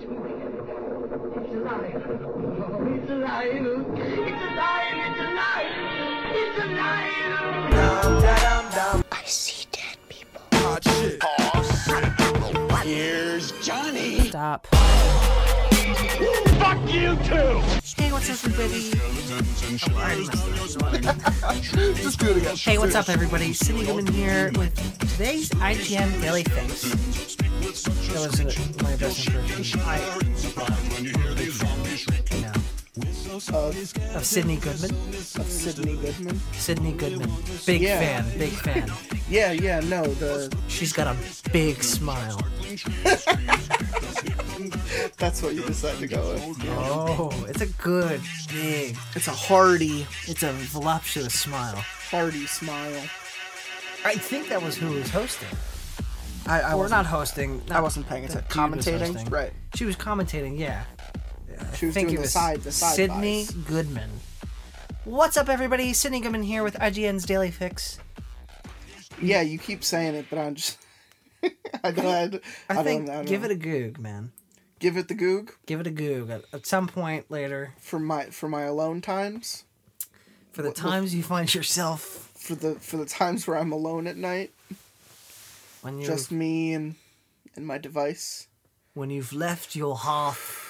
It's alive. It's alive. It's alive. It's alive. It's alive. It's alive. I see dead people. Here's Johnny. Stop. Fuck you too. Hey, what's up, everybody? Just do it again. Hey, what's up, everybody? Cindy Goodman here with today's IGN Daily Fix. That was uh, my best impression. I, Of, of Sydney Goodman. of Sydney Goodman. Sydney Goodman. Big Yeah. fan, big fan. Yeah, yeah, no, the She's got a big smile. that's what you decide to go with. Oh, it's a good, big, It's a hearty, it's a voluptuous smile. hearty smile. I think that was who was hosting. I, I or wasn't, not hosting. I wasn't paying the attention. dude was Commentating, right? She was commentating, yeah. She was doing the side, the side. Sydney buys. Goodman. What's up, everybody? Sydney Goodman here with IGN's Daily Fix. Yeah, you keep saying it, but I'm just. I don't. I, don't- I, think I don't give it a goog, man. give it the goog Give it a goog at, at some point later. for my for my alone times. For the times you find yourself For the for the times where I'm alone at night, when you just me and and my device. when you've left your hearth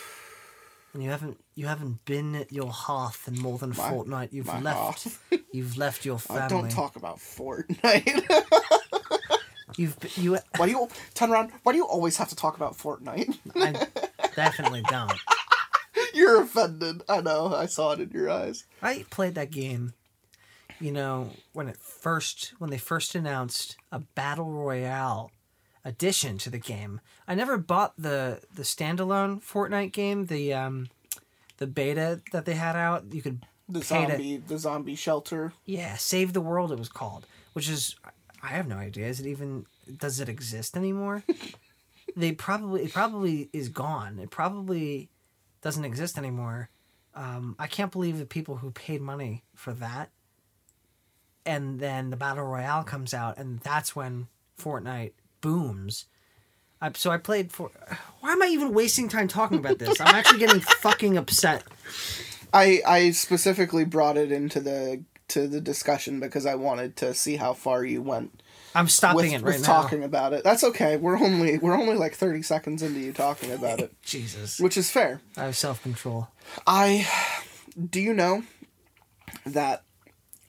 and you haven't you haven't been at your hearth in more than a My- fortnight. You've my left. hearth. you've left your family. Uh, don't talk about Fortnite. You've you. why do you turn around? Why do you always have to talk about Fortnite? I definitely don't. You're offended. I know. I saw it in your eyes. I played that game, you know, when it first when they first announced a battle royale addition to the game. I never bought the the standalone Fortnite game, the um the beta that they had out. You could The pay to- zombie, the zombie shelter. yeah, Save the World it was called, which is I have no idea. Is it even does it exist anymore? they probably it probably is gone. It probably doesn't exist anymore. Um, I can't believe the people who paid money for that. And then the battle royale comes out, and that's when Fortnite booms. I, so I played for. Why am I even wasting time talking about this? I'm actually getting fucking upset. I I specifically brought it into the to the discussion because I wanted to see how far you went I'm stopping with, it right with now. talking about it. That's okay. We're only we're only like thirty seconds into you talking about it, Jesus, which is fair. I have self control. I do you know that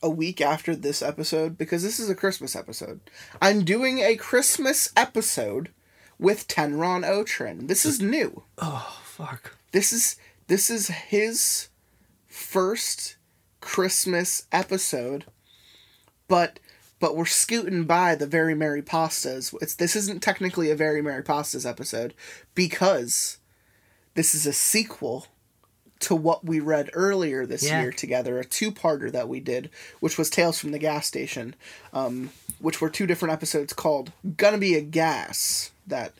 a week after this episode, because this is a Christmas episode, I'm doing a Christmas episode with Tenron Otrin. This is new. Oh fuck. This is this is his first Christmas episode, but but we're scooting by the Very Merry Pastas. It's this isn't technically a Very Merry Pastas episode because this is a sequel to what we read earlier this Yeah. year together, a two-parter that we did, which was Tales from the Gas Station, um, which were two different episodes called "Gonna Be a Gas" that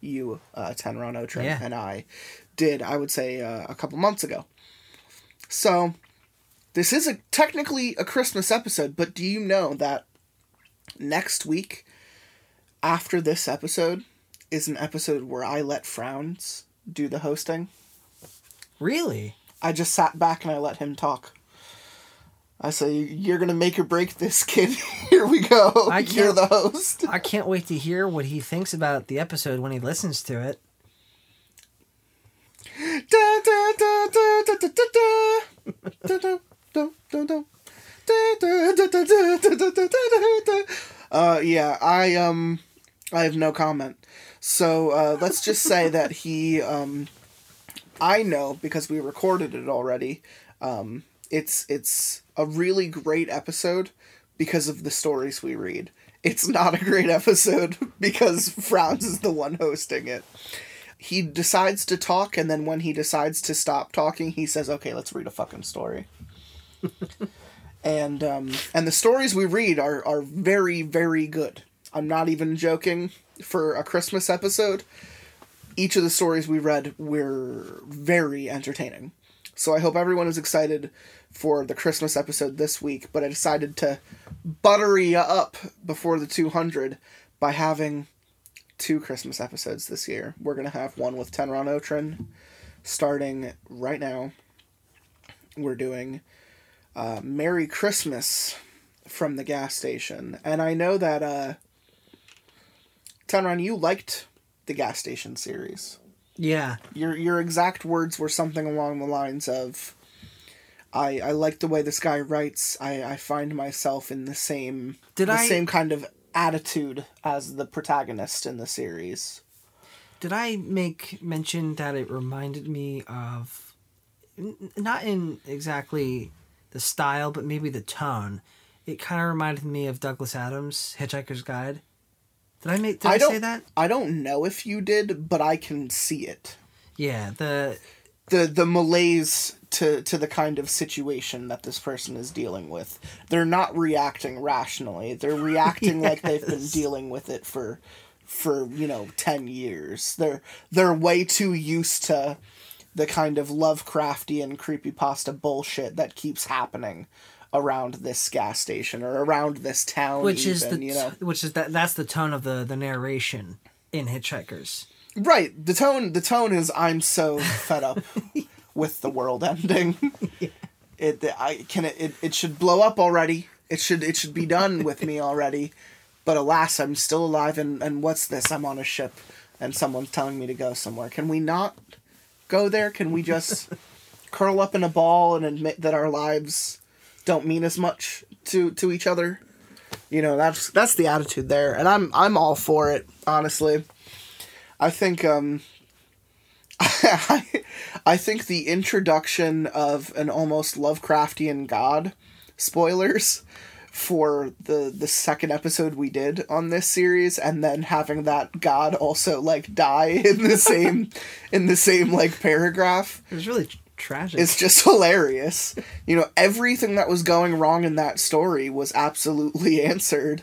you, uh, Tenron Otrin, Yeah. and I did. I would say uh, a couple months ago. So this is a technically a Christmas episode, but do you know that next week after this episode is an episode where I let Frowns do the hosting? Really? I just sat back and I let him talk. I say, you're gonna make or break this kid. Here we go. I you're the host. I can't wait to hear what he thinks about the episode when he listens to it. uh, yeah, I um, I have no comment. So uh, let's just say that he um I know because we recorded it already. Um, it's it's a really great episode because of the stories we read. It's not a great episode because Frowns is the one hosting it he decides to talk and then when he decides to stop talking he says okay let's read a fucking story and um and the stories we read are are very very good i'm not even joking for a christmas episode each of the stories we read were very entertaining so i hope everyone is excited for the christmas episode this week but i decided to butter you up before the 200 by having two Christmas episodes this year. We're gonna have one with Tenron Otrin, starting right now. We're doing uh, "Merry Christmas" from the gas station, and I know that uh, Tenron, you liked the gas station series. Yeah. Your your exact words were something along the lines of I I like the way this guy writes. I I find myself in the same Did the I- same kind of attitude as the protagonist in the series. Did I make mention that it reminded me of, n- not in exactly the style, but maybe the tone? It kind of reminded me of Douglas Adams' Hitchhiker's Guide. Did I make? Did I, don't say that? I don't know if you did, but I can see it. Yeah. The The the malaise to to the kind of situation that this person is dealing with. They're not reacting rationally. They're reacting like they've been dealing with it for for, you know, 10 years. They're they're way too used to the kind of Lovecraftian creepypasta bullshit that keeps happening around this gas station or around this town which even, is the you know. which is that that's the tone of the the narration in Hitchhikers. Right. The tone the tone is I'm so fed up with the world ending. It I can it, it it should blow up already. It should it should be done with me already. But alas, I'm still alive and and what's this? I'm on a ship and someone's telling me to go somewhere. Can we not go there? Can we just curl up in a ball and admit that our lives don't mean as much to to each other? You know, that's that's the attitude there, and I'm I'm all for it, honestly. I think um I, think the introduction of an almost Lovecraftian god spoilers for the the second episode we did on this series and then having that god also like die in the same in the same like paragraph It was really tragic. it's just hilarious. You know, everything that was going wrong in that story was absolutely answered.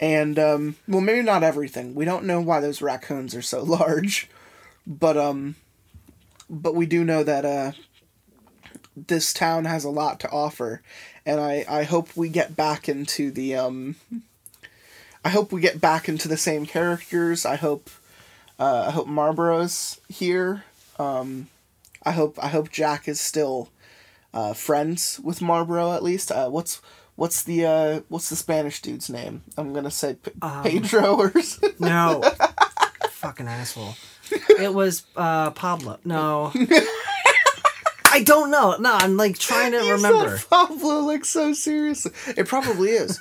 And um well maybe not everything. We don't know why those raccoons are so large. But um but we do know that uh this town has a lot to offer and I I hope we get back into the um I hope we get back into the same characters. I hope uh I hope Marlborough's here. Um I hope I hope Jack is still uh, friends with Marlborough at least. Uh, what's what's the uh, what's the Spanish dude's name? I'm gonna say P- Pedro or something. no, fucking asshole. It was uh Pablo. No. I don't know. No, I'm like trying to You remember. Pablo like so seriously. It probably is.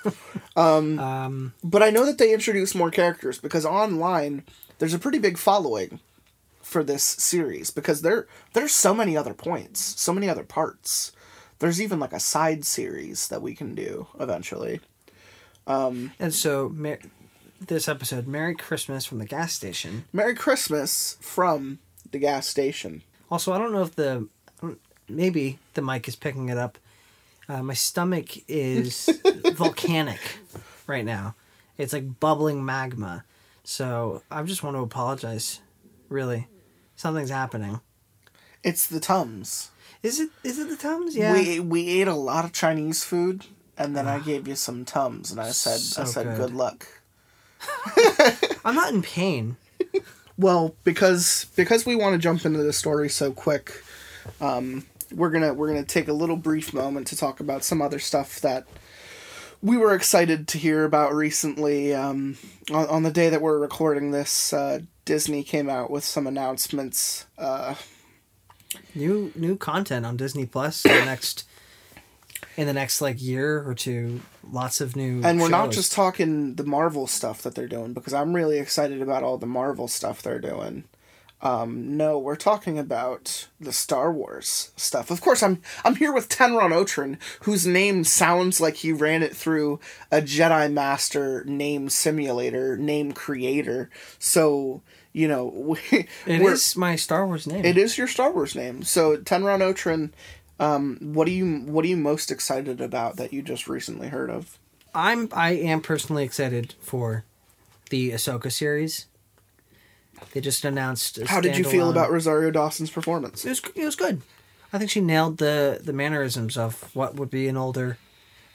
Um, but I know that they introduce more characters because online there's a pretty big following for this series because there there's so many other points, so many other parts. There's even like a side series that we can do eventually. and so Mer- this episode, Merry Christmas from the gas station. Merry Christmas from the gas station. Also, I don't know if the maybe the mic is picking it up. Uh, my stomach is volcanic right now. It's like bubbling magma. So I just want to apologize. Really, something's happening. It's the Tums. Is it? Is it the Tums? Yeah. We we ate a lot of Chinese food, and then I gave you some Tums, and I said I said good. good luck. I'm not in pain. Well, because because we want to jump into the story so quick, um, we're gonna we're gonna take a little brief moment to talk about some other stuff that we were excited to hear about recently. Um, on, on the day that we're recording this, uh, Disney came out with some announcements. Uh, New new content on Disney Plus in the next in the next like year or two. Lots of new. and we're not just talking the Marvel stuff that they're doing because I'm really excited about all the Marvel stuff they're doing. Um, no, we're talking about the Star Wars stuff. Of course, I'm I'm here with Tenron Otrin, whose name sounds like he ran it through a Jedi Master name simulator, name creator. So you know, It my Star Wars name. it is your Star Wars name. So Tenron Otrin, um, what are you what are you most excited about that you just recently heard of? I'm I am personally excited for the Ahsoka series. They just announced. a How did you feel about Rosario Dawson's performance? It was it was good. I think she nailed the the mannerisms of what would be an older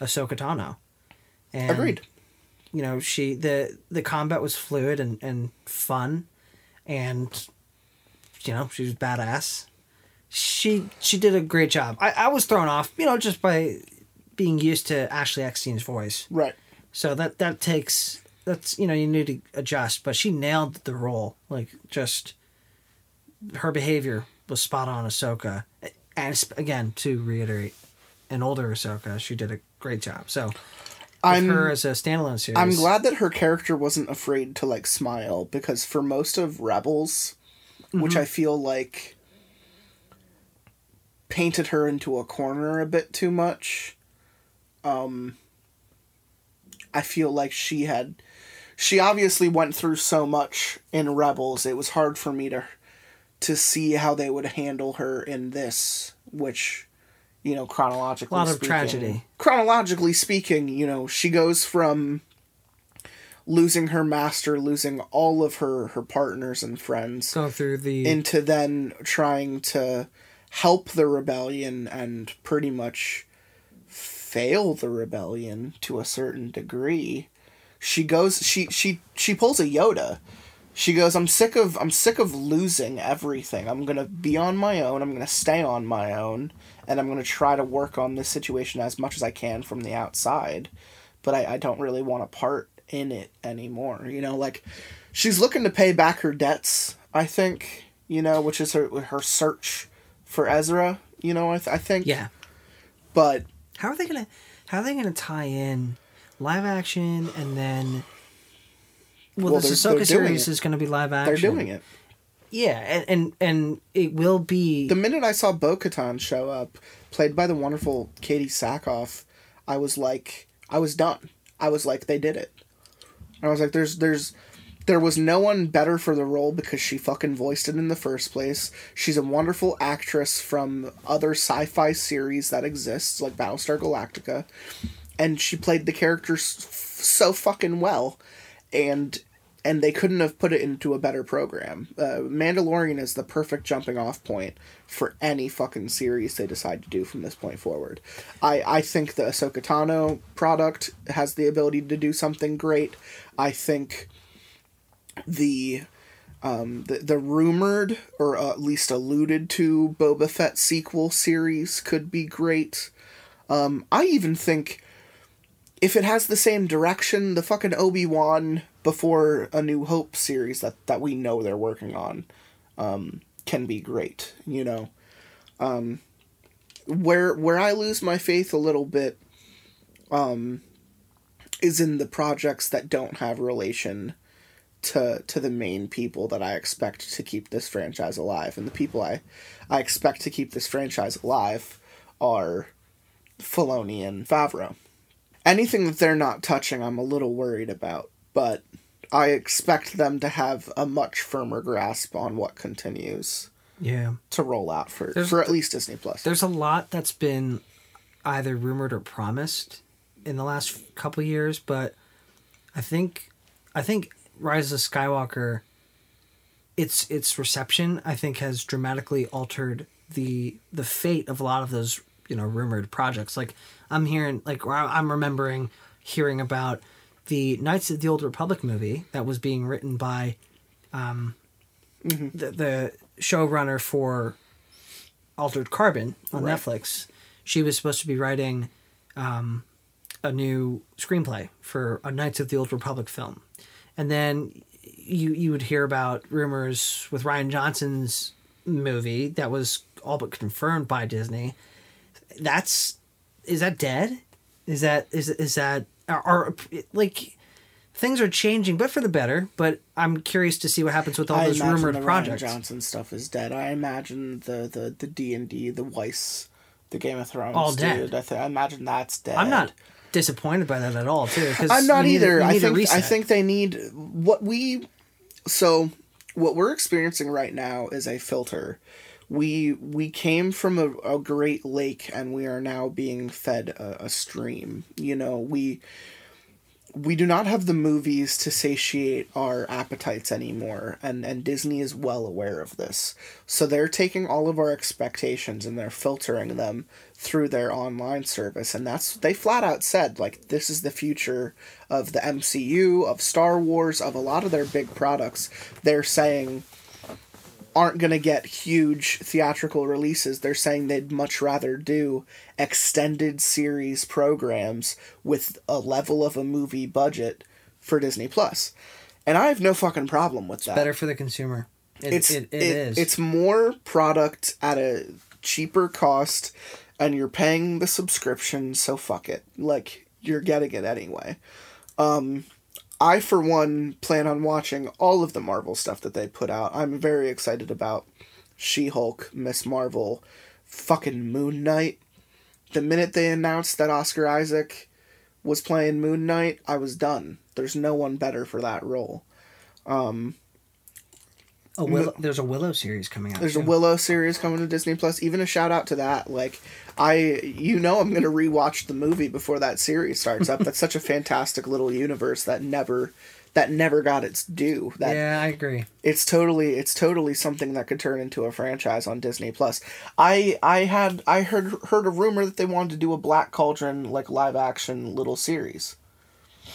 Ahsoka Tano. And Agreed. you know she the the combat was fluid and and fun, and you know she was badass. She she did a great job. I I was thrown off, you know, just by being used to Ashley Eckstein's voice. Right. So that that takes that's you know you need to adjust, but she nailed the role. Like just her behavior was spot on. Ahsoka, and again to reiterate, an older Ahsoka, she did a great job. So I'm her as a standalone series. I'm glad that her character wasn't afraid to like smile because for most of Rebels, which I feel like painted her into a corner a bit too much. Um I feel like she had she obviously went through so much in Rebels. It was hard for me to to see how they would handle her in this, which you know, chronologically A lot of speaking- tragedy. Chronologically speaking, you know, she goes from losing her master, losing all of her her partners and friends, go through the into then trying to help the rebellion and pretty much fail the rebellion to a certain degree. She goes she she she pulls a Yoda. She goes, I'm sick of I'm sick of losing everything. I'm gonna be on my own, I'm gonna stay on my own, and I'm gonna try to work on this situation as much as I can from the outside. But I, I don't really want a part in it anymore. You know, like she's looking to pay back her debts, I think, you know, which is her her search for Ezra, you know, I, th- I think. yeah. But How are they gonna How are they gonna tie in live action and then? Well, Well, this they're- Ahsoka series it. is going to be live action. they're doing it. Yeah, and and, and it will be. The minute I saw Bo Katan show up, played by the wonderful Katee Sackhoff, I was like, I was done. I was like, they did it. I was like, there's, there's, there was no one better for the role because she fucking voiced it in the first place. She's a wonderful actress from other sci-fi series that exists, like Battlestar Galactica, and she played the character so fucking well, and and they couldn't have put it into a better program. Uh, Mandalorian is the perfect jumping off point for any fucking series they decide to do from this point forward. I, I think the Ahsoka Tano product has the ability to do something great. I think the um, the, the rumored or at least alluded to Boba Fett sequel series could be great. Um, I even think if it has the same direction, the fucking Obi Wan before a New Hope series that that we know they're working on, um, can be great. You know, um, where where I lose my faith a little bit, um, is in the projects that don't have relation to to the main people that I expect to keep this franchise alive, and the people I I expect to keep this franchise alive are Filoni and Favreau. Anything that they're not touching, I'm a little worried about, but I expect them to have a much firmer grasp on what continues yeah, to roll out for There's- for at least Disney Plus. there's a lot that's been either rumored or promised in the last couple years, but I think I think Rise of Skywalker its its reception I think has dramatically altered the the fate of a lot of those you know rumored projects. Like I'm hearing like or I'm remembering hearing about the Knights of the Old Republic movie that was being written by um, the the showrunner for Altered Carbon on Right. Netflix. She was supposed to be writing um, a new screenplay for a Knights of the Old Republic film, and then you you would hear about rumors with Rian Johnson's movie that was all but confirmed by Disney. That's is that dead? Is that is is that are, are like things are changing, but for the better. But I'm curious to see what happens with all I those rumored the projects. Rian Johnson stuff is dead. I imagine the the the D and D, the Weiss, the Game of Thrones, All dude. dead. I, th- I imagine that's dead. I'm not disappointed by that at all, too. 'cause I'm not a- either. you I think I think they need what we so what we're experiencing right now is a filter. We we came from a, a great lake and we are now being fed a, a stream. You know, we we do not have the movies to satiate our appetites anymore and and Disney is well aware of this. So they're taking all of our expectations and they're filtering them through their online service and that's they flat out said like this is the future of the MCU, of Star Wars, of a lot of their big products. They're saying aren't going to get huge theatrical releases. They're saying they'd much rather do extended series programs with a level of a movie budget for Disney Plus. And I have no fucking problem with that. Better for the consumer. It, it's it, it, it is. it's more product at a cheaper cost and you're paying the subscription, so fuck it. Like you're getting it anyway. Um I for one plan on watching all of the Marvel stuff that they put out. I'm very excited about She-Hulk, Ms. Marvel, fucking Moon Knight. The minute they announced that Oscar Isaac was playing Moon Knight, I was done. There's no one better for that role. Um, a Willow, there's a Willow series coming out. There's a. Willow series coming to Disney Plus. Even a shout out to that. Like, I, you know, I'm gonna rewatch the movie before that series starts up. That's such a fantastic little universe that never, that never got its due. That Yeah, I agree. it's totally, it's totally something that could turn into a franchise on Disney Plus. I, I had, I heard heard a rumor that they wanted to do a Black Cauldron like live action little series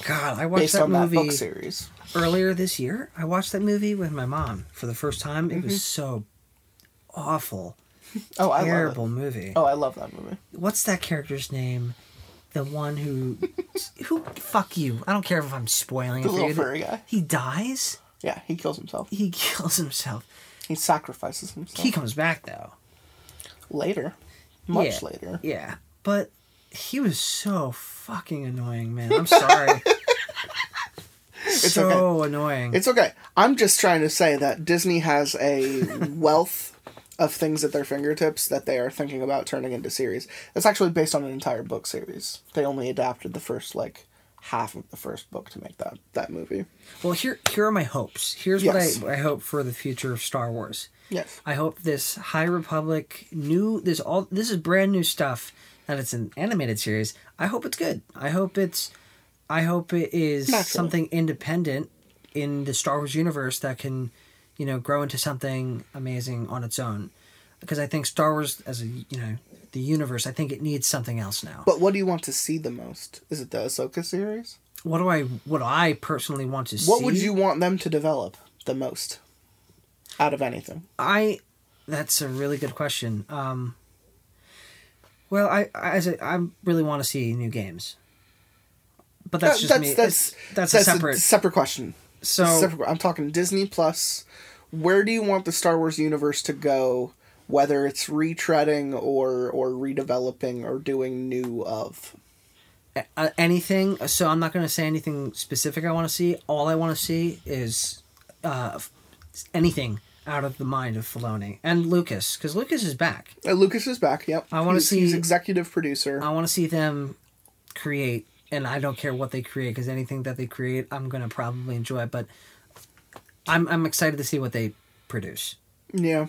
God, I watched based that on that movie book series. earlier this year. I watched that movie with my mom for the first time. It Mm-hmm. was so awful, Oh, I love it. terrible movie. Oh, I love that movie. What's that character's name? The one who, who? Fuck you! I don't care if I'm spoiling The it for little furry guy. He dies. Yeah, he kills himself. He kills himself. He sacrifices himself. He comes back though. later, much Yeah. later. Yeah, but he was so fucking annoying, man. I'm sorry. so okay. annoying. It's okay. I'm just trying to say that Disney has a wealth of things at their fingertips that they are thinking about turning into series. It's actually based on an entire book series. They only adapted the first like half of the first book to make that that movie. well, here here are my hopes. Here's Yes. what I, I hope for the future of Star Wars. Yes. I hope this High Republic new this all this is brand new stuff that it's an animated series. I hope it's good. I hope it's I hope it is Naturally. something independent in the Star Wars universe that can, you know, grow into something amazing on its own. Because I think Star Wars as a you know, the universe, I think it needs something else now. But what do you want to see the most? Is it the Ahsoka series? What do I what do I personally want to see? What would you want them to develop the most out of anything? I that's a really good question. Um well, I I- as a, I really want to see new games. But that's just me. That's that's, a separate separate question. so Separate- I'm talking Disney Plus. Where do you want the Star Wars universe to go? Whether it's retreading or or redeveloping or doing new of. anything. So I'm not going to say anything specific. I want to see. All I want to see is uh, anything out of the mind of Filoni and Lucas, because Lucas is back. Uh, Lucas is back. Yep. I wanna see. He's executive producer. I want to see them create, and I don't care what they create, because anything that they create, I'm going to probably enjoy. But I'm I'm excited to see what they produce, yeah.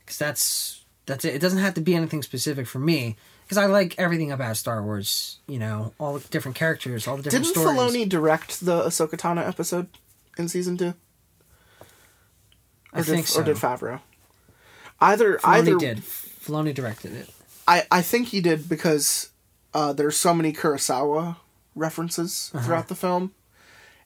because that's that's it. It doesn't have to be anything specific for me. Because I like everything about Star Wars, you know, all the different characters, all the different Didn't stories. Filoni direct the Ahsoka Tano episode in season two? I Or did, think so. Or did Favreau? Either Filoni either did. Filoni directed it. I, I think he did because uh, there's so many Kurosawa references Uh-huh. throughout the film,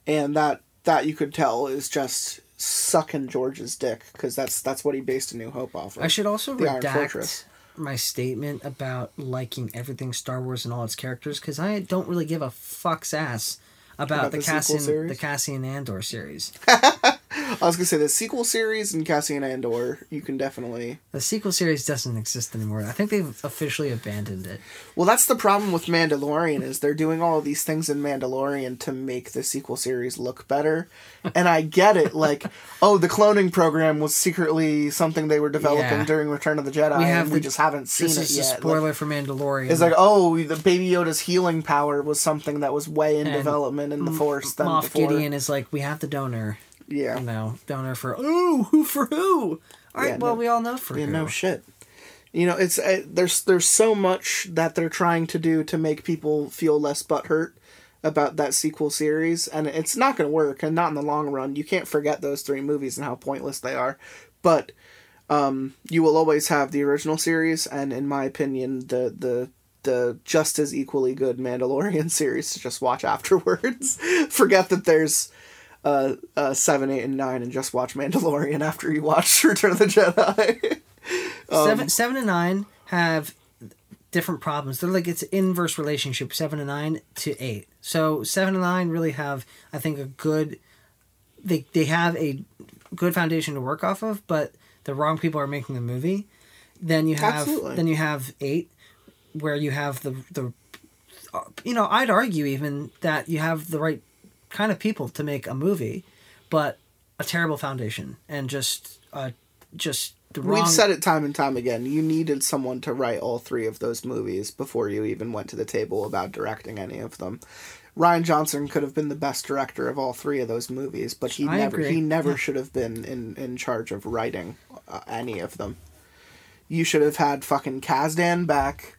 and that that you could tell is just sucking George's dick because that's that's what he based A New Hope off of. I should also The redact my statement about liking everything Star Wars and all its characters because I don't really give a fuck's ass about, About the, the Cassian series? the Cassian Andor series. I was gonna say the sequel series and Cassian Andor. You can definitely. The sequel series doesn't exist anymore. I think they've officially abandoned it. Well, that's the problem with Mandalorian is they're doing all of these things in Mandalorian to make the sequel series look better, and I get it. Like, oh, the cloning program was secretly something they were developing Yeah. during Return of the Jedi, We have and we just haven't seen This it is yet. a Like, spoiler for Mandalorian. It's like, oh, the Baby Yoda's healing power was something that was way in And development in the Force Moff before. Gideon is like, we have the donor. Yeah, You know, there for ooh, who for who? All right, Yeah, well, no- we all know for yeah, who. no shit. You know, it's uh, there's there's so much that they're trying to do to make people feel less butthurt about that sequel series, and it's not going to work, and not in the long run. You can't forget those three movies and how pointless they are, but um, you will always have the original series, and in my opinion, the the the just as equally good Mandalorian series to just watch afterwards. Forget that there's uh, uh, seven, eight, and nine, and just watch Mandalorian after you watch Return of the Jedi. Um, seven, seven and nine have different problems. They're like it's inverse relationship seven and nine to eight. So seven and nine really have, I think, a good. They they have a good foundation to work off of, but the wrong people are making the movie. Then you have Absolutely. then you have eight, where you have the the. uh, You know, I'd argue even that you have the right kind of people to make a movie, but a terrible foundation and just uh just the wrong. We've said it time and time again. You needed someone to write all three of those movies before you even went to the table about directing any of them. Rian Johnson could have been the best director of all three of those movies, but he I never agree. he never Yeah. should have been in in charge of writing uh, any of them. You should have had fucking Kasdan back,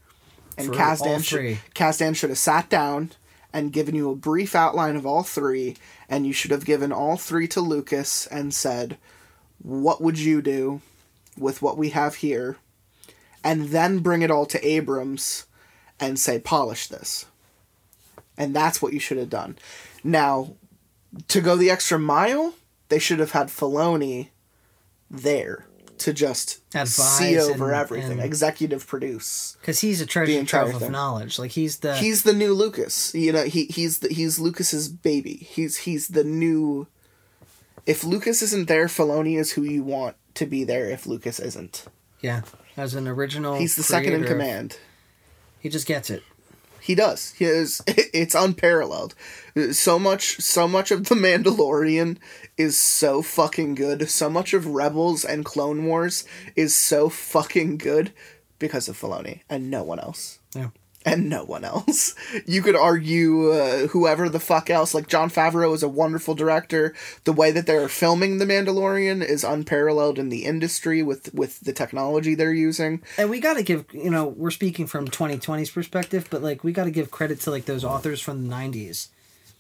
and For Kasdan should. Kasdan should have sat down and given you a brief outline of all three, and you should have given all three to Lucas and said, "What would you do with what we have here?" And then bring it all to Abrams and say, "Polish this." And that's what you should have done. Now, to go the extra mile, they should have had Filoni there to just Advise see over and- everything, and- executive produce. because he's a treasure trove of thing. knowledge. Like he's the He's the new Lucas. You know, he he's the, he's Lucas's baby. He's he's the new. If Lucas isn't there, Filoni is who you want to be there. If Lucas isn't, yeah as an original. he's the second in command. He just gets it. He does. He is. It's unparalleled. So much. So much of the Mandalorian is so fucking good. So much of Rebels and Clone Wars is so fucking good because of Filoni and no one else. Yeah. And no one else. You could argue uh, whoever the fuck else. Like Jon Favreau is a wonderful director. The way that they're filming The Mandalorian is unparalleled in the industry with with the technology they're using. And we got to give you know we're speaking from 2020's perspective, but like we got to give credit to like those authors from the 90s,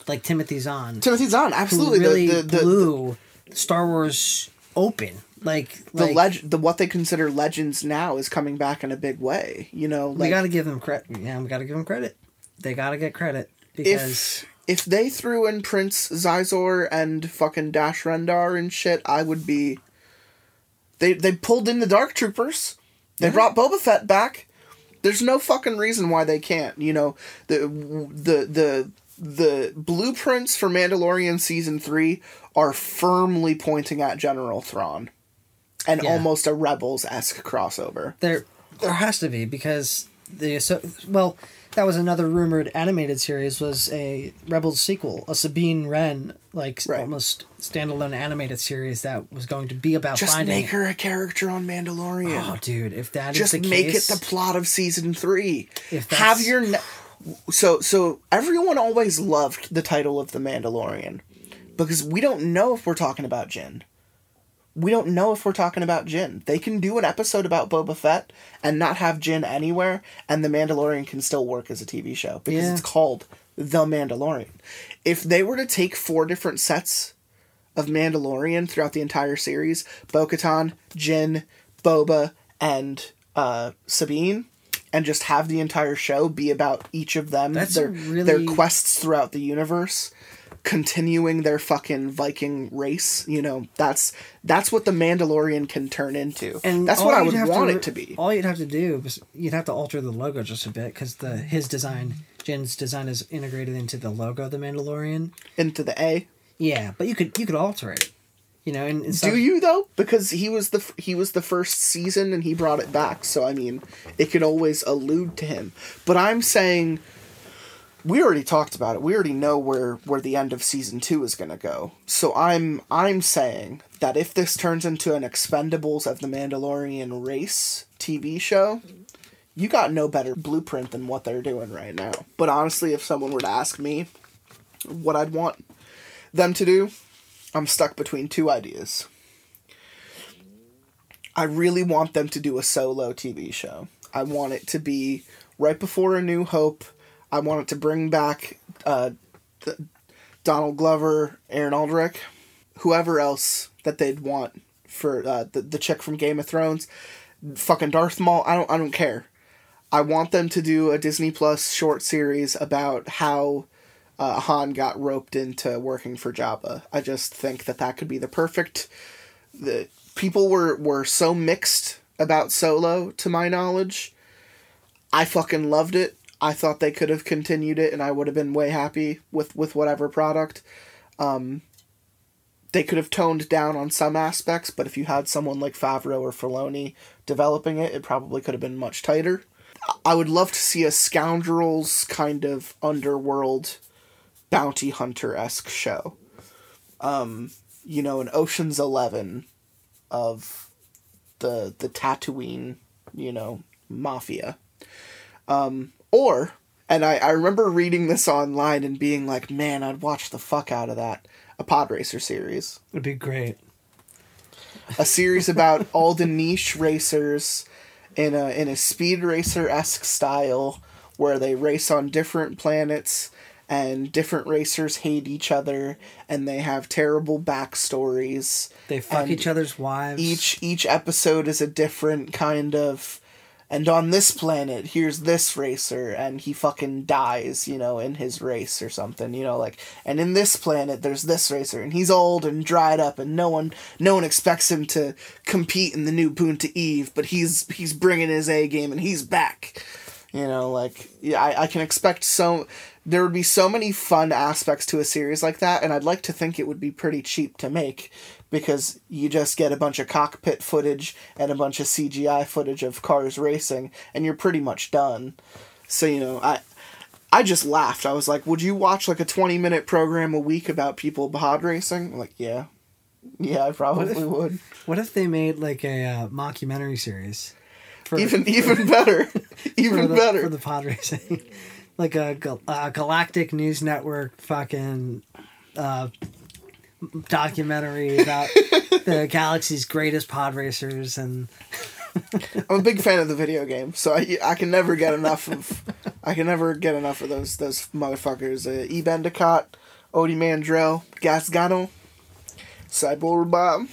like Timothy Zahn, Timothy Zahn, absolutely. really the, the, the, blew Star Wars open. Like the like, leg the what they consider legends now is coming back in a big way. You know, we got to give them credit. Yeah, we got to give them credit. They got to get credit because if if they threw in Prince Xizor and fucking Dash Rendar and shit, I would be. They they pulled in the Dark Troopers. They brought Boba Fett back. There's no fucking reason why they can't. You know the the the the blueprints for Mandalorian season three are firmly pointing at General Thrawn, and Yeah. almost a Rebels esque crossover. there there has to be because the so well that was another rumored animated series was a Rebels sequel, a Sabine Wren like Right. almost standalone animated series that was going to be about Just finding. make her a character on Mandalorian. Oh, dude! If that is just the make case, it the plot of season three. If Have your ne- so so everyone always loved the title of the Mandalorian because we don't know if we're talking about Jin. We don't know if we're talking about Jin. They can do an episode about Boba Fett and not have Jin anywhere, and the Mandalorian can still work as a TV show because Yeah. it's called The Mandalorian. If they were to take four different sets of Mandalorian throughout the entire series Bo Katan, Jin, Boba, and uh, Sabine, and just have the entire show be about each of them, That's their, really- their quests throughout the universe. Continuing their fucking Viking race, you know that's that's what the Mandalorian can turn into, and that's what I have want re- it to be. All you'd have to do is you'd have to alter the logo just a bit because the his design, Jen's design, is integrated into the logo of the Mandalorian. Into the A, Yeah, but you could you could alter it, you know. And, and Do you though? Because he was the he was the first season and he brought it back. So I mean, it could always allude to him. But I'm saying we already talked about it. We already know where where the end of season 2 is going to go. So I'm I'm saying that if this turns into an Expendables of the Mandalorian race TV show, you got no better blueprint than what they're doing right now. But honestly, if someone were to ask me what I'd want them to do, I'm stuck between two ideas. I really want them to do a solo TV show. I want it to be right before A New Hope. I wanted to bring back uh, Donald Glover, Aaron Aldrich, whoever else that they'd want for uh, the the chick from Game of Thrones, fucking Darth Maul. I don't I don't care. I want them to do a Disney Plus short series about how uh, Han got roped into working for Jabba. I just think that that could be the perfect. The people were were so mixed about Solo, to my knowledge. I fucking loved it. I thought they could have continued it, and I would have been way happy with with whatever product. Um, they could have toned down on some aspects, but if you had someone like Favreau or Filoni developing it, it probably could have been much tighter. I would love to see a scoundrels kind of underworld bounty hunter esque show. Um, you know, an Ocean's Eleven of the the Tatooine, you know, mafia. Um, or and I, I remember reading this online and being like, man, I'd watch the fuck out of that. A pod racer series. It'd be great. A series about all the niche racers in a in a speed racer esque style where they race on different planets and different racers hate each other and they have terrible backstories. They fuck each other's wives. Each each episode is a different kind of and on this planet here's this racer and he fucking dies, you know, in his race or something, you know, like and in this planet there's this racer and he's old and dried up and no one no one expects him to compete in the new Boonta Eve, but he's he's bringing his A game and he's back. You know, like yeah, I, I can expect so there would be so many fun aspects to a series like that, and I'd like to think it would be pretty cheap to make because you just get a bunch of cockpit footage and a bunch of CGI footage of cars racing, and you're pretty much done. So you know, I I just laughed. I was like, "Would you watch like a twenty minute program a week about people pod racing?" I'm like, yeah, yeah, I probably would. What if they made like a uh, mockumentary series? For, Even even better, for even the, better. for the pod racing, like a, a galactic news network fucking uh, documentary about the galaxy's greatest pod racers and I'm a big fan of the video game, so I, I can never get enough of I can never get enough of those those motherfuckers. Uh, E Bendicott, Ody Mandrell, Gasgano, Cyborg Bob.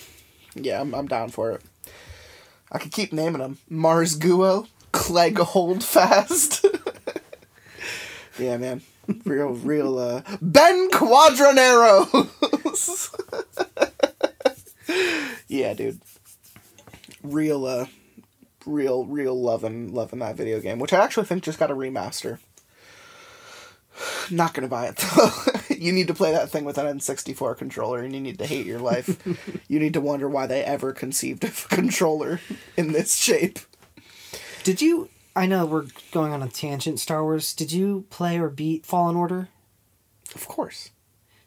Yeah, I'm I'm down for it. I could keep naming them. Mars Guo, Clegg Holdfast. yeah, man. Real, real, uh, Ben Quadranero! yeah, dude. Real, uh, real, real loving, loving that video game, which I actually think just got a remaster. Not gonna buy it though. you need to play that thing with an N64 controller, and you need to hate your life. you need to wonder why they ever conceived of a controller in this shape. Did you? I know we're going on a tangent. Star Wars. Did you play or beat Fallen Order? Of course,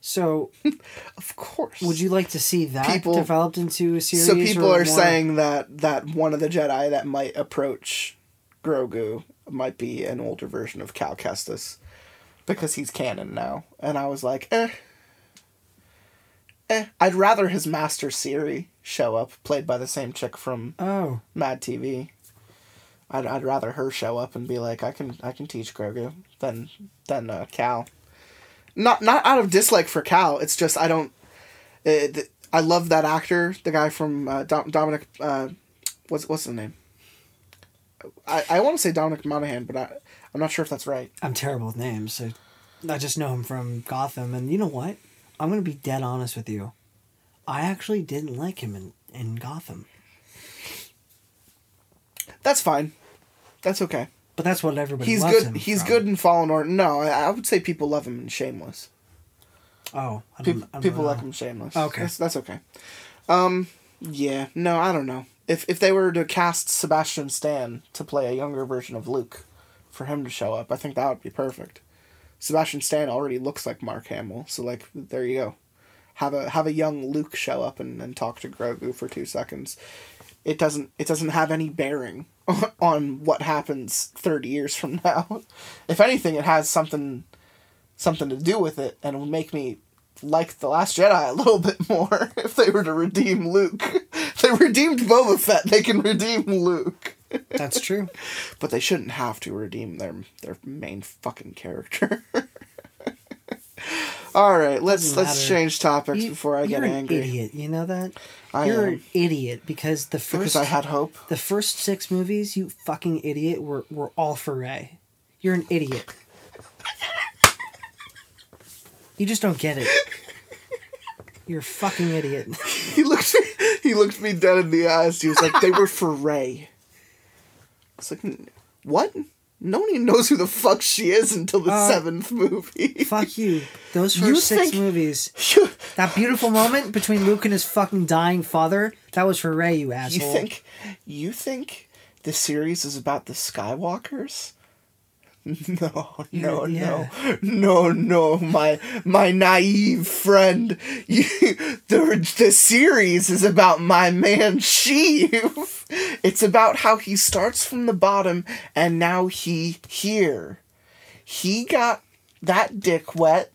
So, of course. would you like to see that People- developed into a series? So people are more- saying that that one of the Jedi that might approach Grogu might be an older version of Cal Kestis because he's canon now, and I was like, eh, eh. I'd rather his master Siri show up, played by the same chick from Oh, Mad TV. I'd, I'd rather her show up and be like, I can I can teach Grogu than than uh, Cal. Not not out of dislike for Cal. It's just I don't. It, I love that actor, the guy from uh, Dom, Dominic. Uh, what's what's his name? I, I want to say Dominic Monaghan, but I I'm not sure if that's right. I'm terrible with names. So I just know him from Gotham, and you know what? I'm gonna be dead honest with you. I actually didn't like him in in Gotham, That's fine. That's okay. but that's what everybody. He's loves good. He's from. good in Fallen Order. No, I, I would say people love him in Shameless. Oh, I don't, People, I don't people know. like him shameless. Okay. that's, that's okay. Um, yeah, no, I don't know. If if they were to cast Sebastian Stan to play a younger version of Luke, for him to show up, I think that would be perfect. Sebastian Stan already looks like Mark Hamill, so like there you go. Have a have a young Luke show up and, and talk to Grogu for two seconds. It doesn't it doesn't have any bearing on what happens thirty years from now. If anything, it has something something to do with it, and it would make me like the Last Jedi a little bit more if they were to redeem Luke. they redeemed Boba Fett. They can redeem Luke, That's true. but they shouldn't have to redeem their their main fucking character. All right, let's let's change topics You- before I get you're angry. an idiot. You know that? I you're am. an idiot because the first Because I had hope. the first six movies, you fucking idiot, were were all for Rey. You're an idiot. You just don't get it. You're a fucking idiot. He looked me, he looked me dead in the eyes. He was like, "They were for Rey." It's like, what? No one even knows who the fuck she is until the Uh, seventh movie. Fuck you. Those first You six movies. you, That beautiful moment between Luke and his fucking dying father, that was for Rey, you asshole. you think you think the series is about the Skywalkers? No, no, Yeah. no, no, no, my my naive friend. You, the the series is about my man Sheev. It's about how he starts from the bottom and now he here. He got that dick wet.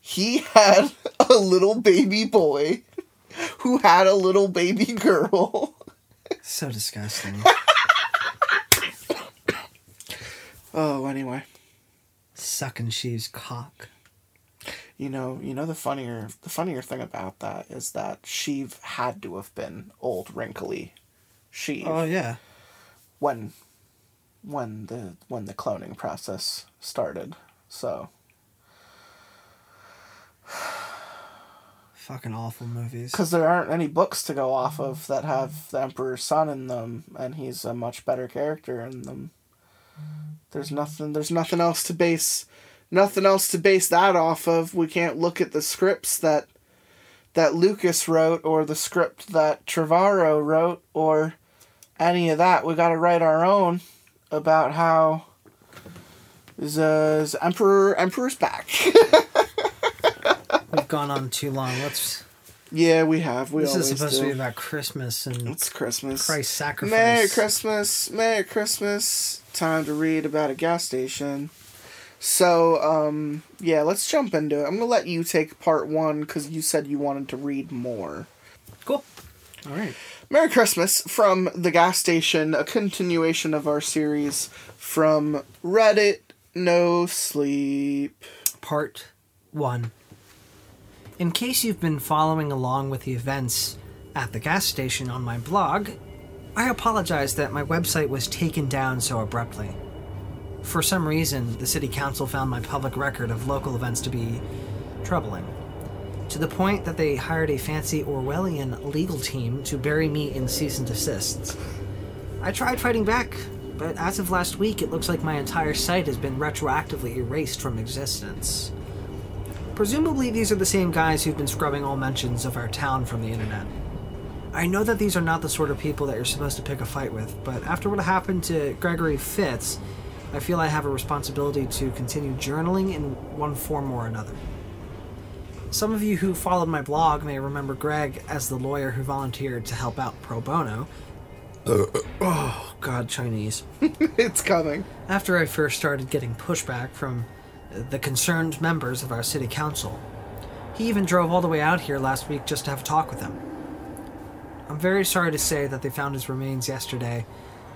He had a little baby boy who had a little baby girl. So disgusting. Oh, anyway. Sucking Sheev's cock. You know, you know the funnier the funnier thing about that is that Sheev had to have been old wrinkly Sheev Oh yeah. when when the when the cloning process started. So Fucking awful movies. because there aren't any books to go off of that have the Emperor's son in them, and he's a much better character in them. There's nothing. There's nothing else to base, nothing else to base that off of. We can't look at the scripts that that Lucas wrote, or the script that Trevorrow wrote, or any of that. We got to write our own about how is Emperor Emperor's back. We've gone on too long. Let's. Yeah, we have. We this always is supposed do. to be about Christmas and It's Christmas. Christ's sacrifice. Merry Christmas, Merry Christmas. Time to read about a gas station. So, um, yeah, let's jump into it. I'm gonna let you take part one because you said you wanted to read more. Cool. All right. Merry Christmas from the gas station, a continuation of our series from Reddit. No sleep. Part 1. In case you've been following along with the events at the gas station on my blog, I apologize that my website was taken down so abruptly. For some reason, the City Council found my public record of local events to be troubling, to the point that they hired a fancy Orwellian legal team to bury me in cease and desists. I tried fighting back, but as of last week, it looks like my entire site has been retroactively erased from existence. Presumably, these are the same guys who've been scrubbing all mentions of our town from the internet. I know that these are not the sort of people that you're supposed to pick a fight with, but after what happened to Gregory Fitz, I feel I have a responsibility to continue journaling in one form or another. Some of you who followed my blog may remember Greg as the lawyer who volunteered to help out pro bono. Uh, uh, oh, God, Chinese it's coming. after I first started getting pushback from the concerned members of our city council. He even drove all the way out here last week just to have a talk with them. I'm very sorry to say that they found his remains yesterday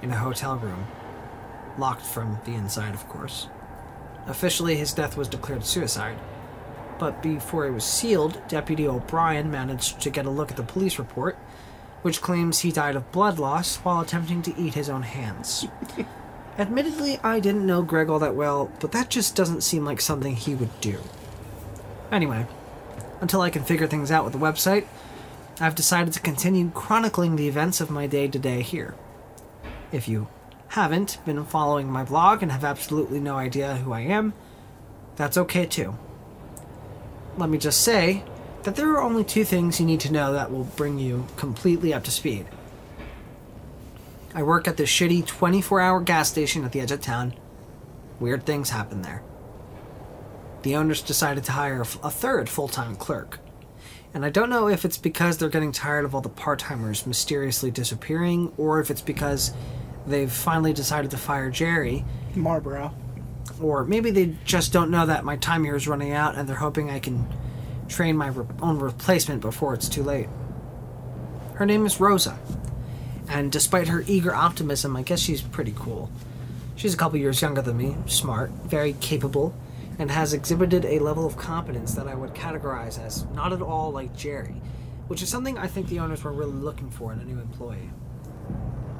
in a hotel room, locked from the inside, of course. Officially, his death was declared suicide, but before it was sealed, Deputy O'Brien managed to get a look at the police report, which claims he died of blood loss while attempting to eat his own hands. Admittedly, I didn't know Greg all that well, but that just doesn't seem like something he would do. Anyway, until I can figure things out with the website, I've decided to continue chronicling the events of my day to day here. If you haven't been following my blog and have absolutely no idea who I am, that's okay too. Let me just say that there are only two things you need to know that will bring you completely up to speed. I work at this shitty 24 hour gas station at the edge of town. Weird things happen there. The owners decided to hire a third full time clerk. And I don't know if it's because they're getting tired of all the part timers mysteriously disappearing, or if it's because they've finally decided to fire Jerry, Marlboro. or maybe they just don't know that my time here is running out and they're hoping I can train my re- own replacement before it's too late. Her name is Rosa, and despite her eager optimism, I guess she's pretty cool. She's a couple years younger than me, smart, very capable, and has exhibited a level of competence that I would categorize as not at all like Jerry, which is something I think the owners were really looking for in a new employee.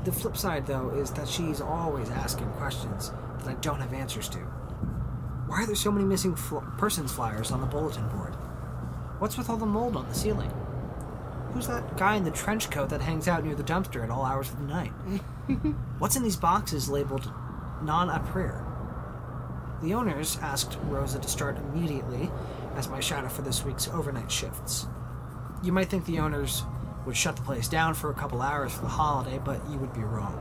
The flip side, though, is that she's always asking questions that I don't have answers to. Why are there so many missing fl- persons flyers on the bulletin board? What's with all the mold on the ceiling? Who's that guy in the trench coat that hangs out near the dumpster at all hours of the night? What's in these boxes labeled non a prayer? The owners asked Rosa to start immediately as my shadow for this week's overnight shifts. You might think the owners would shut the place down for a couple hours for the holiday, but you would be wrong.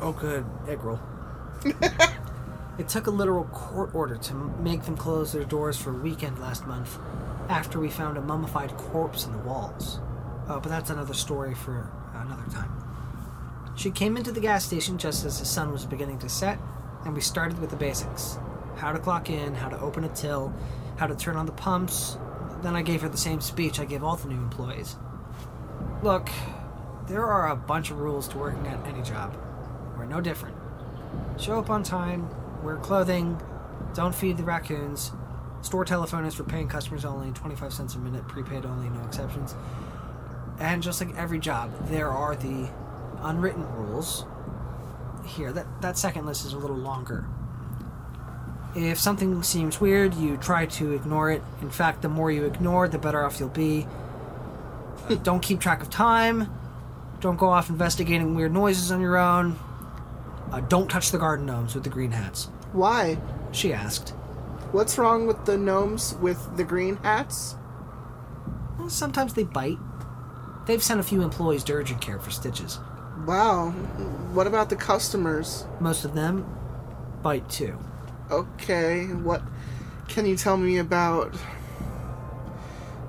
oh, good. Egg roll. it took a literal court order to make them close their doors for a weekend last month after we found a mummified corpse in the walls. Oh, but that's another story for another time. She came into the gas station just as the sun was beginning to set, and we started with the basics how to clock in, how to open a till, how to turn on the pumps. Then I gave her the same speech I give all the new employees. Look, there are a bunch of rules to working at any job. We're no different. Show up on time, wear clothing, don't feed the raccoons, store telephone is for paying customers only, 25 cents a minute, prepaid only, no exceptions. And just like every job, there are the unwritten rules. Here, that, that second list is a little longer. If something seems weird, you try to ignore it. In fact, the more you ignore, the better off you'll be. Uh, don't keep track of time. Don't go off investigating weird noises on your own. Uh, don't touch the garden gnomes with the green hats. Why? She asked. What's wrong with the gnomes with the green hats? Well, sometimes they bite. They've sent a few employees to urgent care for stitches. Wow. What about the customers? Most of them bite too. Okay, what can you tell me about,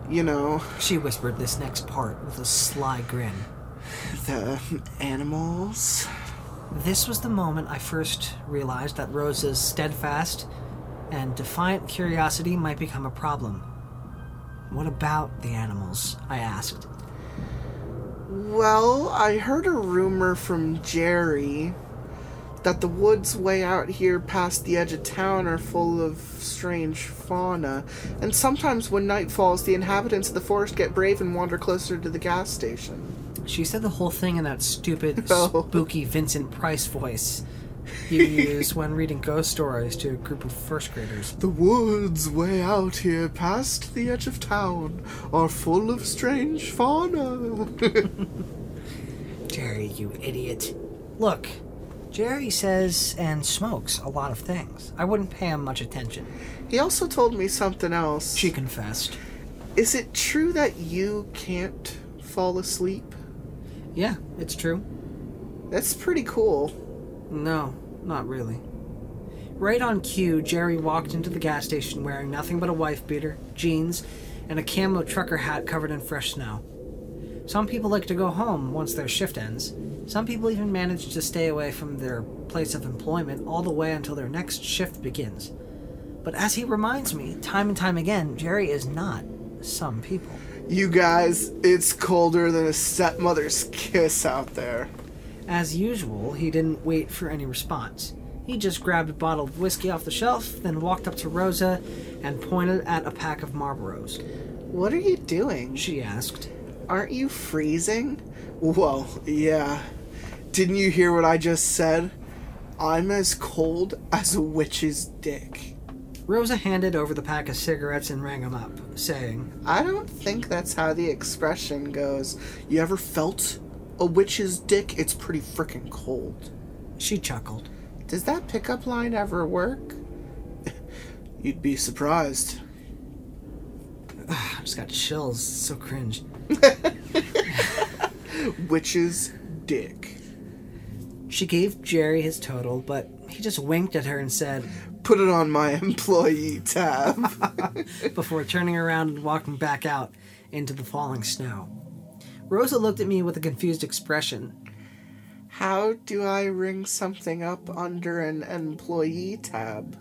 you know, She whispered this next part with a sly grin. the animals? This was the moment I first realized that Rosa's steadfast and defiant curiosity might become a problem. What about the animals? I asked. Well, I heard a rumor from Jerry that the woods way out here past the edge of town are full of strange fauna, and sometimes when night falls, the inhabitants of the forest get brave and wander closer to the gas station. She said the whole thing in that stupid, Oh. spooky Vincent Price voice you use when reading ghost stories to a group of first graders. The woods way out here past the edge of town are full of strange fauna. Jerry, you idiot. Look, Jerry says and smokes a lot of things. I wouldn't pay him much attention. he also told me something else. She confessed. Is it true that you can't fall asleep? Yeah, it's true. That's pretty cool. No, not really. Right on cue, Jerry walked into the gas station wearing nothing but a wife beater, jeans, and a camo trucker hat covered in fresh snow. Some people like to go home once their shift ends. Some people even manage to stay away from their place of employment all the way until their next shift begins. But as he reminds me, time and time again, Jerry is not some people. You guys, it's colder than a stepmother's kiss out there. As usual, he didn't wait for any response. He just grabbed a bottle of whiskey off the shelf, then walked up to Rosa and pointed at a pack of Marlboros. What are you doing? She asked. Aren't you freezing? Well, yeah. Didn't you hear what I just said? I'm as cold as a witch's dick. Rosa handed over the pack of cigarettes and rang him up, saying, I don't think that's how the expression goes. You ever felt a witch's dick? It's pretty freaking cold. She chuckled. Does that pickup line ever work? You'd be surprised. I just got chills. So cringe. Witch's dick. She gave Jerry his total, but he just winked at her and said, Put it on my employee tab. before turning around and walking back out into the falling snow. Rosa looked at me with a confused expression. How do I ring something up under an employee tab?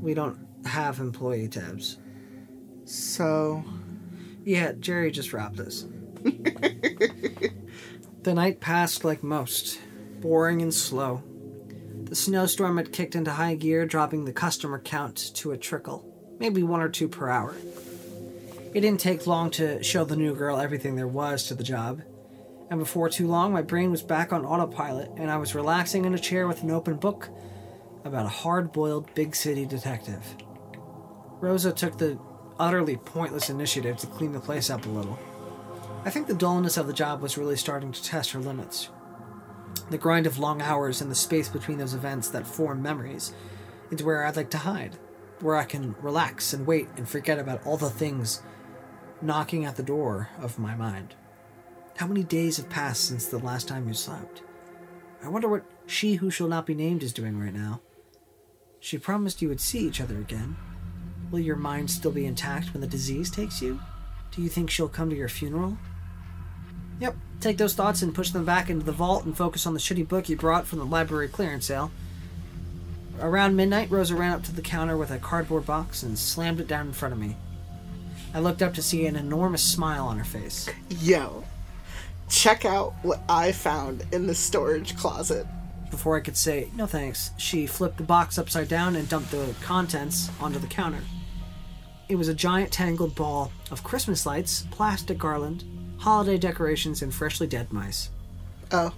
We don't have employee tabs. So, Yeah, Jerry just robbed us. the night passed like most, boring and slow. The snowstorm had kicked into high gear, dropping the customer count to a trickle, maybe one or two per hour. It didn't take long to show the new girl everything there was to the job, and before too long, my brain was back on autopilot, and I was relaxing in a chair with an open book about a hard boiled big city detective. Rosa took the utterly pointless initiative to clean the place up a little. I think the dullness of the job was really starting to test her limits. The grind of long hours and the space between those events that form memories is where I'd like to hide, where I can relax and wait and forget about all the things knocking at the door of my mind. How many days have passed since the last time you slept? I wonder what she who shall not be named is doing right now. She promised you would see each other again. Will your mind still be intact when the disease takes you? Do you think she'll come to your funeral? Yep, take those thoughts and push them back into the vault and focus on the shitty book you brought from the library clearance sale. Around midnight, Rosa ran up to the counter with a cardboard box and slammed it down in front of me. I looked up to see an enormous smile on her face. Yo, check out what I found in the storage closet. Before I could say, no thanks, she flipped the box upside down and dumped the contents onto the counter. It was a giant tangled ball of Christmas lights, plastic garland, holiday decorations, and freshly dead mice. Oh,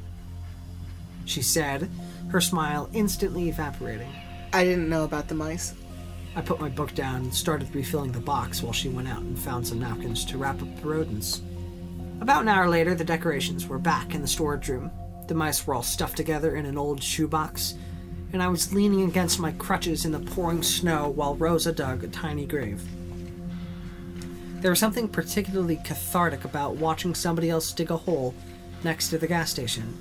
She said, her smile instantly evaporating. I didn't know about the mice. I put my book down and started refilling the box while she went out and found some napkins to wrap up the rodents. About an hour later, the decorations were back in the storage room. The mice were all stuffed together in an old shoebox, and I was leaning against my crutches in the pouring snow while Rosa dug a tiny grave. There was something particularly cathartic about watching somebody else dig a hole next to the gas station,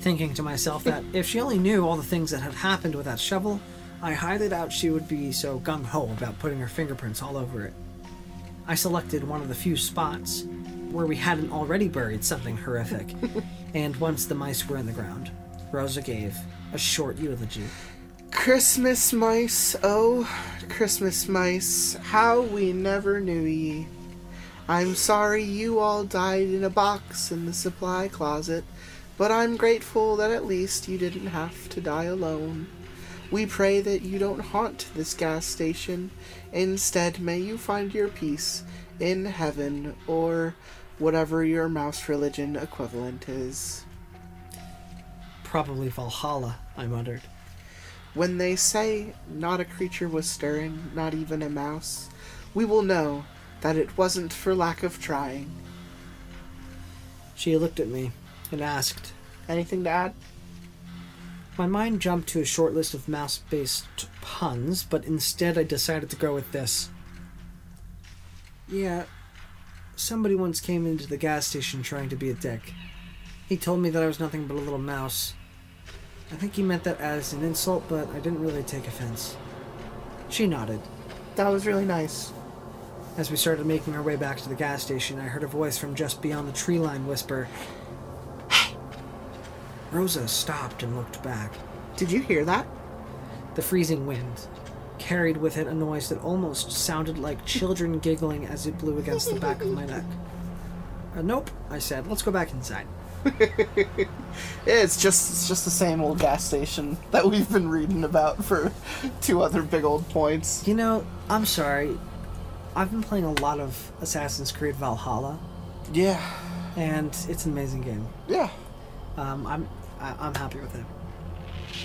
thinking to myself that if she only knew all the things that had happened with that shovel, I highly doubt she would be so gung ho about putting her fingerprints all over it. I selected one of the few spots where we hadn't already buried something horrific, and once the mice were in the ground, Rosa gave a short eulogy. Christmas mice, oh, Christmas mice, how we never knew ye. I'm sorry you all died in a box in the supply closet, but I'm grateful that at least you didn't have to die alone. We pray that you don't haunt this gas station. Instead, may you find your peace in heaven or whatever your mouse religion equivalent is. Probably Valhalla, I muttered. When they say not a creature was stirring, not even a mouse, we will know that it wasn't for lack of trying. She looked at me and asked, Anything to add? My mind jumped to a short list of mouse based puns, but instead I decided to go with this. Yeah, somebody once came into the gas station trying to be a dick. He told me that I was nothing but a little mouse. I think he meant that as an insult, but I didn't really take offense. She nodded. That was really nice. As we started making our way back to the gas station, I heard a voice from just beyond the tree line whisper! Rosa stopped and looked back. Did you hear that? The freezing wind carried with it a noise that almost sounded like children giggling as it blew against the back of my neck. Uh, nope, I said. Let's go back inside. It's just it's just the same old gas station that we've been reading about for two other big old points. You know, I'm sorry. I've been playing a lot of Assassin's Creed Valhalla, Yeah. and it's an amazing game. Yeah. Um, I'm I, I'm happy with it.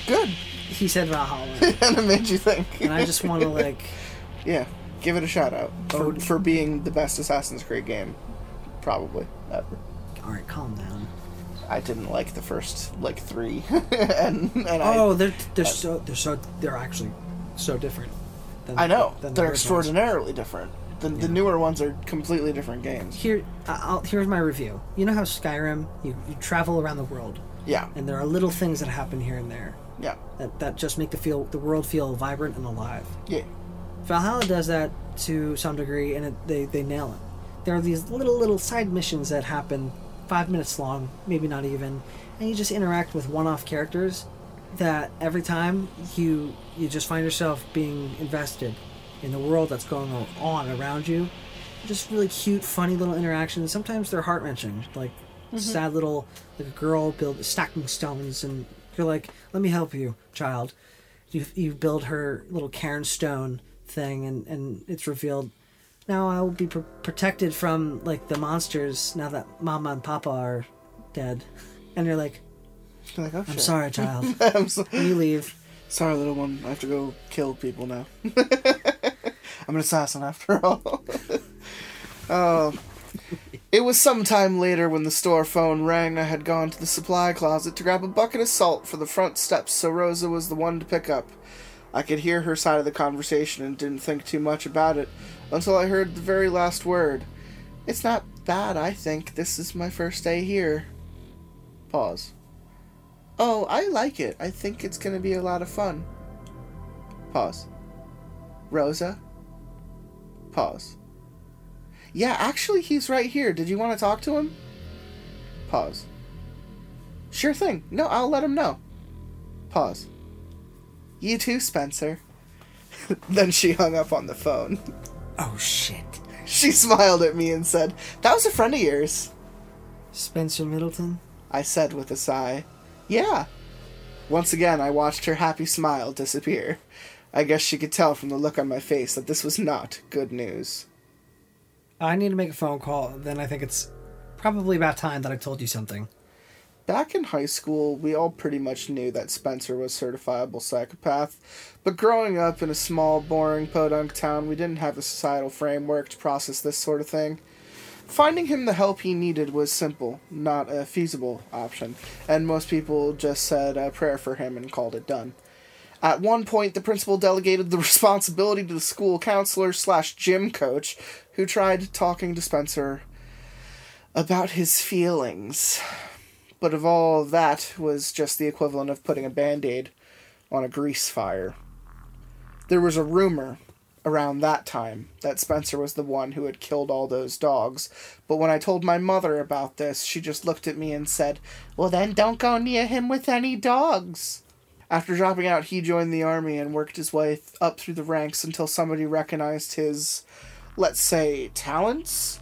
Good. He said Valhalla, and it made you think. and I just want to like yeah. Give it a shout out for, Ode. for being the best Assassin's Creed game, probably ever. All right, calm down. I didn't like the first like three, and and Oh, I they're they're so they're so they're actually so different. Than, I know than the they're extraordinarily different. The, the newer ones are completely different games. Here, I'll, here's my review. You know how Skyrim, you, you travel around the world, Yeah, and there are little things that happen here and there yeah, that, that just make the feel the world feel vibrant and alive. yeah. Valhalla does that to some degree, and it, they they nail it. There are these little little side missions that happen, five minutes long, maybe not even, and you just interact with one-off characters. That every time you you just find yourself being invested in the world that's going on around you. Just really cute, funny little interactions. Sometimes they're heart wrenching, like Mm-hmm. sad little like a girl build stacking stones and You're like, let me help you, child. You you build her little Cairn stone thing, and and it's revealed. Now I will be pr- protected from like the monsters now that Mama and Papa are dead. And you're like, You're like, oh, I'm shit. sorry, child. I'm so- and you leave. sorry, little one. I have to go kill people now. I'm an assassin after all. oh. It was some time later when the store phone rang. I had gone to the supply closet to grab a bucket of salt for the front steps, so Rosa was the one to pick up. I could hear her side of the conversation and didn't think too much about it until I heard the very last word. It's not bad, I think. This is my first day here. Pause. Oh, I like it. I think it's gonna be a lot of fun. Pause. Rosa? Pause. Yeah, actually, he's right here. Did you want to talk to him? Pause. Sure thing. No, I'll let him know. Pause. You too, Spencer. then she hung up on the phone. Oh shit. She smiled at me and said, That was a friend of yours. Spencer Middleton. I said with a sigh. Yeah. Once again, I watched her happy smile disappear. I guess she could tell from the look on my face that this was not good news. I need to make a phone call. Then I think it's probably about time that I told you something. Back in high school, we all pretty much knew that Spencer was certifiable psychopath, but growing up in a small, boring podunk town, we didn't have a societal framework to process this sort of thing. Finding him the help he needed was simple, not a feasible option, and most people just said a prayer for him and called it done. At one point, the principal delegated the responsibility to the school counselor slash gym coach, who tried talking to Spencer about his feelings. But of all that was just the equivalent of putting a band aid on a grease fire. There was a rumor around that time that Spencer was the one who had killed all those dogs, but when I told my mother about this, she just looked at me and said, Well, then don't go near him with any dogs. After dropping out, he joined the army and worked his way th- up through the ranks until somebody recognized his, let's say, talents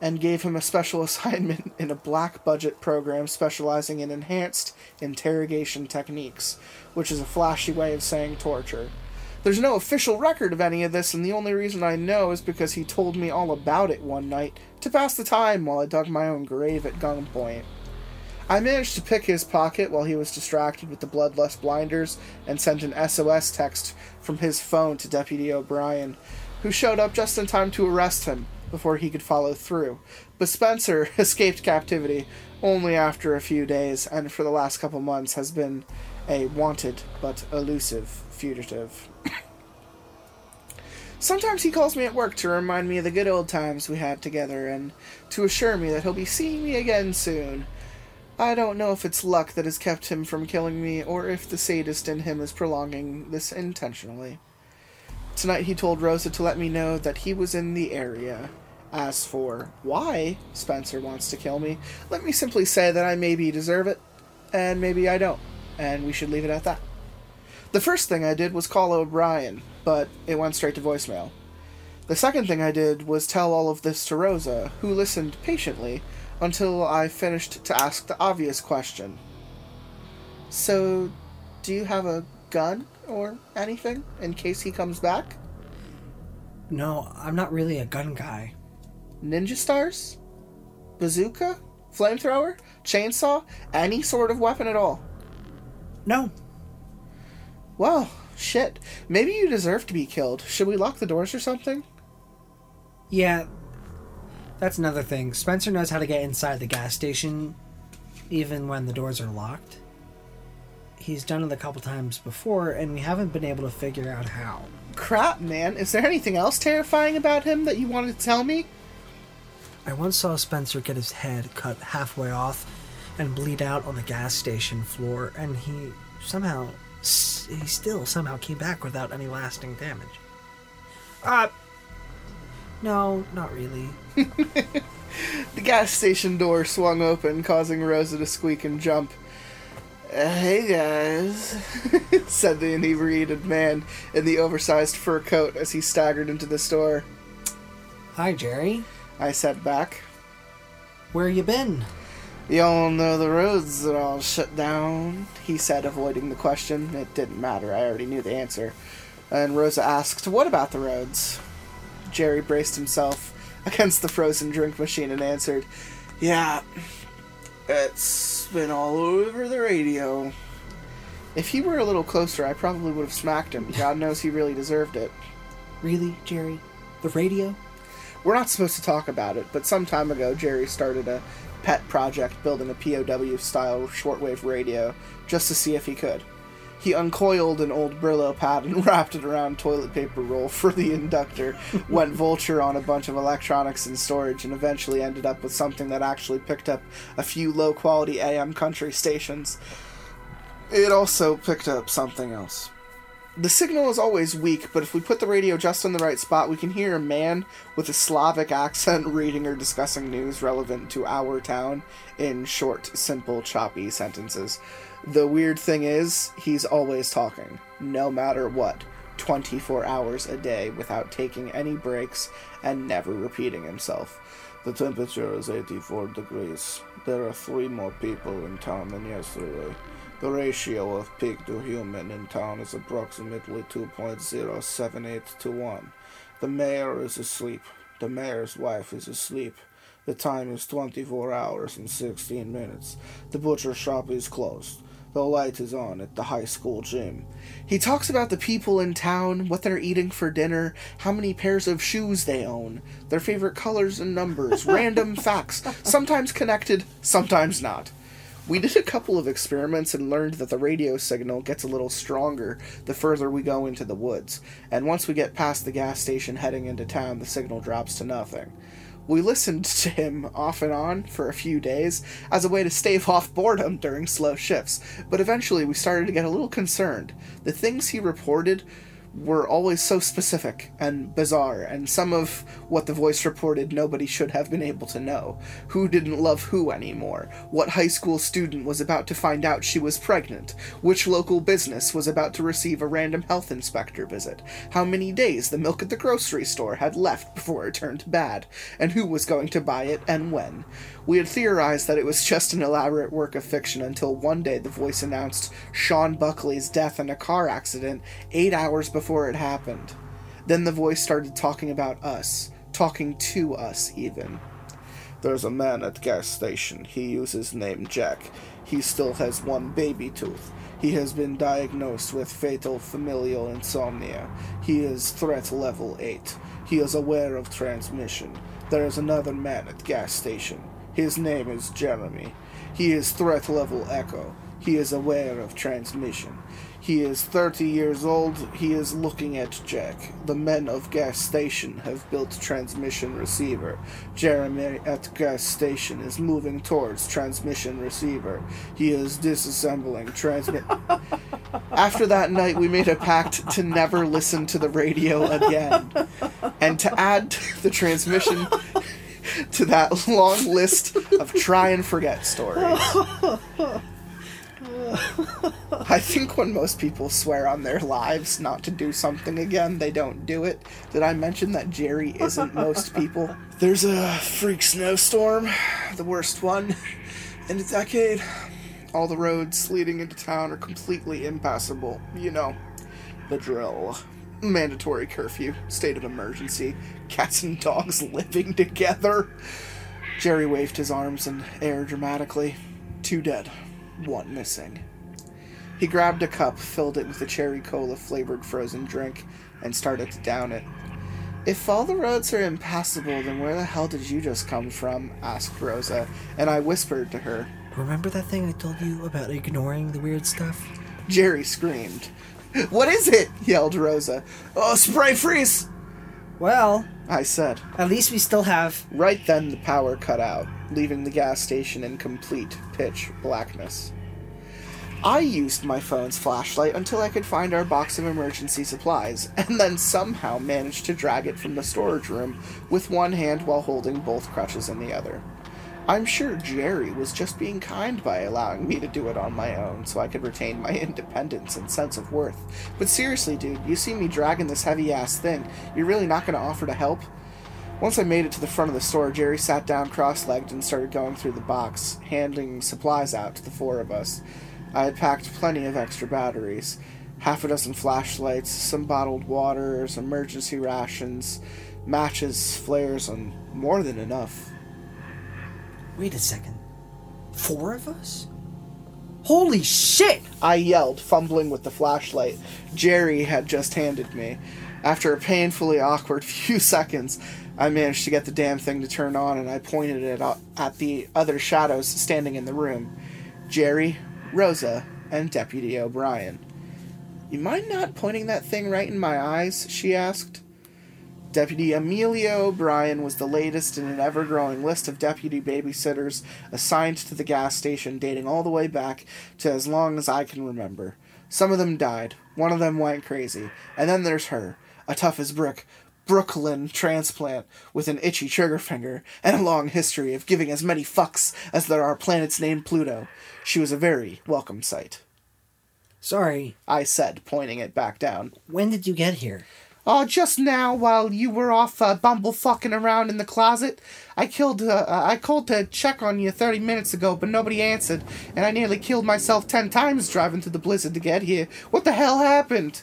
and gave him a special assignment in a black budget program specializing in enhanced interrogation techniques, which is a flashy way of saying torture. There's no official record of any of this, and the only reason I know is because he told me all about it one night to pass the time while I dug my own grave at gunpoint. I managed to pick his pocket while he was distracted with the bloodlust blinders and sent an SOS text from his phone to Deputy O'Brien, who showed up just in time to arrest him before he could follow through. But Spencer escaped captivity only after a few days, and for the last couple months has been a wanted but elusive fugitive. Sometimes he calls me at work to remind me of the good old times we had together and to assure me that he'll be seeing me again soon. I don't know if it's luck that has kept him from killing me or if the sadist in him is prolonging this intentionally. Tonight he told Rosa to let me know that he was in the area. As for why Spencer wants to kill me, let me simply say that I maybe deserve it, and maybe I don't, and we should leave it at that. The first thing I did was call O'Brien, but it went straight to voicemail. The second thing I did was tell all of this to Rosa, who listened patiently until I finished to ask the obvious question. So, do you have a gun or anything in case he comes back? No, I'm not really a gun guy. Ninja stars? Bazooka? Flamethrower? Chainsaw? Any sort of weapon at all? No. Well, shit. Maybe you deserve to be killed. Should we lock the doors or something? Yeah, that's another thing. Spencer knows how to get inside the gas station, even when the doors are locked. He's done it a couple times before, and we haven't been able to figure out how. Crap, man. Is there anything else terrifying about him that you wanted to tell me? I once saw Spencer get his head cut halfway off and bleed out on the gas station floor, and he somehow, he still somehow came back without any lasting damage. Uh, no, not really. The gas station door swung open, causing Rosa to squeak and jump. "Uh, hey guys, said the inebriated man in the oversized fur coat as he staggered into the store. Hi, Jerry. I said back. Where you been? Y'all know the roads are all shut down, he said, avoiding the question. It didn't matter, I already knew the answer. And Rosa asked, What about the roads? Jerry braced himself against the frozen drink machine and answered, Yeah, it's been all over the radio. If he were a little closer, I probably would have smacked him. God knows he really deserved it. Really, Jerry? The radio? We're not supposed to talk about it, but some time ago, Jerry started a pet project building a POW style shortwave radio just to see if he could. He uncoiled an old Brillo pad and wrapped it around toilet paper roll for the inductor, went vulture on a bunch of electronics in storage, and eventually ended up with something that actually picked up a few low quality AM country stations. It also picked up something else. The signal is always weak, but if we put the radio just in the right spot, we can hear a man with a Slavic accent reading or discussing news relevant to our town in short, simple, choppy sentences. The weird thing is, he's always talking, no matter what, 24 hours a day without taking any breaks and never repeating himself. The temperature is 84 degrees. There are three more people in town than yesterday. The ratio of pig to human in town is approximately 2.078 to 1. The mayor is asleep. The mayor's wife is asleep. The time is 24 hours and 16 minutes. The butcher shop is closed. The light is on at the high school gym. He talks about the people in town, what they're eating for dinner, how many pairs of shoes they own, their favorite colors and numbers, random facts, sometimes connected, sometimes not. We did a couple of experiments and learned that the radio signal gets a little stronger the further we go into the woods, and once we get past the gas station heading into town, the signal drops to nothing. We listened to him off and on for a few days as a way to stave off boredom during slow shifts, but eventually we started to get a little concerned. The things he reported were always so specific and bizarre, and some of what the voice reported nobody should have been able to know. Who didn't love who anymore? What high school student was about to find out she was pregnant? Which local business was about to receive a random health inspector visit? How many days the milk at the grocery store had left before it turned bad? And who was going to buy it and when? We had theorized that it was just an elaborate work of fiction until one day the voice announced Sean Buckley's death in a car accident eight hours before it happened. Then the voice started talking about us, talking to us even. There's a man at gas station. He uses name Jack. He still has one baby tooth. He has been diagnosed with fatal familial insomnia. He is threat level 8. He is aware of transmission. There is another man at gas station. His name is Jeremy. He is threat level Echo. He is aware of transmission. He is 30 years old. He is looking at Jack. The men of gas station have built transmission receiver. Jeremy at gas station is moving towards transmission receiver. He is disassembling transmit. After that night, we made a pact to never listen to the radio again. And to add to the transmission to that long list of try and forget stories. I think when most people swear on their lives not to do something again, they don't do it. Did I mention that Jerry isn't most people? There's a freak snowstorm, the worst one in a decade. All the roads leading into town are completely impassable. You know, the drill. Mandatory curfew, state of emergency, cats and dogs living together. Jerry waved his arms in air dramatically. Two dead, one missing. He grabbed a cup, filled it with a cherry cola flavored frozen drink, and started to down it. If all the roads are impassable, then where the hell did you just come from? asked Rosa, and I whispered to her. Remember that thing I told you about ignoring the weird stuff? Jerry screamed. What is it? yelled Rosa. Oh, spray freeze! Well, I said. at least we still have. Right then, the power cut out, leaving the gas station in complete pitch blackness. I used my phone's flashlight until I could find our box of emergency supplies, and then somehow managed to drag it from the storage room with one hand while holding both crutches in the other. I'm sure Jerry was just being kind by allowing me to do it on my own so I could retain my independence and sense of worth. But seriously, dude, you see me dragging this heavy ass thing, you're really not gonna offer to help? Once I made it to the front of the store, Jerry sat down cross legged and started going through the box, handing supplies out to the four of us. I had packed plenty of extra batteries half a dozen flashlights, some bottled waters, emergency rations, matches, flares, and more than enough. Wait a second. Four of us? Holy shit! I yelled, fumbling with the flashlight Jerry had just handed me. After a painfully awkward few seconds, I managed to get the damn thing to turn on and I pointed it at- the other shadows standing in the room Jerry, Rosa, and Deputy O'Brien. You mind not pointing that thing right in my eyes? she asked. Deputy Amelia O'Brien was the latest in an ever growing list of deputy babysitters assigned to the gas station dating all the way back to as long as I can remember. Some of them died, one of them went crazy, and then there's her, a tough as brick, Brooklyn transplant with an itchy trigger finger and a long history of giving as many fucks as there are planets named Pluto. She was a very welcome sight. Sorry, I said, pointing it back down. when did you get here? Oh, just now, while you were off uh, bumble fucking around in the closet, I killed. Uh, I called to check on you thirty minutes ago, but nobody answered, and I nearly killed myself ten times driving through the blizzard to get here. What the hell happened?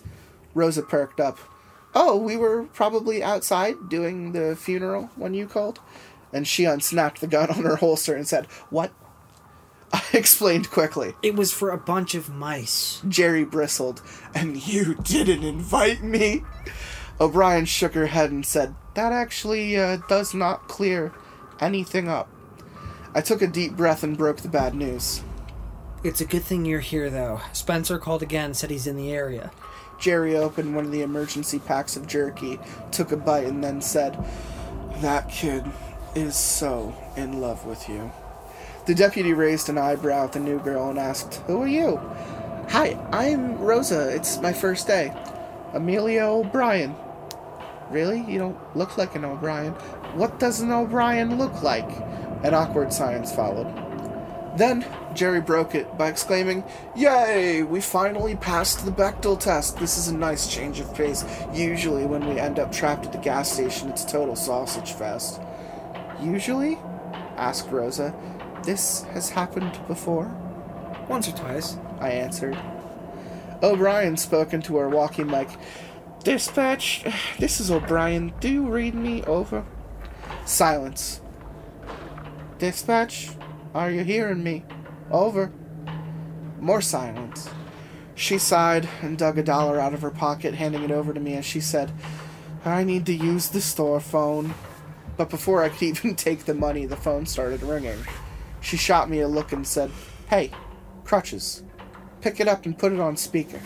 Rosa perked up. Oh, we were probably outside doing the funeral when you called, and she unsnapped the gun on her holster and said, "What?" I explained quickly. It was for a bunch of mice. Jerry bristled. And you didn't invite me? O'Brien shook her head and said, That actually uh, does not clear anything up. I took a deep breath and broke the bad news. It's a good thing you're here, though. Spencer called again, said he's in the area. Jerry opened one of the emergency packs of jerky, took a bite, and then said, That kid is so in love with you. The deputy raised an eyebrow at the new girl and asked, Who are you? Hi, I'm Rosa. It's my first day. Amelia O'Brien. Really? You don't look like an O'Brien. What does an O'Brien look like? An awkward silence followed. Then Jerry broke it by exclaiming, Yay! We finally passed the Bechdel test. This is a nice change of pace. Usually, when we end up trapped at the gas station, it's a total sausage fest. Usually? asked Rosa. This has happened before? Once or twice. I answered. O'Brien spoke into our walkie mic. Dispatch, this is O'Brien. Do you read me over? Silence. Dispatch, are you hearing me? Over. More silence. She sighed and dug a dollar out of her pocket, handing it over to me as she said, I need to use the store phone. But before I could even take the money, the phone started ringing. She shot me a look and said, Hey, crutches. Pick it up and put it on speaker.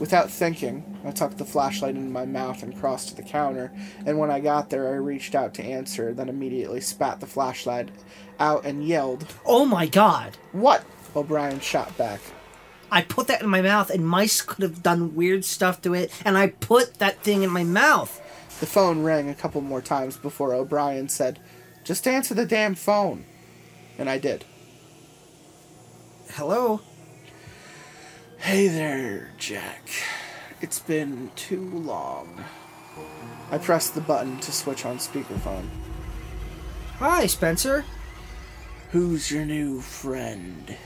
Without thinking, I tucked the flashlight into my mouth and crossed to the counter, and when I got there, I reached out to answer, then immediately spat the flashlight out and yelled, Oh my god! What? O'Brien shot back. I put that in my mouth, and mice could have done weird stuff to it, and I put that thing in my mouth. The phone rang a couple more times before O'Brien said, Just answer the damn phone. And I did. Hello? Hey there, Jack. It's been too long. I pressed the button to switch on speakerphone. Hi, Spencer. Who's your new friend?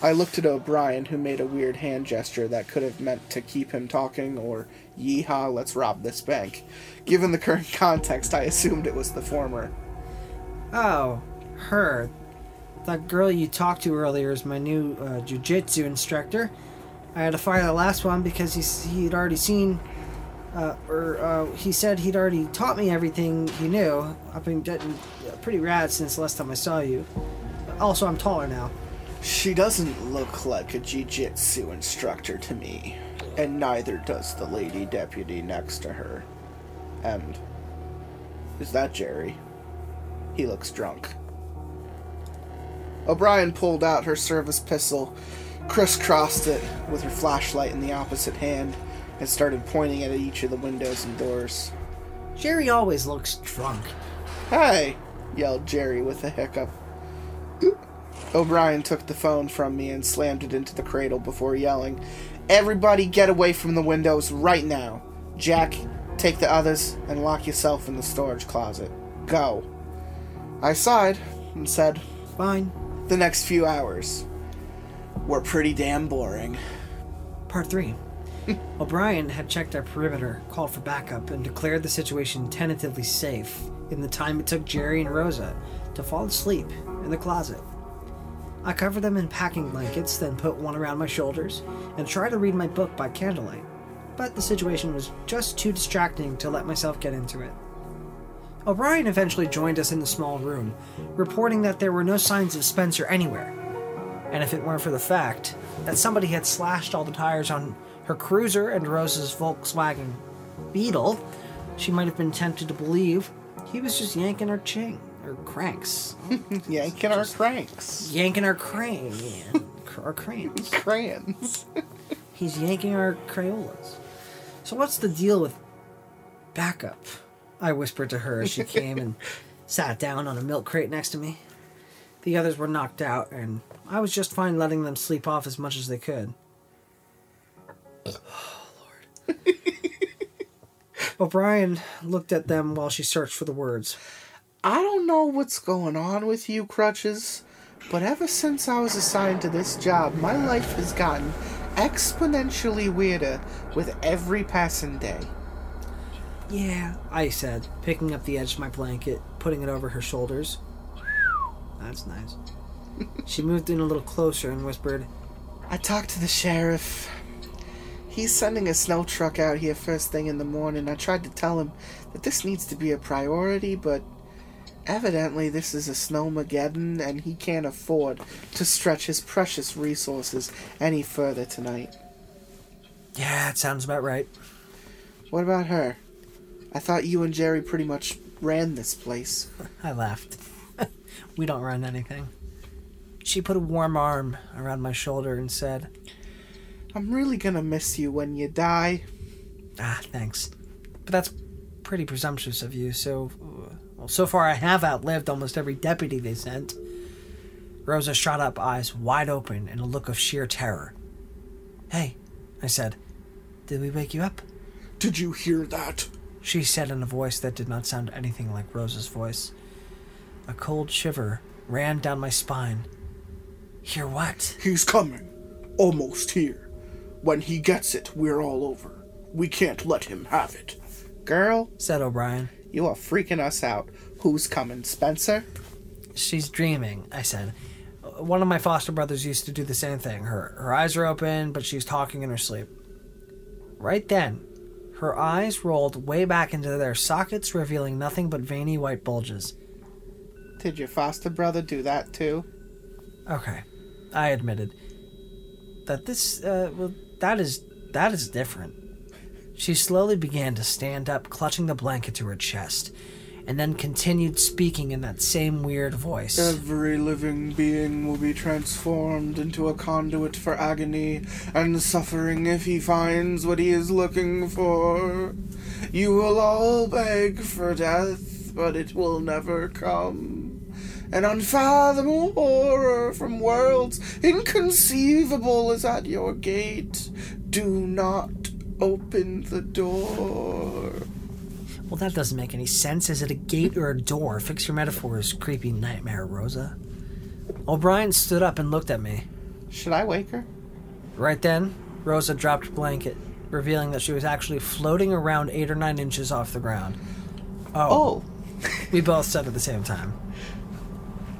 I looked at O'Brien, who made a weird hand gesture that could have meant to keep him talking or yeehaw, let's rob this bank. Given the current context, I assumed it was the former. Oh, her. That girl you talked to earlier is my new uh, jujitsu instructor. I had to fire the last one because he's, he'd already seen, uh, or uh, he said he'd already taught me everything he knew. I've been getting pretty rad since the last time I saw you. Also, I'm taller now. She doesn't look like a jiu-jitsu instructor to me, and neither does the lady deputy next to her. And is that Jerry? He looks drunk. O'Brien pulled out her service pistol, crisscrossed it with her flashlight in the opposite hand, and started pointing at each of the windows and doors. Jerry always looks drunk. Hey! yelled Jerry with a hiccup. O'Brien took the phone from me and slammed it into the cradle before yelling, Everybody get away from the windows right now. Jack, Take the others and lock yourself in the storage closet. Go. I sighed and said, Fine. The next few hours were pretty damn boring. Part 3. O'Brien had checked our perimeter, called for backup, and declared the situation tentatively safe in the time it took Jerry and Rosa to fall asleep in the closet. I covered them in packing blankets, then put one around my shoulders, and tried to read my book by candlelight. But the situation was just too distracting to let myself get into it. O'Brien eventually joined us in the small room, reporting that there were no signs of Spencer anywhere. And if it weren't for the fact that somebody had slashed all the tires on her cruiser and Rose's Volkswagen Beetle, she might have been tempted to believe he was just yanking her chain, or cranks. Yanking our cranks. yanking our crane, yeah. our cranes. Crayons. He's yanking our Crayolas. So what's the deal with backup? I whispered to her as she came and sat down on a milk crate next to me. The others were knocked out, and I was just fine letting them sleep off as much as they could. Oh, Lord. O'Brien looked at them while she searched for the words. I don't know what's going on with you, Crutches, but ever since I was assigned to this job, my life has gotten exponentially weirder with every passing day. Yeah, I said, picking up the edge of my blanket, putting it over her shoulders. That's nice. she moved in a little closer and whispered, I talked to the sheriff. He's sending a snow truck out here first thing in the morning. I tried to tell him that this needs to be a priority, but evidently this is a snowmageddon and he can't afford to stretch his precious resources any further tonight. Yeah, it sounds about right. What about her? I thought you and Jerry pretty much ran this place. I laughed. We don't run anything. She put a warm arm around my shoulder and said, I'm really gonna miss you when you die. Ah, thanks. But that's pretty presumptuous of you, so. Well, so far I have outlived almost every deputy they sent. Rosa shot up, eyes wide open, in a look of sheer terror. Hey, I said, did we wake you up? Did you hear that? She said in a voice that did not sound anything like Rosa's voice. A cold shiver ran down my spine. Hear what? He's coming. Almost here. When he gets it, we're all over. We can't let him have it. Girl, said O'Brien. you are freaking us out. Who's coming, Spencer? She's dreaming, I said. One of my foster brothers used to do the same thing. Her her eyes are open, but she's talking in her sleep. Right then, her eyes rolled way back into their sockets, revealing nothing but veiny white bulges. Did your foster brother do that too? Okay, I admitted that this uh, well that is that is different. She slowly began to stand up, clutching the blanket to her chest, and then continued speaking in that same weird voice. Every living being will be transformed into a conduit for agony and suffering if he finds what he is looking for. You will all beg for death, but it will never come. An unfathomable horror from worlds inconceivable is at your gate. Do not open the door. Well, that doesn't make any sense. Is it a gate or a door? Fix your metaphors, creepy nightmare, Rosa. O'Brien stood up and looked at me. Should I wake her? Right then, Rosa dropped her blanket, revealing that she was actually floating around eight or nine inches off the ground. Oh, oh. We both said at the same time.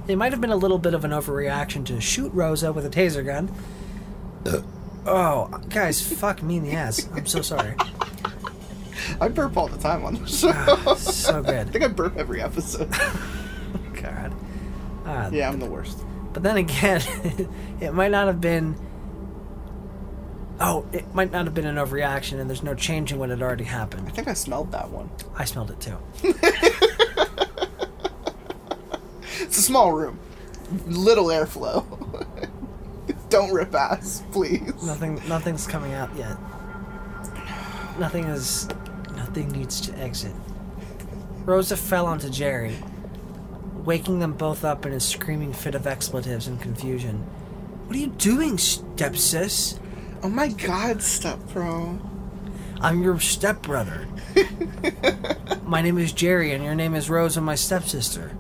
It might have been a little bit of an overreaction to shoot Rosa with a taser gun. Oh, guys, fuck me in the ass. I'm so sorry. I burp all the time on the show. So good. I think I burp every episode. God. Ah, yeah, I'm the worst. But then again, it might not have been. Oh, it might not have been an overreaction, and there's no changing what had already happened. I think I smelled that one. I smelled it too. It's a small room, little airflow. Don't rip ass, please. Nothing, nothing's coming out yet. Nothing is, nothing needs to exit. Rosa fell onto Jerry, waking them both up in a screaming fit of expletives and confusion. What are you doing, stepsis? Oh my god, step bro. I'm your stepbrother. my name is Jerry, and your name is Rose, and my stepsister.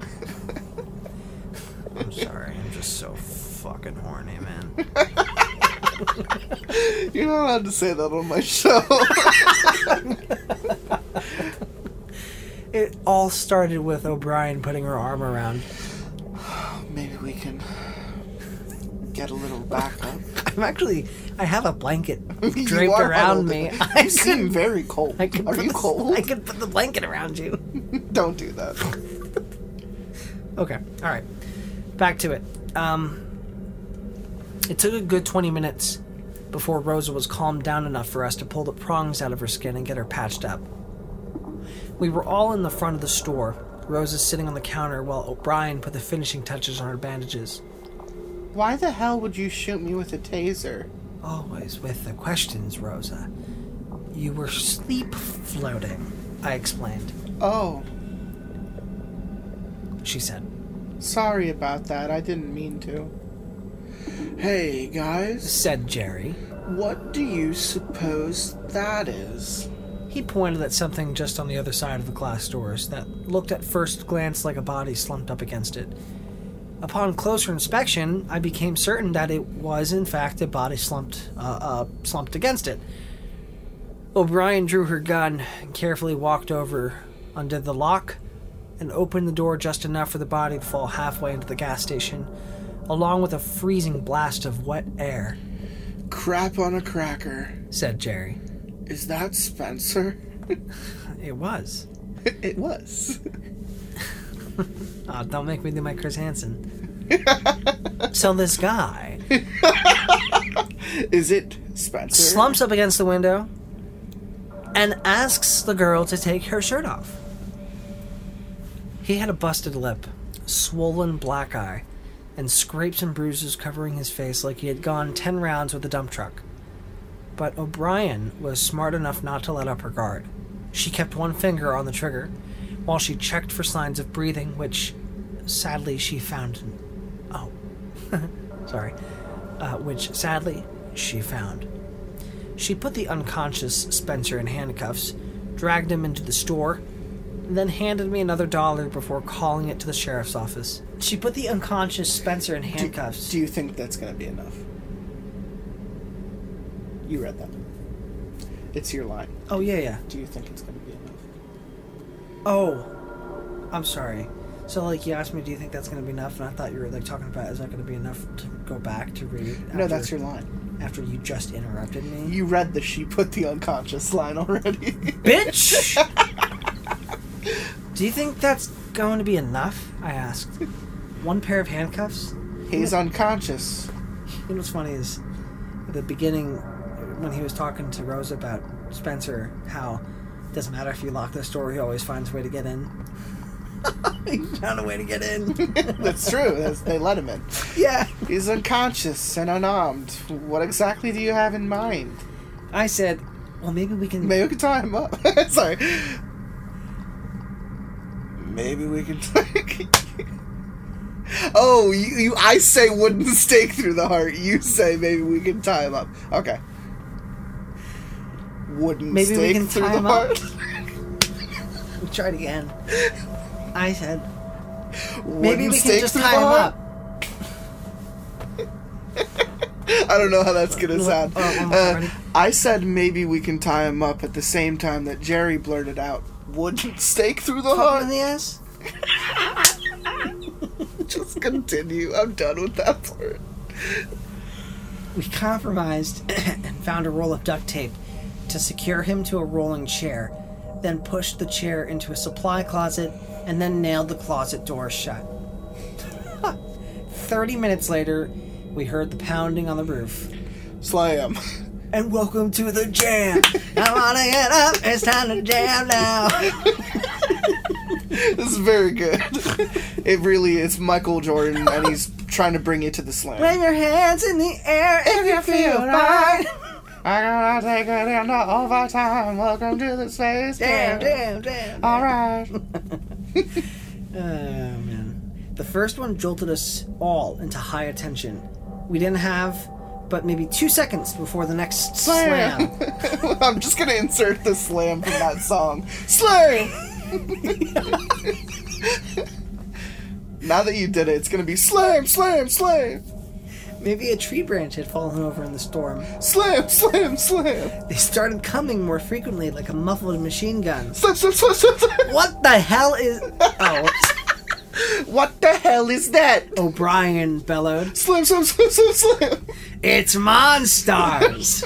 I'm sorry. I'm just so fucking horny, man. You're not allowed to say that on my show. It all started with O'Brien putting her arm around. Maybe we can get a little backup. I'm actually. I have a blanket You draped are around huddled. me. You I seem could. very cold. I could Are put you the- cold? I could put the blanket around you. Don't do that. Okay. All right. Back to it. Um, it took a good 20 minutes before Rosa was calmed down enough for us to pull the prongs out of her skin and get her patched up. We were all in the front of the store, Rosa sitting on the counter while O'Brien put the finishing touches on her bandages. Why the hell would you shoot me with a taser? Always with the questions, Rosa. You were sleep floating, I explained. Oh, She said. Sorry about that. I didn't mean to. Hey, guys. Said Jerry. What do you suppose that is? He pointed at something just on the other side of the glass doors that looked at first glance like a body slumped up against it. Upon closer inspection, I became certain that it was in fact a body slumped uh, uh, slumped against it. O'Brien drew her gun and carefully walked over, undid the lock, and opened the door just enough for the body to fall halfway into the gas station, along with a freezing blast of wet air, Crap on a cracker. said Jerry. Is that Spencer? It was. it was. Oh, don't make me do my Chris Hansen. so this guy Is it Spencer? slumps up against the window and asks the girl to take her shirt off. He had a busted lip, swollen black eye, and scrapes and bruises covering his face like he had gone ten rounds with a dump truck. But O'Brien was smart enough not to let up her guard. She kept one finger on the trigger while she checked for signs of breathing, which sadly she found. Oh, sorry. Uh, which sadly she found. She put the unconscious Spencer in handcuffs, dragged him into the store, then handed me another dollar before calling it to the sheriff's office. She put the unconscious Spencer in handcuffs. Do you think that's going to be enough? You read that. It's your line. oh, yeah, yeah. Do you think it's going to be enough? Oh, I'm sorry. So, like, you asked me, do you think that's going to be enough? And I thought you were, like, talking about, is that going to be enough to go back to read? No, that's your line. After you just interrupted me? You read the she put the unconscious line already. Bitch! do you think that's going to be enough? I asked. One pair of handcuffs? He's unconscious. You know what's funny is at the beginning when he was talking to Rose about Spencer, how it doesn't matter if you lock the store, he always finds a way to get in. he found a way to get in. That's true. That's, they let him in. yeah. He's unconscious and unarmed. What exactly do you have in mind? I said, well, maybe we can. Maybe we can tie him up. Sorry. Maybe we can. Tie Oh, you, you. I say wooden stake through the heart. You say maybe we can tie him up. Okay. Wooden Maybe we stake can through tie the him up. heart. We'll try it again. I said, Wooden maybe we can just tie him heart? up. I don't know how that's gonna sound. uh, time, Uh? I said maybe we can tie him up at the same time that Jerry blurted out wooden stake through the heart. in the ass? Just continue. I'm done with that part. We compromised and found a roll of duct tape to secure him to a rolling chair, then pushed the chair into a supply closet and then nailed the closet door shut. Thirty minutes later, we heard the pounding on the roof. Slam. And welcome to the jam. I wanna get up. It's time to jam now. this is very good. It really is Michael Jordan, and he's trying to bring you to the slam. When your hands in the air, if you feel fine. I gotta take it into overtime. Welcome to the space Damn, damn, damn. All right. Oh man. The first one jolted us all into high attention. We didn't have but maybe two seconds before the next slam. Slam! I'm just gonna insert the slam from that song. Slam! now that you did it, it's gonna be slam, slam, slam! Maybe a tree branch had fallen over in the storm. Slam, slam, slam! They started coming more frequently, like a muffled machine gun. Slam, slam, slam, slam, slam. What the hell is. Oh, What the hell is that? O'Brien bellowed. Slam, slam, slam, slam, slam! It's Monstars!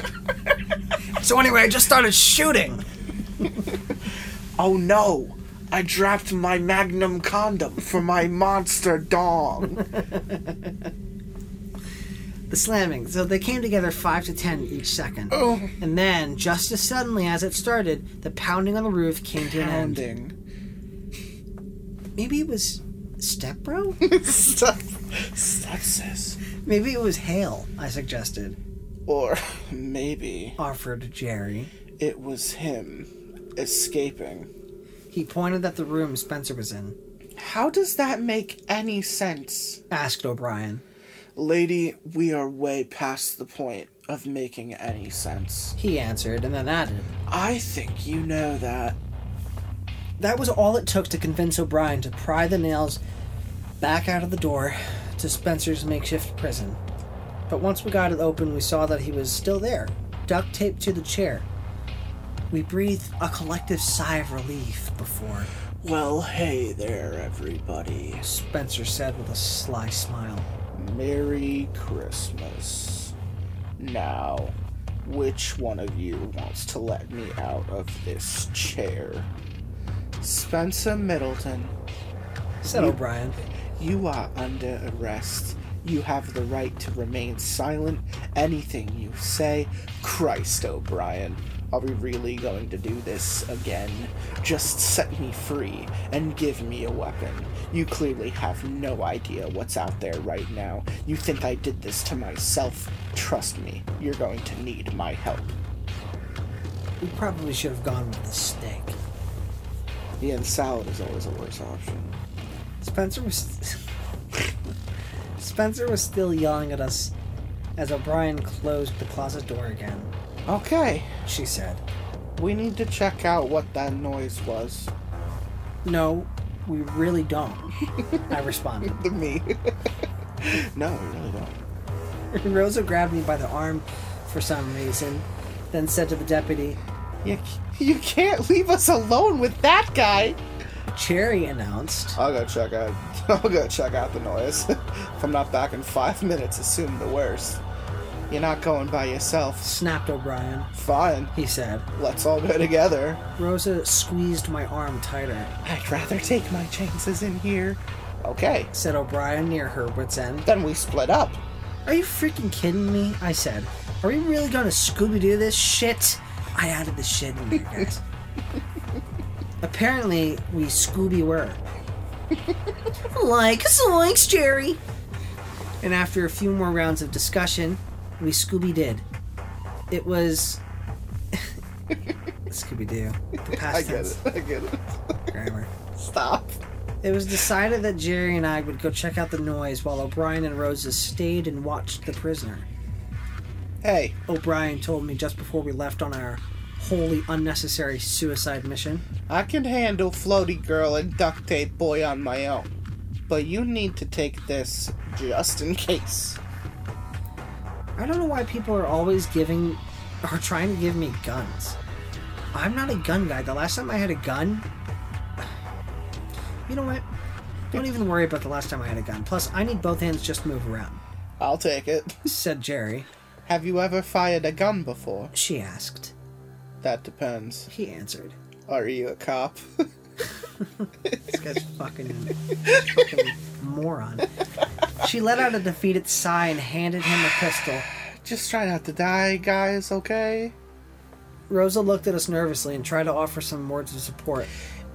so, anyway, I just started shooting. Oh no! I dropped my magnum condom for my monster dong. The slamming. So they came together five to ten each second. Oh. And then, just as suddenly as it started, the pounding on the roof came to an end. Maybe it was Step Bro? Step, stepsis. Maybe it was hail, I suggested. Or maybe Offered Jerry. it was him escaping. He pointed at the room Spencer was in. How does that make any sense? Asked O'Brien. Lady, we are way past the point of making any sense. He answered and then added. I think you know that. That was all it took to convince O'Brien to pry the nails back out of the door to Spencer's makeshift prison. But once we got it open, we saw that he was still there, duct taped to the chair. We breathed a collective sigh of relief before Well, hey there, everybody. Spencer said with a sly smile. Merry Christmas. Now, which one of you wants to let me out of this chair? Spencer Middleton, Said O'Brien. you are under arrest. You have the right to remain silent. Anything you say. Christ, O'Brien. Are we really going to do this again? Just set me free and give me a weapon. You clearly have no idea what's out there right now. You think I did this to myself? Trust me, you're going to need my help. We probably should have gone with the steak. Yeah, and salad is always a worse option. Spencer was Spencer was still yelling at us as O'Brien closed the closet door again. Okay, She said, we need to check out what that noise was. No, we really don't. I responded. To me. no, we really don't. Rosa grabbed me by the arm for some reason, then said to the deputy, You, you can't leave us alone with that guy. Jerry announced. I'll go check out. I'll go check out the noise. if I'm not back in five minutes, assume the worst. You're not going by yourself. Snapped O'Brien, Fine. he said. Let's all go together. Rosa squeezed my arm tighter, I'd rather take my chances in here. Okay. said O'Brien near her wits' end. Then we split up. Are you freaking kidding me? I said. Are we really gonna Scooby Doo this shit? I added the shit in there, guys. Apparently, we Scooby were. like zoinks, Jerry. And after a few more rounds of discussion, we Scooby did. It was Scooby Doo. The past I get tense it. I get it. grammar. Stop. It was decided that Jerry and I would go check out the noise while O'Brien and Rosa stayed and watched the prisoner. Hey, O'Brien told me just before we left on our wholly unnecessary suicide mission. I can handle floaty girl and duct tape boy on my own. But you need to take this just in case. I don't know why people are always giving or trying to give me guns. I'm not a gun guy. The last time I had a gun. You know what? Don't even worry about the last time I had a gun. Plus, I need both hands just to move around, I'll take it. said Jerry. Have you ever fired a gun before? She asked. That depends. He answered. Are you a cop? This guy's fucking, fucking moron. She let out a defeated sigh and handed him a pistol. Just try not to die, guys, okay? Rosa looked at us nervously and tried to offer some words of support.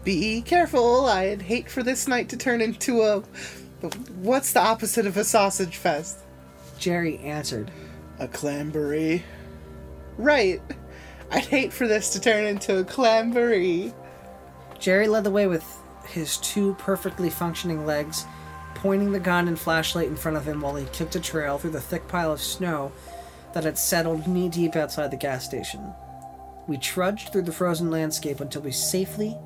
Be careful. I'd hate for this night to turn into a. What's the opposite of a sausage fest? Jerry answered. A clamboree. Right. I'd hate for this to turn into a clamboree. Jerry led the way with his two perfectly functioning legs, pointing the gun and flashlight in front of him while he kicked a trail through the thick pile of snow that had settled knee deep outside the gas station. We trudged through the frozen landscape until we safely,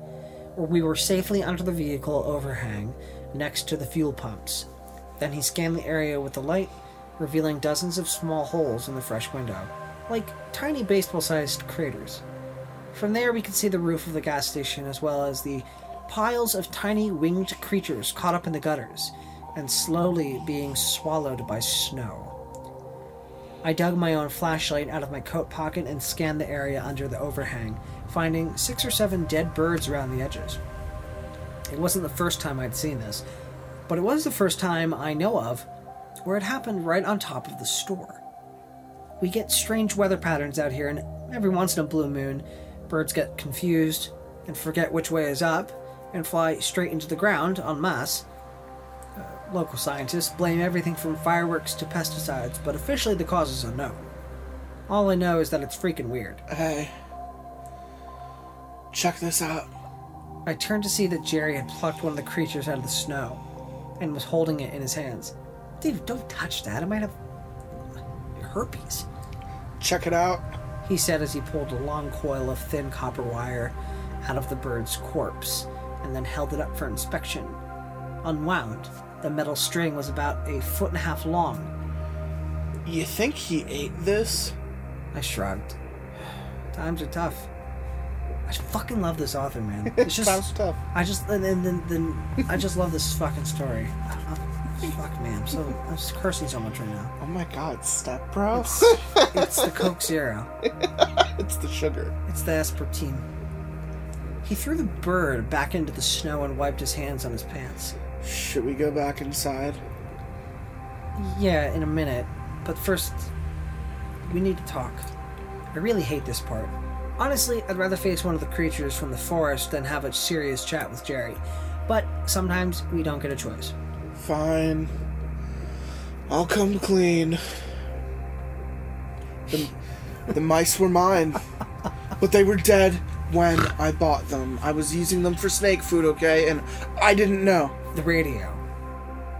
or we were safely under the vehicle overhang next to the fuel pumps. Then he scanned the area with the light, revealing dozens of small holes in the fresh window, like tiny baseball sized craters. From there, we could see the roof of the gas station as well as the piles of tiny winged creatures caught up in the gutters and slowly being swallowed by snow. I dug my own flashlight out of my coat pocket and scanned the area under the overhang, finding six or seven dead birds around the edges. It wasn't the first time I'd seen this, but it was the first time I know of where it happened right on top of the store. We get strange weather patterns out here, and every once in a blue moon, birds get confused and forget which way is up and fly straight into the ground en masse. Uh, local scientists blame everything from fireworks to pesticides, but officially the cause is unknown. All I know is that it's freaking weird. Hey. Check this out. I turned to see that Jerry had plucked one of the creatures out of the snow and was holding it in his hands. Dude, don't touch that. It might have herpes. Check it out. He said as he pulled a long coil of thin copper wire out of the bird's corpse and then held it up for inspection. Unwound, the metal string was about a foot and a half long. You think he ate this? I shrugged. Times are tough. I fucking love this author, man. It's just tough. I just and then then, then I just love this fucking story. Fuck man, I'm so I'm just cursing so much right now. Oh my god, step bro. It's the Coke Zero. it's the sugar. It's the aspartame. He threw the bird back into the snow and wiped his hands on his pants. Should we go back inside? Yeah, in a minute. But first, we need to talk. I really hate this part. Honestly, I'd rather face one of the creatures from the forest than have a serious chat with Jerry. But sometimes we don't get a choice. Fine. I'll come clean. The, the mice were mine. But they were dead when I bought them. I was using them for snake food, okay? And I didn't know. The radio.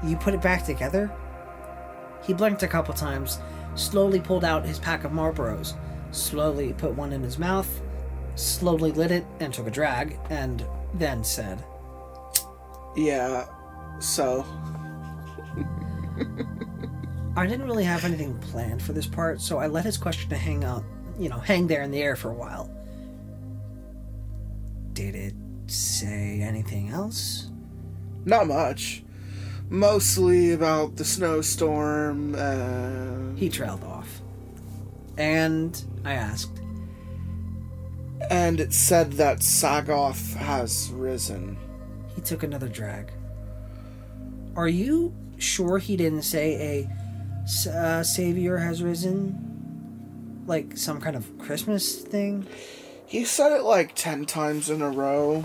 You put it back together? He blinked a couple times, slowly pulled out his pack of Marlboros, slowly put one in his mouth, slowly lit it and took a drag, and then said, Yeah, so. I didn't really have anything planned for this part, so I let his question hang out, you know, hang there in the air for a while. Did it say anything else? Not much. Mostly about the snowstorm. Uh, He trailed off. And I asked, and it said that Sagoth has risen. he took another drag. Are you sure he didn't say a uh, savior has risen? Like some kind of Christmas thing? He said it like ten times in a row.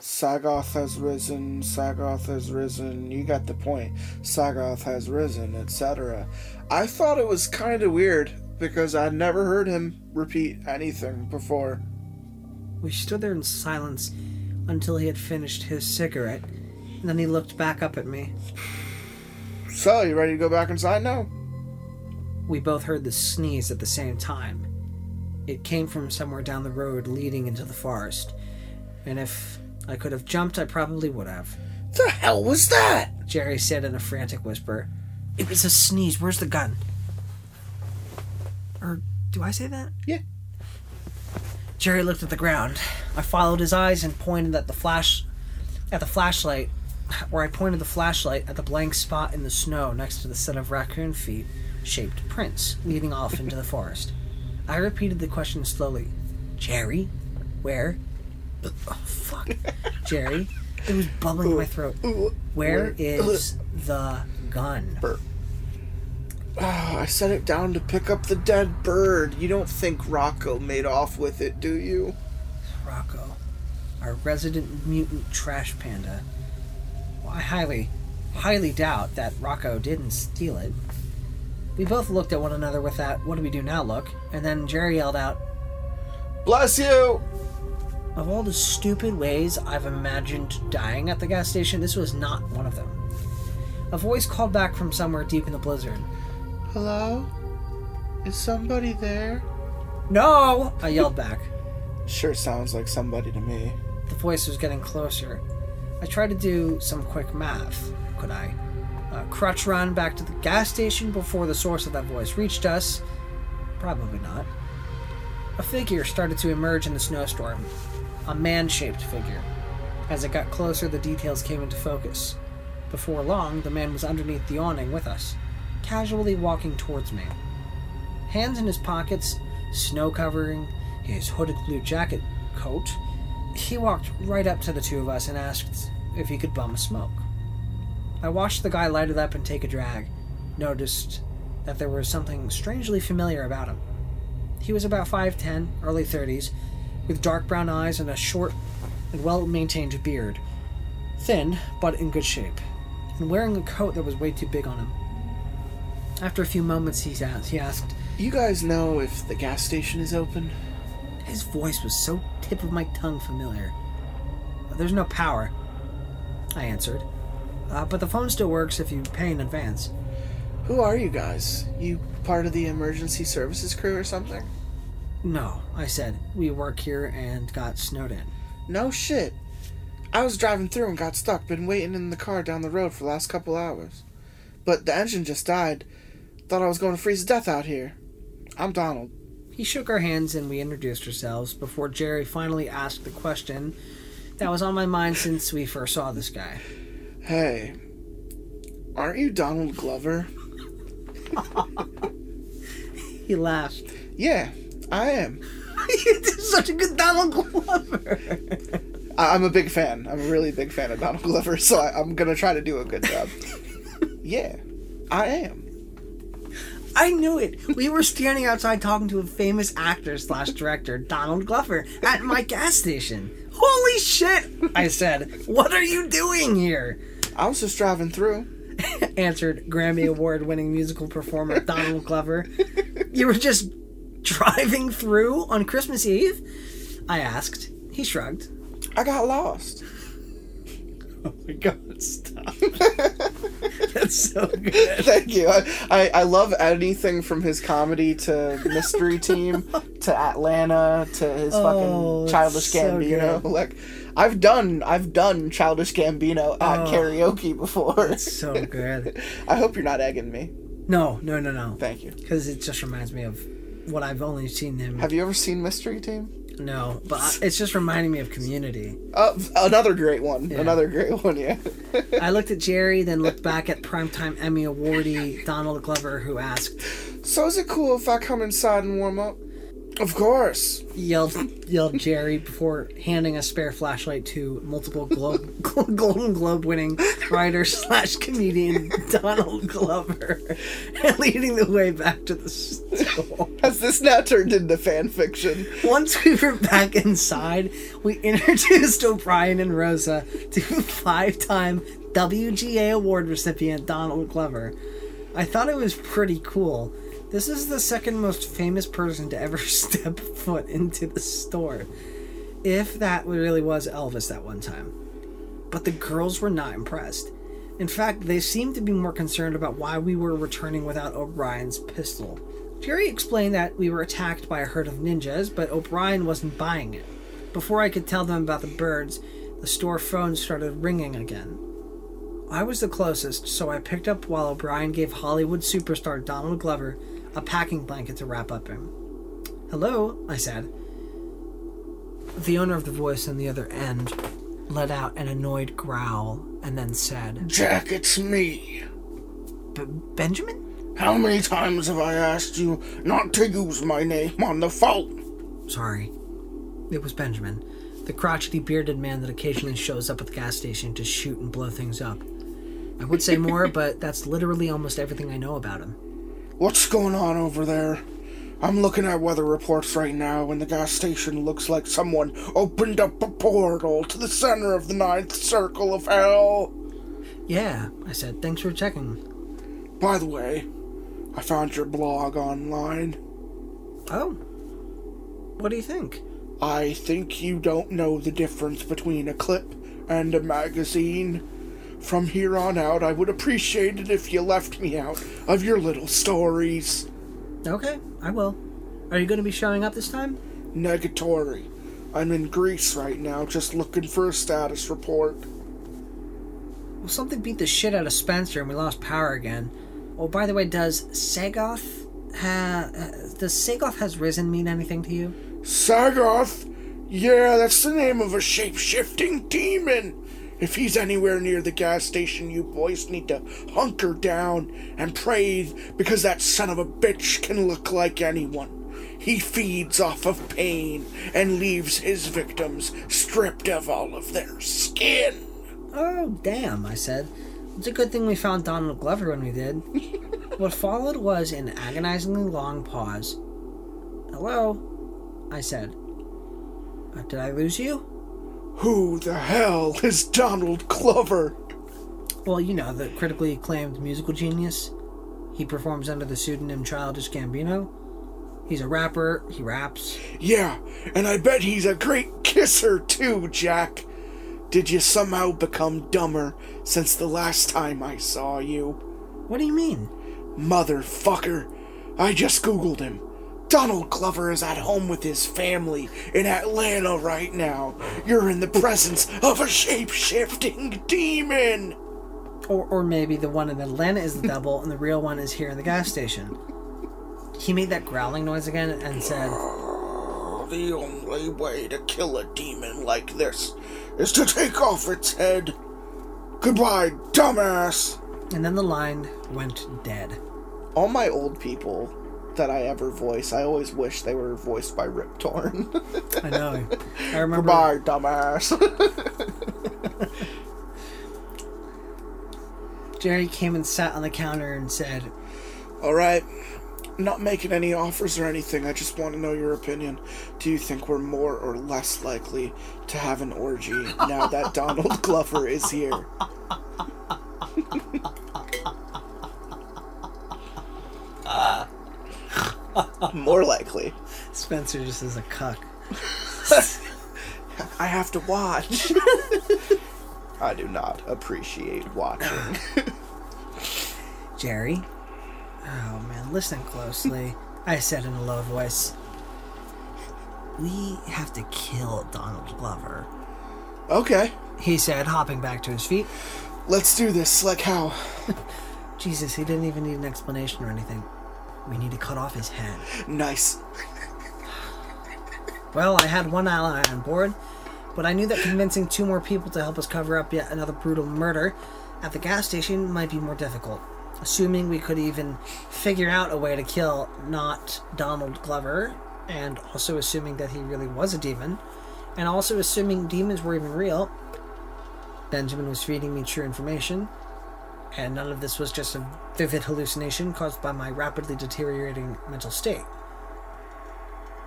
Sagoth has risen, Sagoth has risen. You got the point. Sagoth has risen, etc. I thought it was kind of weird because I'd never heard him repeat anything before. We stood there in silence until he had finished his cigarette, and then he looked back up at me. So, you ready to go back inside now? We both heard the sneeze at the same time. It came from somewhere down the road leading into the forest, and if I could have jumped, I probably would have. The hell was that? Jerry said in a frantic whisper. It was a sneeze. Where's the gun? Or do I say that? Yeah. Jerry looked at the ground. I followed his eyes and pointed at the flash at the flashlight where I pointed the flashlight at the blank spot in the snow next to the set of raccoon feet shaped prints leading off into the forest. I repeated the question slowly. Jerry? Where? Oh, fuck. Jerry? It was bubbling in my throat. Where is the gun? Ah, I set it down to pick up the dead bird. You don't think Rocco made off with it, do you? Rocco, our resident mutant trash panda. Well, I highly, highly doubt that Rocco didn't steal it. We both looked at one another with that what do we do now look, and then Jerry yelled out, Bless you! Of all the stupid ways I've imagined dying at the gas station, this was not one of them. A voice called back from somewhere deep in the blizzard. Hello? Is somebody there? No! I yelled back. Sure sounds like somebody to me. The voice was getting closer. I tried to do some quick math. Could I? Crutch run back to the gas station before the source of that voice reached us? Probably not. A figure started to emerge in the snowstorm. A man shaped figure. As it got closer, the details came into focus. Before long, the man was underneath the awning with us, casually walking towards me. Hands in his pockets, snow covering his hooded blue jacket coat, he walked right up to the two of us and asked if he could bum a smoke. I watched the guy light it up and take a drag, noticed that there was something strangely familiar about him. He was about 5'10, early 30s, with dark brown eyes and a short and well maintained beard. Thin, but in good shape, and wearing a coat that was way too big on him. After a few moments, he asked, he asked You guys know if the gas station is open? His voice was so tip of my tongue familiar. There's no power, I answered. Uh, but the phone still works if you pay in advance. Who are you guys? You part of the emergency services crew or something? No, I said. We work here and got snowed in. No shit. I was driving through and got stuck. Been waiting in the car down the road for the last couple hours. But the engine just died. Thought I was going to freeze to death out here. I'm Donald. He shook our hands and we introduced ourselves before Jerry finally asked the question that was on my mind since we first saw this guy. Hey, aren't you Donald Glover? He laughed. Yeah, I am. you did such a good Donald Glover. I- I'm a big fan. I'm a really big fan of Donald Glover, so I- I'm gonna try to do a good job. yeah, I am. I knew it. We were standing outside talking to a famous actor slash director, Donald Glover, at my gas station. Holy shit! I said. What are you doing here? I was just driving through. Answered Grammy Award winning musical performer Donald Glover. You were just driving through on Christmas Eve? I asked. He shrugged. I got lost. Oh my god, stop. That's so good. Thank you. I, I, I love anything from his comedy to Mystery Team to Atlanta to his Oh, fucking Childish Gambino. Like, I've done I've done Childish Gambino at Oh. karaoke before. So good. I hope you're not egging me. No, no, no, no. Thank you. Because it just reminds me of what I've only seen him. Have you ever seen Mystery Team? No, but it's just reminding me of Community. Uh, another great one. Yeah. Another great one. Yeah. I looked at Jerry, then looked back at primetime Emmy awardee Donald Glover, who asked, so is it cool if I come inside and warm up? Of course. yelled, yelled Jerry before handing a spare flashlight to multiple Globe, Golden Globe winning writer slash comedian Donald Glover, and leading the way back to the store. Has this now turned into fan fiction? Once we were back inside, we introduced O'Brien and Rosa to five time WGA award recipient Donald Glover. I thought it was pretty cool. This is the second most famous person to ever step foot into the store. If that really was Elvis that one time. But the girls were not impressed. In fact, they seemed to be more concerned about why we were returning without O'Brien's pistol. Jerry explained that we were attacked by a herd of ninjas, but O'Brien wasn't buying it. Before I could tell them about the birds, the store phone started ringing again. I was the closest, so I picked up while O'Brien gave Hollywood superstar Donald Glover a packing blanket to wrap up in. Hello, I said. The owner of the voice on the other end let out an annoyed growl and then said, Jack, it's me. "B- Benjamin? How many times have I asked you not to use my name on the phone? Sorry. It was Benjamin, the crotchety bearded man that occasionally shows up at the gas station to shoot and blow things up. I would say more, but that's literally almost everything I know about him. What's going on over there? I'm looking at weather reports right now, and the gas station looks like someone opened up a portal to the center of the ninth circle of hell. Yeah, I said, thanks for checking. By the way, I found your blog online. Oh. What do you think? I think you don't know the difference between a clip and a magazine. From here on out, I would appreciate it if you left me out of your little stories. Okay, I will. Are you going to be showing up this time? Negatory. I'm in Greece right now, just looking for a status report. Well, something beat the shit out of Spencer and we lost power again. Oh, by the way, does Sagoth ha- uh, does Sagoth has risen mean anything to you? Sagoth? Yeah, that's the name of a shape shifting demon. If he's anywhere near the gas station, you boys need to hunker down and pray because that son of a bitch can look like anyone. He feeds off of pain and leaves his victims stripped of all of their skin. Oh, damn, I said. It's a good thing we found Donald Glover when we did. what followed was an agonizingly long pause. Hello? I said. Uh, did I lose you? Who the hell is Donald Glover? Well, you know, the critically acclaimed musical genius. He performs under the pseudonym Childish Gambino. He's a rapper, he raps. Yeah, and I bet he's a great kisser too, Jack. Did you somehow become dumber since the last time I saw you? What do you mean? Motherfucker. I just googled him. Donald Glover is at home with his family in Atlanta right now. You're in the presence of a shape shifting demon. Or, or maybe the one in Atlanta is the devil and the real one is here in the gas station. He made that growling noise again and said, The only way to kill a demon like this is to take off its head. Goodbye, dumbass. and then the line went dead. All my old people that I ever voice, I always wish they were voiced by Rip Torn. I know. I remember. Goodbye, dumbass. Jerry came and sat on the counter and said, All right. Not making any offers or anything. I just want to know your opinion. Do you think we're more or less likely to have an orgy now that Donald Glover is here? more likely. Spencer just is a cuck. I have to watch. I do not appreciate watching. Jerry? Oh man, listen closely. I said in a low voice. We have to kill Donald Glover. okay, He said, hopping back to his feet. let's do this. Like how? Jesus, he didn't even need an explanation or anything. We need to cut off his head. Nice. Well, I had one ally on board, but I knew that convincing two more people to help us cover up yet another brutal murder at the gas station might be more difficult. Assuming we could even figure out a way to kill not Donald Glover, and also assuming that he really was a demon, and also assuming demons were even real, Benjamin was feeding me true information, and none of this was just a vivid hallucination caused by my rapidly deteriorating mental state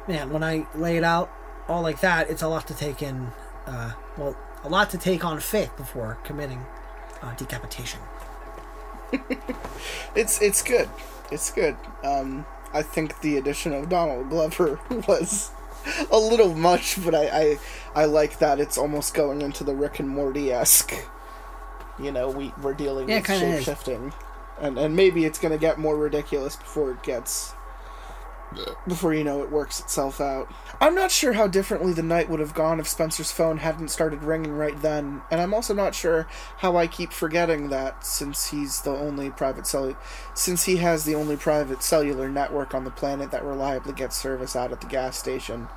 man, when I lay it out all like that, it's a lot to take in. Uh, well, a lot to take on faith before committing uh, decapitation. It's it's good. It's good. Um, I think the addition of Donald Glover was a little much, but I, I I like that it's almost going into the Rick and Morty esque. You know, we we're dealing Yeah, with kinda shape is. shifting, and and maybe it's gonna get more ridiculous before it gets. Before you know it works itself out. I'm not sure how differently the night would have gone if Spencer's phone hadn't started ringing right then, and I'm also not sure how I keep forgetting that since he's the only private cell since he has the only private cellular network on the planet that reliably gets service out at the gas station.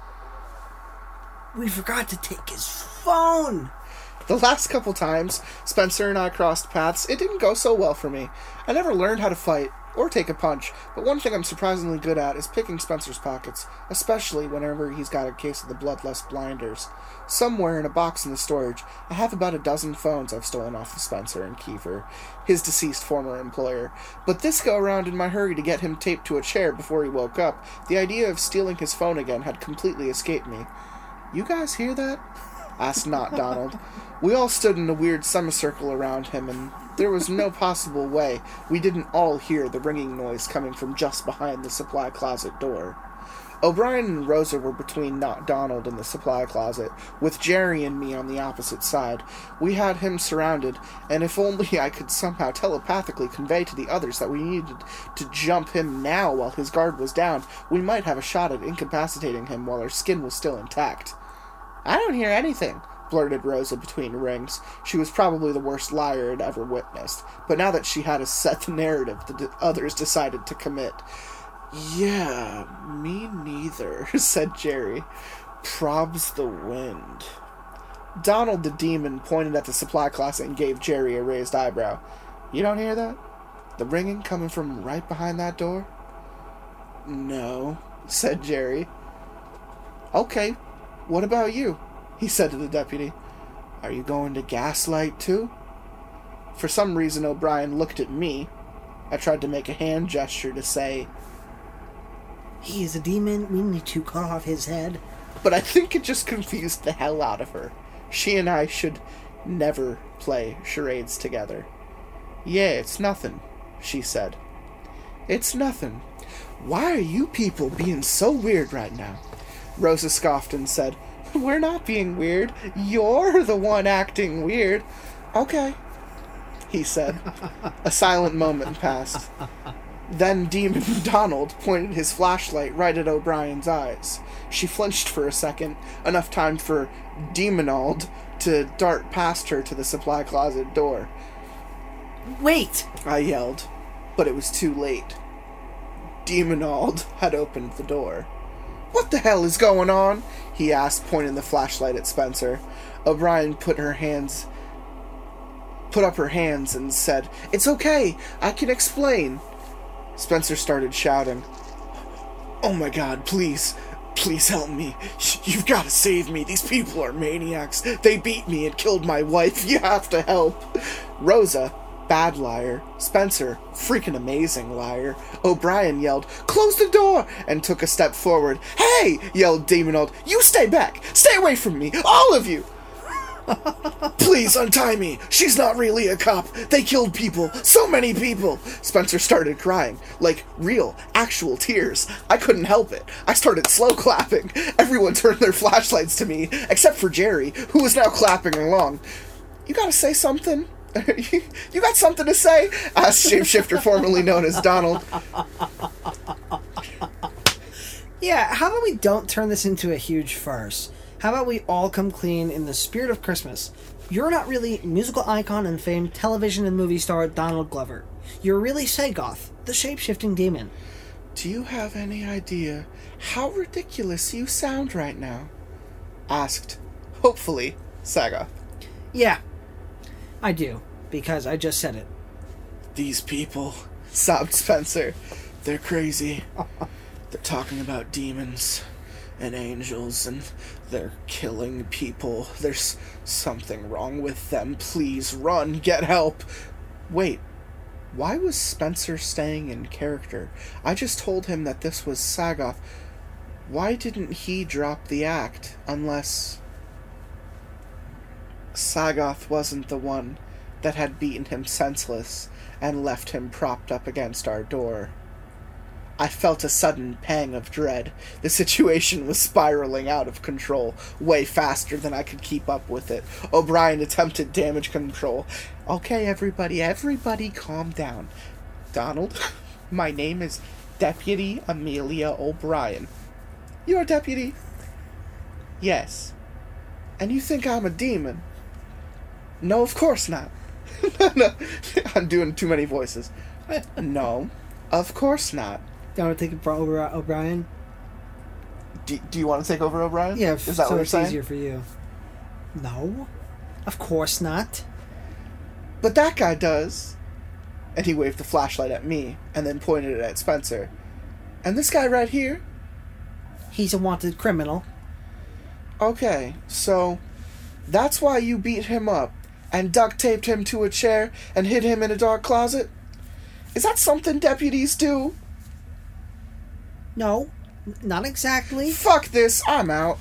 We forgot to take his phone. The last couple times Spencer and I crossed paths, it didn't go so well for me. I never learned how to fight or take a punch, but one thing I'm surprisingly good at is picking Spencer's pockets, especially whenever he's got a case of the bloodlust blinders. Somewhere in a box in the storage, I have about a dozen phones I've stolen off of Spencer and Kiefer, his deceased former employer. But this go around in my hurry to get him taped to a chair before he woke up, the idea of stealing his phone again had completely escaped me. You guys hear that? Asked not Donald. We all stood in a weird semicircle around him, and there was no possible way we didn't all hear the ringing noise coming from just behind the supply closet door. O'Brien and Rosa were between not Donald and the supply closet, with Jerry and me on the opposite side. We had him surrounded, and if only I could somehow telepathically convey to the others that we needed to jump him now while his guard was down, we might have a shot at incapacitating him while our skin was still intact. I don't hear anything, blurted Rosa between rings. She was probably the worst liar I'd ever witnessed, but now that she had a set the narrative, the d- others decided to commit. Yeah, me neither, said Jerry. Probs the wind. Donald the demon pointed at the supply closet and gave Jerry a raised eyebrow. You don't hear that? The ringing coming from right behind that door? No, said Jerry. Okay, what about you? He said to the deputy. Are you going to gaslight too? For some reason, O'Brien looked at me. I tried to make a hand gesture to say, He is a demon. We need to cut off his head. but I think it just confused the hell out of her. She and I should never play charades together. Yeah, it's nothing, she said. It's nothing. Why are you people being so weird right now? Rosa scoffed and said, We're not being weird. You're the one acting weird. Okay, he said. A silent moment passed. Then Demon Donald pointed his flashlight right at O'Brien's eyes. She flinched for a second, enough time for Demonald to dart past her to the supply closet door. Wait! I yelled, but it was too late. Demonald had opened the door. What the hell is going on? he asked, pointing the flashlight at Spencer. O'Brien put her hands put up her hands and said, It's okay, I can explain. Spencer started shouting. Oh my god, please, please help me. You've got to save me. These people are maniacs. They beat me and killed my wife. You have to help. Rosa, bad liar. Spencer, freaking amazing liar. O'Brien yelled, Close the door! and took a step forward. Hey! yelled Demonald. You stay back! Stay away from me! All of you! Please untie me. She's not really a cop. They killed people. So many people. Spencer started crying. Like real, actual tears. I couldn't help it. I started slow clapping. Everyone turned their flashlights to me, except for Jerry, who was now clapping along. You gotta say something? you got something to say? asked shapeshifter formerly known as Donald. Yeah, how about we don't turn this into a huge farce? How about we all come clean in the spirit of Christmas? You're not really musical icon and famed television and movie star Donald Glover. You're really Sagoth, the shape-shifting demon. Do you have any idea how ridiculous you sound right now? asked, hopefully, Sagoth. Yeah, I do, because I just said it. These people, sobbed Spencer. They're crazy. They're talking about demons and angels and they're killing people. There's something wrong with them. Please run, get help. Wait, why was Spencer staying in character? I just told him that this was Sagoth. Why didn't he drop the act unless Sagoth wasn't the one that had beaten him senseless and left him propped up against our door? I felt a sudden pang of dread. The situation was spiraling out of control, way faster than I could keep up with it. O'Brien attempted damage control. Okay, everybody, everybody calm down. Donald, my name is Deputy Amelia O'Brien. You're a deputy? Yes. And you think I'm a demon? No, of course not. no, I'm doing too many voices. No, of course not. Do you want to take it for O'Brien? Do, do you want to take over O'Brien? Yeah, is that so what you're it's saying? easier for you. No, of course not. But that guy does. And he waved the flashlight at me and then pointed it at Spencer. And this guy right here? He's a wanted criminal. Okay, so that's why you beat him up and duct taped him to a chair and hid him in a dark closet? Is that something deputies do? No, not exactly. Fuck this, I'm out.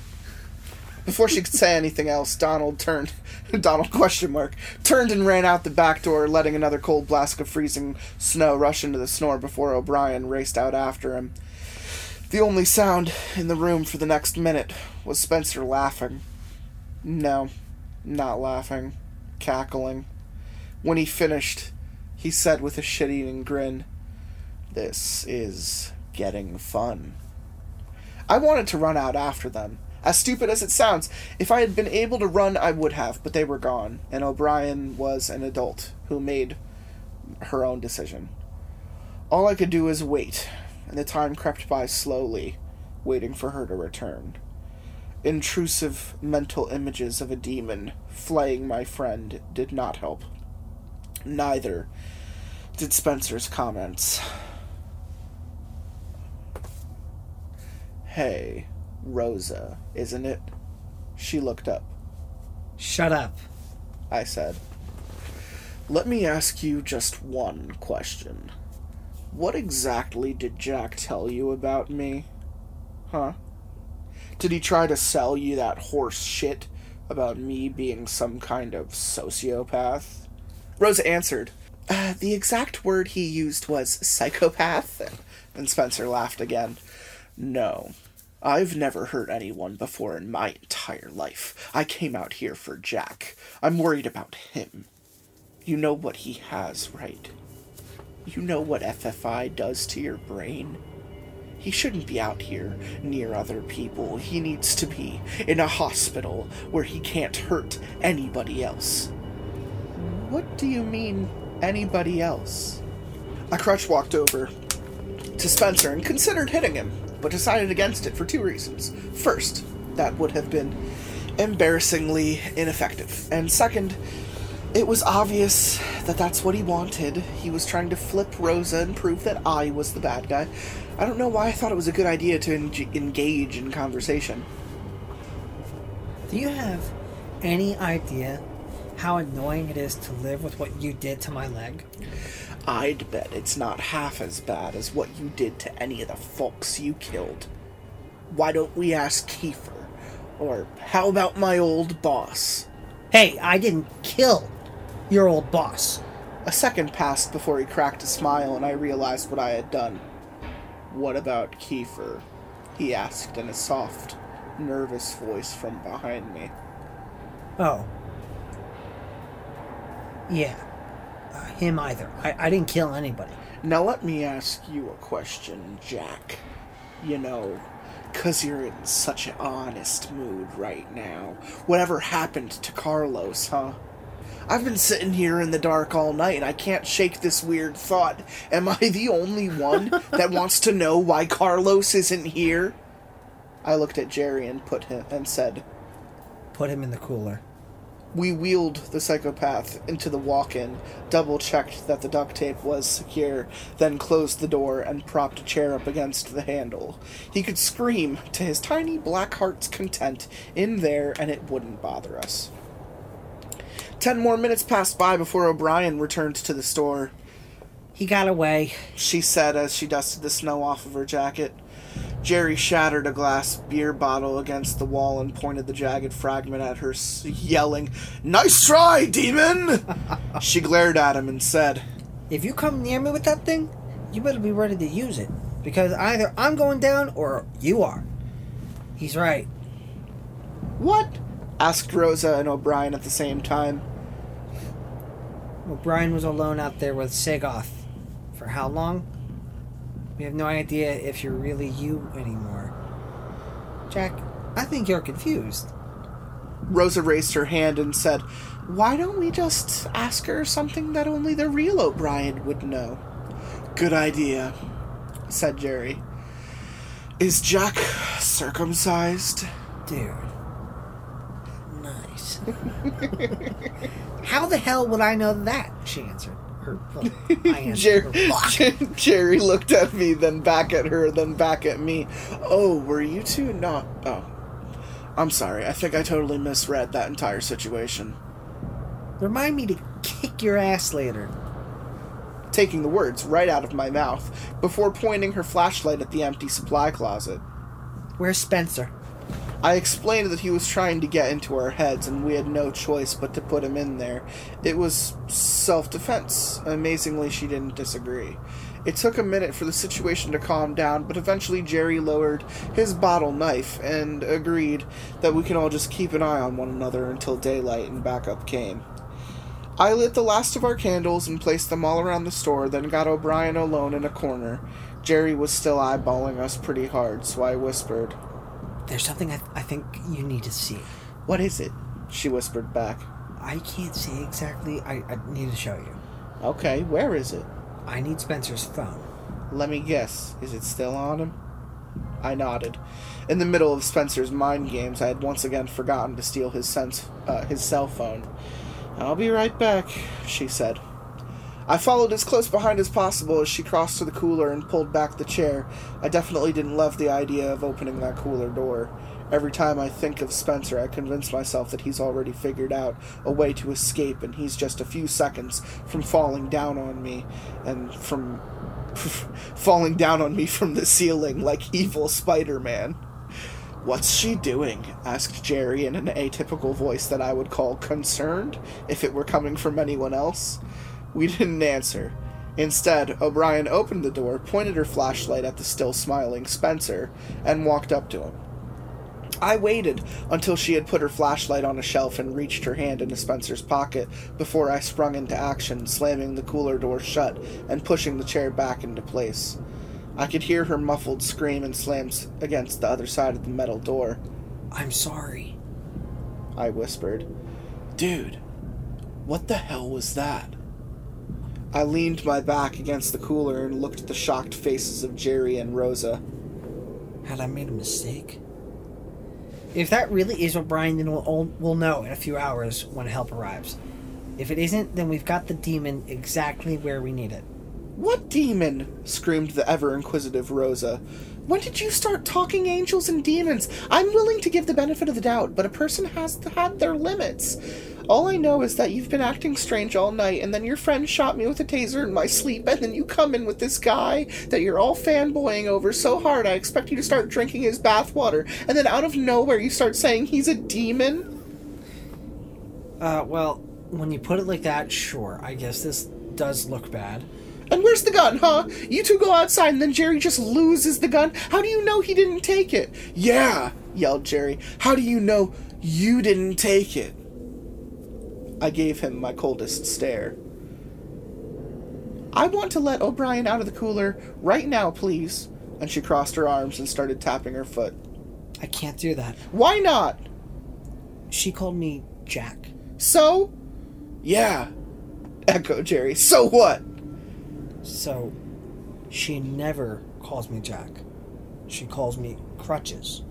Before she could say anything else, Donald turned Donald question mark turned and ran out the back door, letting another cold blast of freezing snow rush into the snore before O'Brien raced out after him. The only sound in the room for the next minute was Spencer laughing. No, not laughing, cackling. When he finished, he said with a shit eating grin, This is getting fun. I wanted to run out after them. As stupid as it sounds, if I had been able to run, I would have, but they were gone, and O'Brien was an adult who made her own decision. All I could do was wait, and the time crept by slowly, waiting for her to return. Intrusive mental images of a demon flaying my friend did not help. Neither did Spencer's comments. Hey, Rosa, isn't it? She looked up. Shut up. I said. Let me ask you just one question. What exactly did Jack tell you about me? Huh? Did he try to sell you that horse shit about me being some kind of sociopath? Rosa answered, uh, The exact word he used was psychopath. And Spencer laughed again. No, I've never hurt anyone before in my entire life. I came out here for Jack. I'm worried about him. You know what he has, right? You know what FFI does to your brain? He shouldn't be out here near other people. He needs to be in a hospital where he can't hurt anybody else. What do you mean, anybody else? A crutch walked over to Spencer and considered hitting him, but decided against it for two reasons. First, that would have been embarrassingly ineffective. And second, it was obvious that that's what he wanted. He was trying to flip Rosa and prove that I was the bad guy. I don't know why I thought it was a good idea to en- engage in conversation. Do you have any idea how annoying it is to live with what you did to my leg? I'd bet it's not half as bad as what you did to any of the folks you killed. Why don't we ask Kiefer? Or how about my old boss? Hey, I didn't kill your old boss. A second passed before he cracked a smile and I realized what I had done. What about Kiefer? He asked in a soft, nervous voice from behind me. Oh. Yeah. Uh, him either. I, I didn't kill anybody. Now let me ask you a question, Jack. You know, 'cause you're in such an honest mood right now. Whatever happened to Carlos, huh? I've been sitting here in the dark all night and I can't shake this weird thought. Am I the only one that wants to know why Carlos isn't here? I looked at Jerry and put him and said, Put him in the cooler. We wheeled the psychopath into the walk in, double checked that the duct tape was secure, then closed the door and propped a chair up against the handle. He could scream to his tiny black heart's content in there and it wouldn't bother us. Ten more minutes passed by before O'Brien returned to the store, He got away. she said as she dusted the snow off of her jacket. Jerry shattered a glass beer bottle against the wall and pointed the jagged fragment at her, yelling, Nice try, demon! she glared at him and said, If you come near me with that thing, you better be ready to use it. Because either I'm going down or you are. He's right. What? asked Rosa and O'Brien at the same time. O'Brien was alone out there with Sagoth. For how long? We have no idea if you're really you anymore. Jack, I think you're confused. Rosa raised her hand and said, Why don't we just ask her something that only the real O'Brien would know? Good idea, said Jerry. Is Jack circumcised? Dude. Nice. How the hell would I know that? She answered. Her, well, I answered. Jerry, her, Jerry looked at me, then back at her, then back at me. Oh, were you two not? Oh. I'm sorry. I think I totally misread that entire situation. Remind me to kick your ass later. Taking the words right out of my mouth before pointing her flashlight at the empty supply closet. Where's Spencer? I explained that he was trying to get into our heads and we had no choice but to put him in there. It was self defense. Amazingly, she didn't disagree. It took a minute for the situation to calm down, but eventually Jerry lowered his bottle knife and agreed that we can all just keep an eye on one another until daylight and backup came. I lit the last of our candles and placed them all around the store, then got O'Brien alone in a corner. Jerry was still eyeballing us pretty hard, so I whispered, There's something I, I think you need to see. What is it? She whispered back. I can't say exactly. I, I need to show you. Okay, where is it? I need Spencer's phone. Let me guess. Is it still on him? I nodded. In the middle of Spencer's mind games, I had once again forgotten to steal his sense, uh, his cell phone. I'll be right back, she said. I followed as close behind as possible as she crossed to the cooler and pulled back the chair. I definitely didn't love the idea of opening that cooler door. Every time I think of Spencer, I convince myself that he's already figured out a way to escape and he's just a few seconds from falling down on me and from falling down on me from the ceiling like evil Spider Man. What's she doing? asked Jerry in an atypical voice that I would call concerned if it were coming from anyone else. We didn't answer. Instead, O'Brien opened the door, pointed her flashlight at the still smiling Spencer, and walked up to him. I waited until she had put her flashlight on a shelf and reached her hand into Spencer's pocket before I sprung into action, slamming the cooler door shut and pushing the chair back into place. I could hear her muffled scream and slams against the other side of the metal door. I'm sorry. I whispered. Dude, what the hell was that? I leaned my back against the cooler and looked at the shocked faces of Jerry and Rosa. Had I made a mistake? If that really is O'Brien, then we'll, we'll know in a few hours when help arrives. If it isn't, then we've got the demon exactly where we need it. What demon? screamed the ever inquisitive Rosa. When did you start talking angels and demons? I'm willing to give the benefit of the doubt, but a person has to have their limits. All I know is that you've been acting strange all night, and then your friend shot me with a taser in my sleep, and then you come in with this guy that you're all fanboying over so hard I expect you to start drinking his bathwater, and then out of nowhere you start saying he's a demon? Uh, well, when you put it like that, sure. I guess this does look bad. And where's the gun, huh? You two go outside and then Jerry just loses the gun? How do you know he didn't take it? Yeah, yelled Jerry. How do you know you didn't take it? I gave him my coldest stare. I want to let O'Brien out of the cooler right now, please. And she crossed her arms and started tapping her foot. I can't do that. Why not? She called me Jack. So? Yeah, echoed Jerry. So what? So, she never calls me Jack. She calls me Crutches,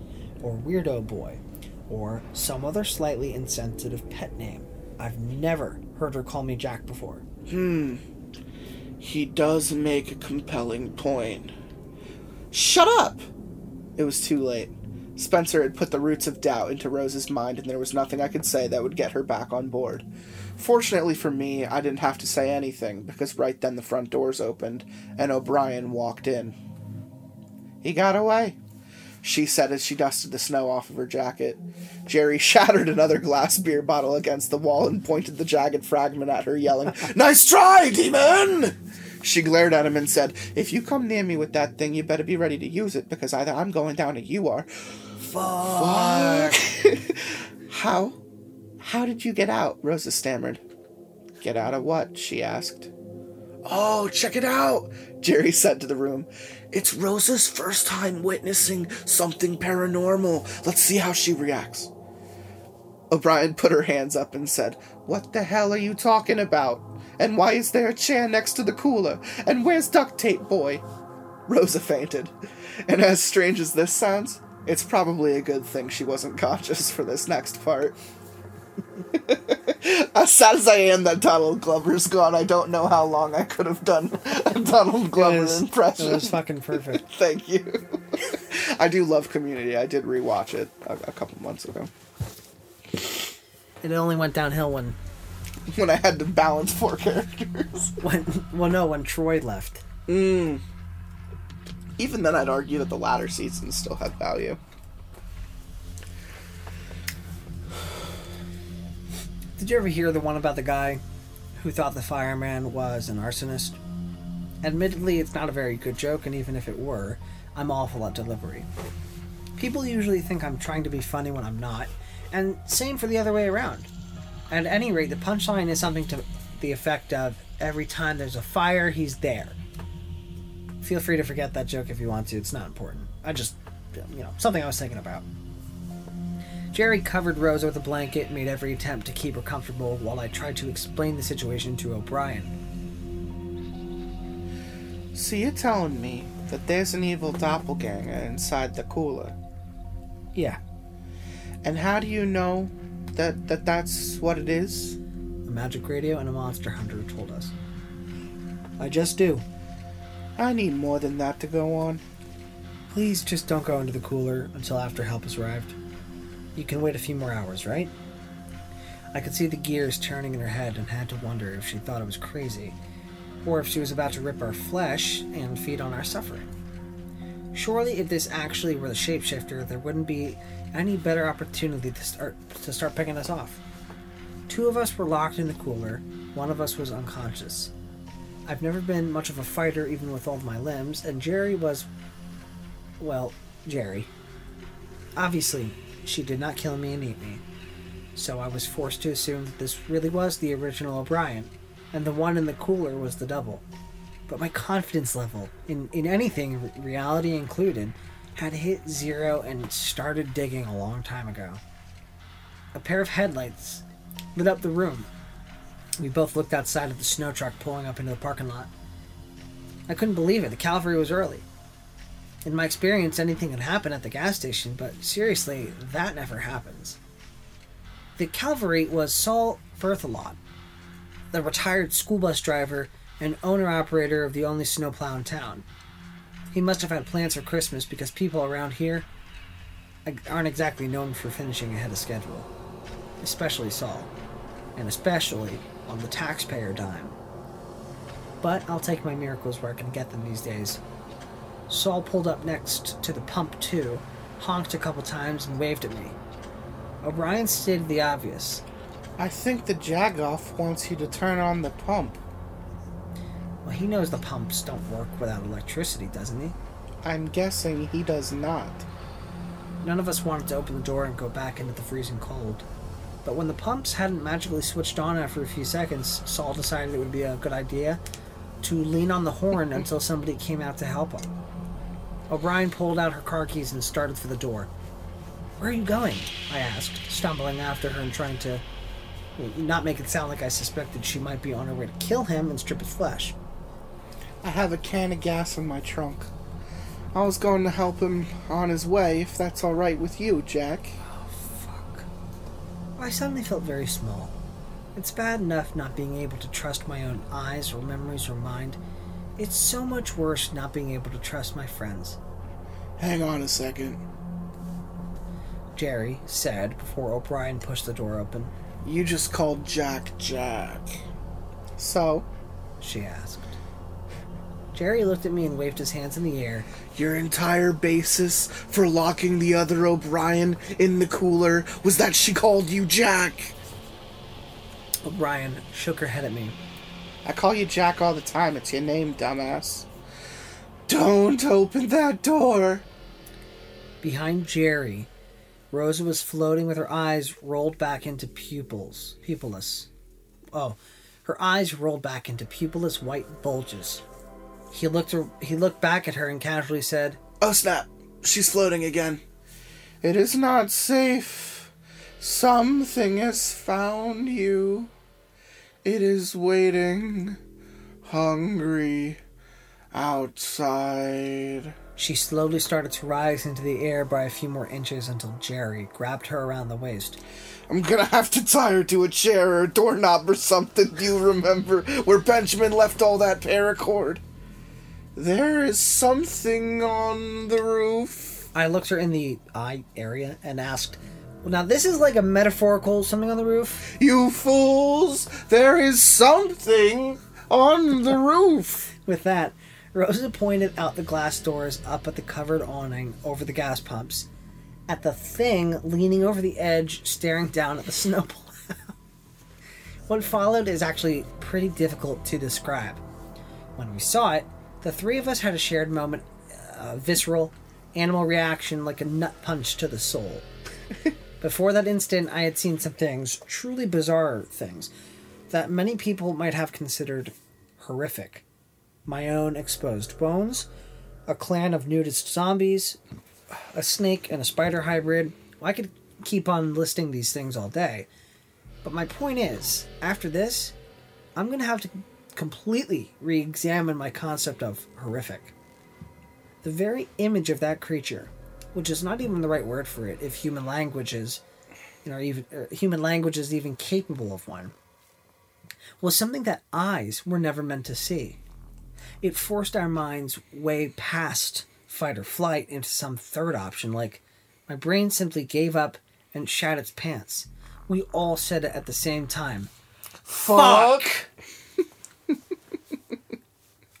or Weirdo Boy, or some other slightly insensitive pet name. I've never heard her call me Jack before. Hmm. He does make a compelling point. Shut up! It was too late. Spencer had put the roots of doubt into Rose's mind, and there was nothing I could say that would get her back on board. Fortunately for me, I didn't have to say anything, because right then the front doors opened, and O'Brien walked in. He got away, she said as she dusted the snow off of her jacket. Jerry shattered another glass beer bottle against the wall and pointed the jagged fragment at her, yelling, Nice try, demon! She glared at him and said, If you come near me with that thing, you better be ready to use it, because either I'm going down or you are. Fuck. How? How did you get out? Rosa stammered. Get out of what? she asked. Oh, check it out, Jerry said to the room. It's Rosa's first time witnessing something paranormal. Let's see how she reacts. O'Brien put her hands up and said, What the hell are you talking about? And why is there a chair next to the cooler? And where's duct tape, boy? Rosa fainted. And as strange as this sounds, it's probably a good thing she wasn't conscious for this next part. As sad as I am that Donald Glover's gone, I don't know how long I could have done a Donald Glover was- impression. It was fucking perfect. Thank you. I do love Community. I did rewatch it a, a couple months ago It only went downhill when, when I had to balance four characters. when, well, no, when Troy left. Mm. Even then, I'd argue that the latter seasons still had value. Did you ever hear the one about the guy who thought the fireman was an arsonist? Admittedly, it's not a very good joke, and even if it were, I'm awful at delivery. People usually think I'm trying to be funny when I'm not, and same for the other way around. At any rate, the punchline is something to the effect of every time there's a fire, he's there. Feel free to forget that joke if you want to, it's not important. I just, you know, something I was thinking about. Jerry covered Rosa with a blanket and made every attempt to keep her comfortable while I tried to explain the situation to O'Brien. So you're telling me that there's an evil doppelganger inside the cooler? Yeah, And how do you know that, that that's what it is? a magic radio and a monster hunter told us. I just do. I need more than that to go on. Please just don't go into the cooler until after help has arrived. You can wait a few more hours, right? I could see the gears turning in her head and had to wonder if she thought I was crazy, or if she was about to rip our flesh and feed on our suffering. Surely, if this actually were the shapeshifter, there wouldn't be any better opportunity to start to start picking us off. Two of us were locked in the cooler, one of us was unconscious. I've never been much of a fighter, even with all my limbs, and Jerry was well, Jerry. Obviously, she did not kill me and eat me, so I was forced to assume that this really was the original O'Brien, and the one in the cooler was the double. But my confidence level, in, in anything, reality included, had hit zero and started digging a long time ago. A pair of headlights lit up the room. We both looked outside at the snow truck pulling up into the parking lot. I couldn't believe it. The cavalry was early. In my experience, anything can happen at the gas station, but seriously, that never happens. The cavalry was Saul Berthelot, the retired school bus driver and owner operator of the only snowplow in town. He must have had plans for Christmas because people around here aren't exactly known for finishing ahead of schedule, especially Saul, and especially on the taxpayer dime. But I'll take my miracles where I can get them these days. Saul pulled up next to the pump too, honked a couple times, and waved at me. O'Brien stated the obvious. I think the Jagoff wants you to turn on the pump. Well, he knows the pumps don't work without electricity, doesn't he? I'm guessing he does not. None of us wanted to open the door and go back into the freezing cold. But when the pumps hadn't magically switched on after a few seconds, Saul decided it would be a good idea to lean on the horn until somebody came out to help him. O'Brien pulled out her car keys and started for the door. Where are you going? I asked, stumbling after her and trying to not make it sound like I suspected she might be on her way to kill him and strip his flesh. I have a can of gas in my trunk. I was going to help him on his way, if that's alright with you, Jack. Oh, fuck. I suddenly felt very small. It's bad enough not being able to trust my own eyes or memories or mind. It's so much worse not being able to trust my friends. Hang on a second. Jerry said before O'Brien pushed the door open. You just called Jack Jack. So, She asked. Jerry looked at me and waved his hands in the air. your entire basis for locking the other O'Brien in the cooler was that she called you Jack. O'Brien shook her head at me. I call you Jack all the time. It's your name, dumbass. Don't open that door. Behind Jerry, Rosa was floating with her eyes rolled back into pupils. Pupilless. Oh, her eyes rolled back into pupilless white bulges. He looked her, he looked back at her and casually said, Oh snap! She's floating again. It is not safe. Something has found you. It is waiting, hungry, outside. She slowly started to rise into the air by a few more inches until Jerry grabbed her around the waist. I'm gonna have to tie her to a chair or a doorknob or something. Do you remember where Benjamin left all that paracord? There is something on the roof. I looked her in the eye area and asked, now this is like a metaphorical something on the roof. You fools! There is something on the roof. With that, Rosa pointed out the glass doors up at the covered awning over the gas pumps, at the thing leaning over the edge, staring down at the snowplow. what followed is actually pretty difficult to describe. When we saw it, the three of us had a shared moment, a visceral, animal reaction like a nut punch to the soul. Before that instant, I had seen some things, truly bizarre things, that many people might have considered horrific. My own exposed bones, a clan of nudist zombies, a snake and a spider hybrid. I could keep on listing these things all day. But my point is, after this, I'm going to have to completely re examine my concept of horrific. The very image of that creature, which is not even the right word for it if human language is, you know, even or human language is even capable of one, was something that eyes were never meant to see. It forced our minds way past fight or flight into some third option, like my brain simply gave up and shat its pants. We all said it at the same time. Fuck.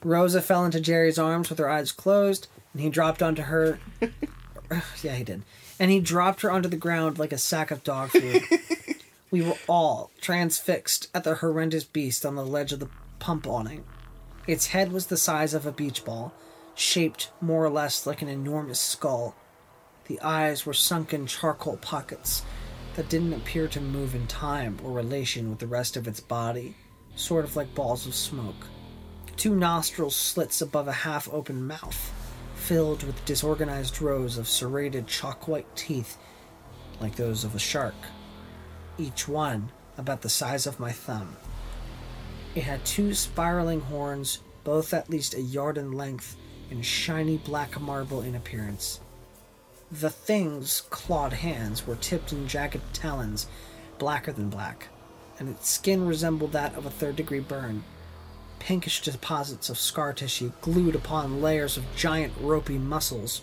Rosa fell into Jerry's arms with her eyes closed, and he dropped onto her. Yeah, he did. And he dropped her onto the ground like a sack of dog food. we were all transfixed at the horrendous beast on the ledge of the pump awning. Its head was the size of a beach ball, shaped more or less like an enormous skull. The eyes were sunken charcoal pockets that didn't appear to move in time or relation with the rest of its body, sort of like balls of smoke. Two nostril slits above a half open mouth, filled with disorganized rows of serrated chalk white teeth like those of a shark, each one about the size of my thumb. It had two spiraling horns, both at least a yard in length and shiny black marble in appearance. The thing's clawed hands were tipped in jagged talons, blacker than black, and its skin resembled that of a third degree burn. Pinkish deposits of scar tissue glued upon layers of giant ropey muscles.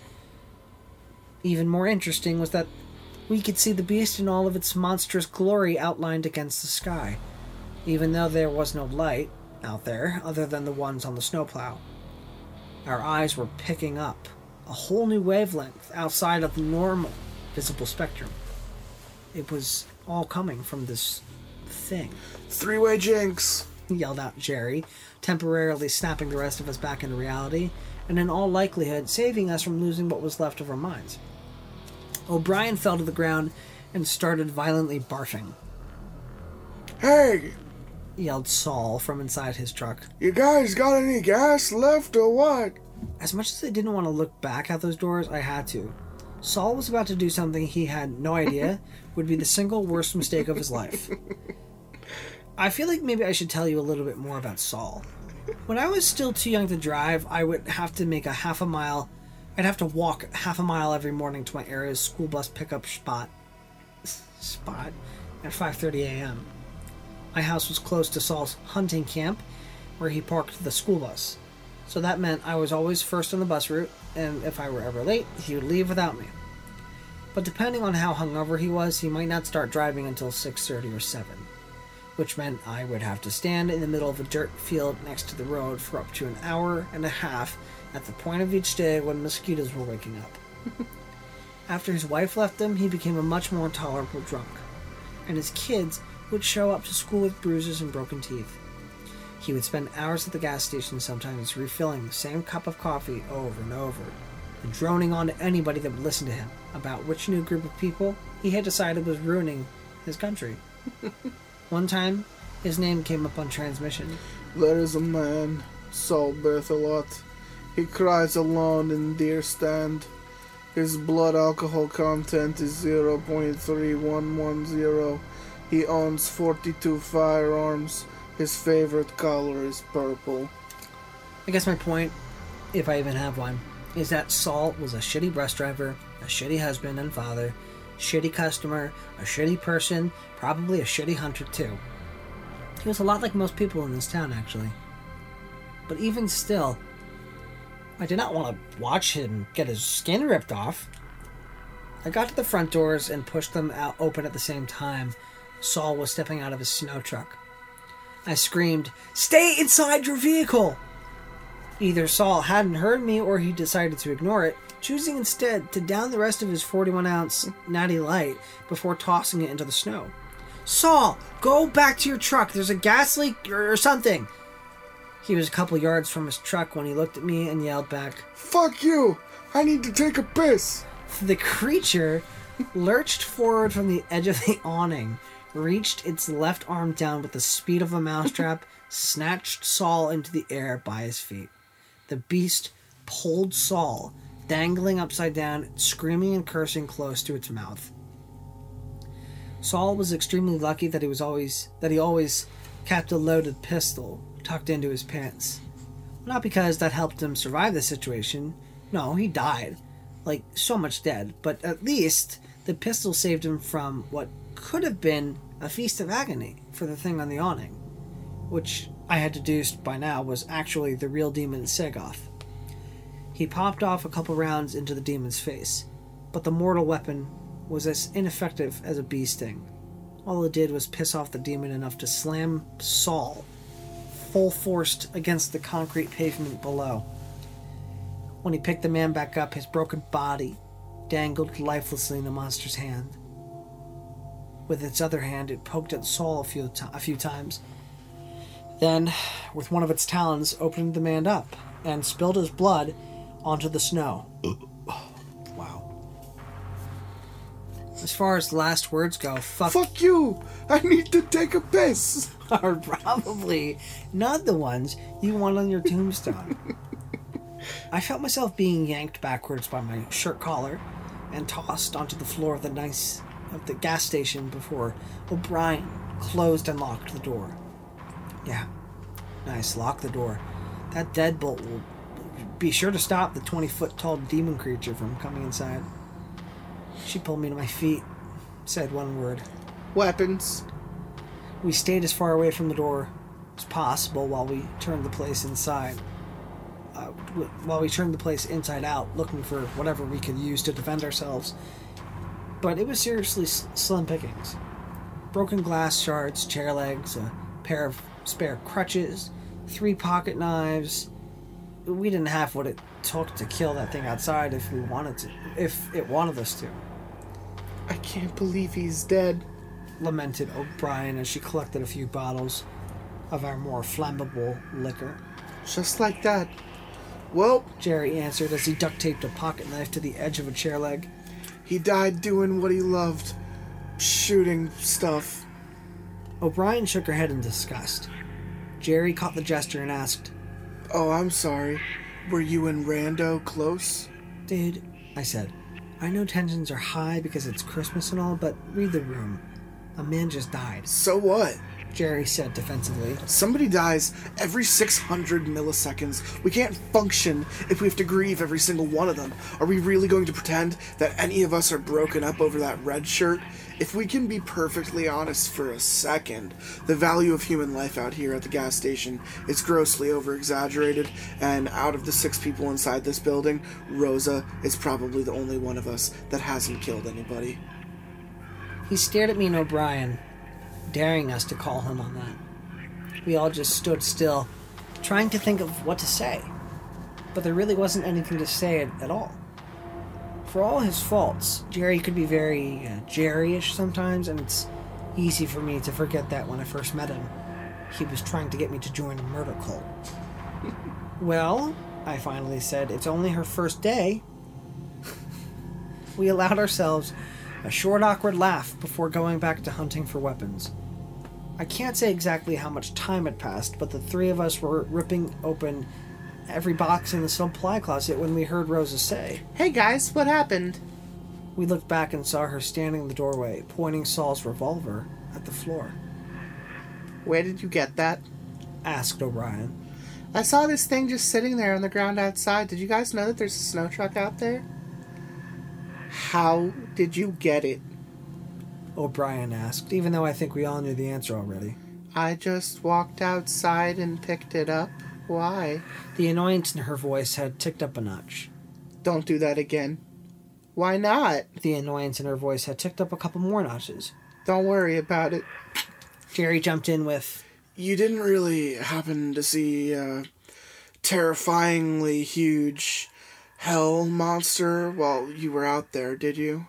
Even more interesting was that we could see the beast in all of its monstrous glory outlined against the sky, even though there was no light out there other than the ones on the snowplow. Our eyes were picking up a whole new wavelength outside of the normal visible spectrum. It was all coming from this thing, Three way jinx. yelled out Jerry, temporarily snapping the rest of us back into reality, and in all likelihood saving us from losing what was left of our minds. O'Brien fell to the ground and started violently barfing, Hey, yelled Saul from inside his truck. you guys got any gas left or what? As much as I didn't want to look back at those doors, I had to. Saul was about to do something he had no idea would be the single worst mistake of his life. I feel like maybe I should tell you a little bit more about Saul. When I was still too young to drive, I would have to make a half a mile. I'd have to walk half a mile every morning to my area's school bus pickup spot. Spot at 5:30 a.m. My house was close to Saul's hunting camp, where he parked the school bus. So that meant I was always first on the bus route, and if I were ever late, he would leave without me. But depending on how hungover he was, he might not start driving until 6:30 or 7, which meant I would have to stand in the middle of a dirt field next to the road for up to an hour and a half at the point of each day when mosquitoes were waking up. After his wife left him, he became a much more tolerable drunk, and his kids would show up to school with bruises and broken teeth. He would spend hours at the gas station sometimes refilling the same cup of coffee over and over, and droning on to anybody that would listen to him about which new group of people he had decided was ruining his country. One time, his name came up on transmission. There is a man, Saul Berthelot. He cries alone in deer stand. His blood alcohol content is 0.3110. He owns 42 firearms. His favorite color is purple. I guess my point, if I even have one, is that Saul was a shitty bus driver, a shitty husband and father, shitty customer, a shitty person, probably a shitty hunter too. He was a lot like most people in this town, actually. But even still, I did not want to watch him get his skin ripped off. I got to the front doors and pushed them out open at the same time. Saul was stepping out of his snow truck. I screamed, Stay inside your vehicle! Either Saul hadn't heard me or he decided to ignore it, choosing instead to down the rest of his 41 ounce natty light before tossing it into the snow. Saul, go back to your truck. There's a gas leak or, or something. He was a couple yards from his truck when he looked at me and yelled back. Fuck you! I need to take a piss! The creature lurched forward from the edge of the awning, reached its left arm down with the speed of a mousetrap, snatched Saul into the air by his feet. The beast pulled Saul, dangling upside down, screaming and cursing close to its mouth. Saul was extremely lucky that he was always that he always kept a loaded pistol tucked into his pants. Not because that helped him survive the situation. No, he died. Like so much dead, but at least the pistol saved him from what could have been a feast of agony for the thing on the awning, which I had deduced by now was actually the real demon Sagoth. He popped off a couple rounds into the demon's face, but the mortal weapon was as ineffective as a bee sting. All it did was piss off the demon enough to slam Saul full forced against the concrete pavement below. When he picked the man back up, his broken body dangled lifelessly in the monster's hand. With its other hand, it poked at Saul a few, ti- a few times. Then, with one of its talons, opened the man up and spilled his blood onto the snow. wow. As far as last words go, fuck, Fuck you! I need to take a piss! are probably not the ones you want on your tombstone. I felt myself being yanked backwards by my shirt collar and tossed onto the floor of the nice of the gas station before O'Brien closed and locked the door. Yeah, nice. Lock the door. That deadbolt will be sure to stop the twenty foot tall demon creature from coming inside. She pulled me to my feet, said one word. Weapons. We stayed as far away from the door as possible while we turned the place inside. Uh, while we turned the place inside out, looking for whatever we could use to defend ourselves. But it was seriously slim pickings. Broken glass shards, chair legs, a pair of spare crutches, three pocket knives. We didn't have what it took to kill that thing outside if we wanted to, if it wanted us to. I can't believe he's dead. lamented O'Brien as she collected a few bottles of our more flammable liquor. Just like that. Well, Jerry answered as he duct taped a pocket knife to the edge of a chair leg. he died doing what he loved shooting stuff. O'Brien shook her head in disgust. Jerry caught the gesture and asked, Oh, I'm sorry. Were you and Rando close? Dude, I said, I know tensions are high because it's Christmas and all, but read the room. A man just died, So what? Jerry said defensively. Somebody dies every 600 milliseconds. We can't function if we have to grieve every single one of them. Are we really going to pretend that any of us are broken up over that red shirt? If we can be perfectly honest for a second, the value of human life out here at the gas station is grossly over exaggerated, and out of the six people inside this building, Rosa is probably the only one of us that hasn't killed anybody. He stared at me and O'Brien, daring us to call him on that. We all just stood still, trying to think of what to say. But there really wasn't anything to say at, at all. For all his faults, Jerry could be very uh, Jerry-ish sometimes, and it's easy for me to forget that when I first met him. He was trying to get me to join a murder cult. well, I finally said, it's only her first day. we allowed ourselves a short, awkward laugh before going back to hunting for weapons. I can't say exactly how much time had passed, but the three of us were ripping open every box in the supply closet when we heard Rosa say. Hey guys, what happened? We looked back and saw her standing in the doorway, pointing Saul's revolver at the floor. Where did you get that? Asked O'Brien. I saw this thing just sitting there on the ground outside. Did you guys know that there's a snow truck out there? How did you get it? O'Brien asked, even though I think we all knew the answer already. I just walked outside and picked it up. Why? The annoyance in her voice had ticked up a notch. Don't do that again. Why not? The annoyance in her voice had ticked up a couple more notches. Don't worry about it. Jerry jumped in with, You didn't really happen to see a terrifyingly huge hell monster while you were out there, did you?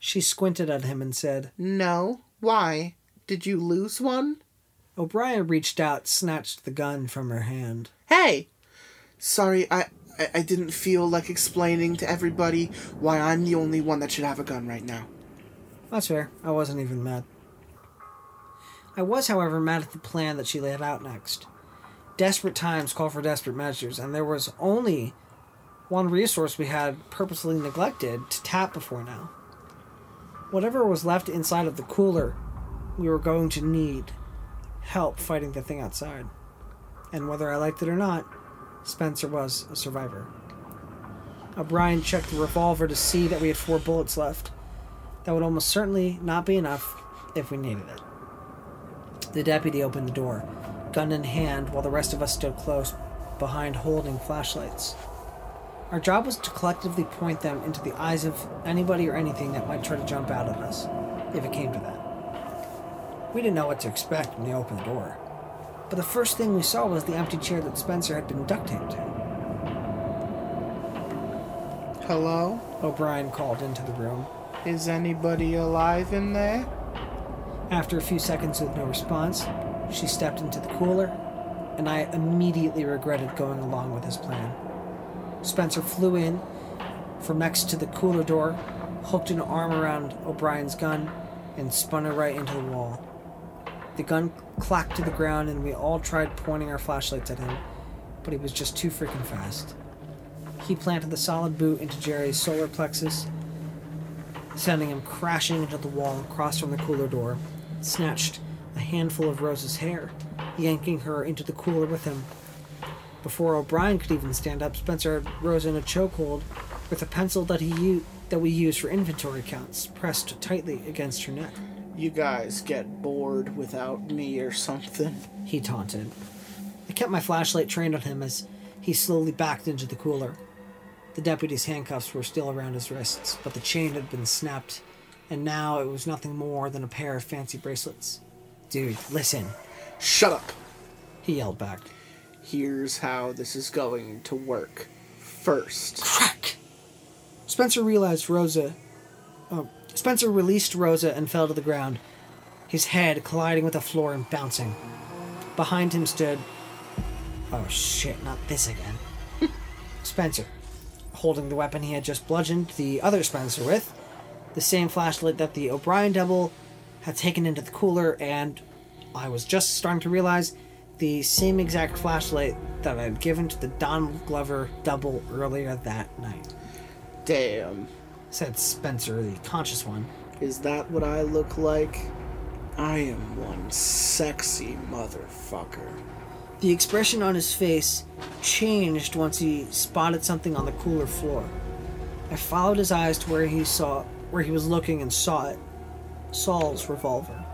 She squinted at him and said, No. Why? Did you lose one? O'Brien reached out, snatched the gun from her hand. Hey! Sorry, I, I, I didn't feel like explaining to everybody why I'm the only one that should have a gun right now. That's fair. I wasn't even mad. I was, however, mad at the plan that she laid out next. Desperate times call for desperate measures, and there was only one resource we had purposely neglected to tap before now. Whatever was left inside of the cooler, we were going to need help fighting the thing outside. And whether I liked it or not, Spencer was a survivor. O'Brien checked the revolver to see that we had four bullets left. That would almost certainly not be enough if we needed it. The deputy opened the door, gun in hand, while the rest of us stood close behind holding flashlights. Our job was to collectively point them into the eyes of anybody or anything that might try to jump out at us, if it came to that. We didn't know what to expect when they opened the door, but the first thing we saw was the empty chair that Spencer had been duct taped to. Hello? O'Brien called into the room. Is anybody alive in there? After a few seconds with no response, she stepped into the cooler, and I immediately regretted going along with his plan. Spencer flew in from next to the cooler door, hooked an arm around O'Brien's gun, and spun it right into the wall. The gun clacked to the ground, and we all tried pointing our flashlights at him, but he was just too freaking fast. He planted the solid boot into Jerry's solar plexus, sending him crashing into the wall across from the cooler door, snatched a handful of Rose's hair, yanking her into the cooler with him. Before O'Brien could even stand up, Spencer had Rose in a chokehold with a pencil that he u- that we use for inventory counts pressed tightly against her neck. You guys get bored without me or something? He taunted. I kept my flashlight trained on him as he slowly backed into the cooler. The deputy's handcuffs were still around his wrists, but the chain had been snapped, and now it was nothing more than a pair of fancy bracelets. Dude, listen, Shut up! he yelled back. Here's how this is going to work. First, Crack! Spencer realized Rosa. Oh, Spencer released Rosa and fell to the ground, his head colliding with the floor and bouncing. Behind him stood. Oh shit, not this again. Spencer, holding the weapon he had just bludgeoned the other Spencer with, the same flashlight that the O'Brien double had taken into the cooler, and I was just starting to realize the same exact flashlight that I had given to the Donald Glover double earlier that night, damn. Said Spencer, the conscious one. Is that what I look like? I am one sexy motherfucker. The expression on his face changed once he spotted something on the cooler floor. I followed his eyes to where he saw where he was looking and saw it. Saul's revolver.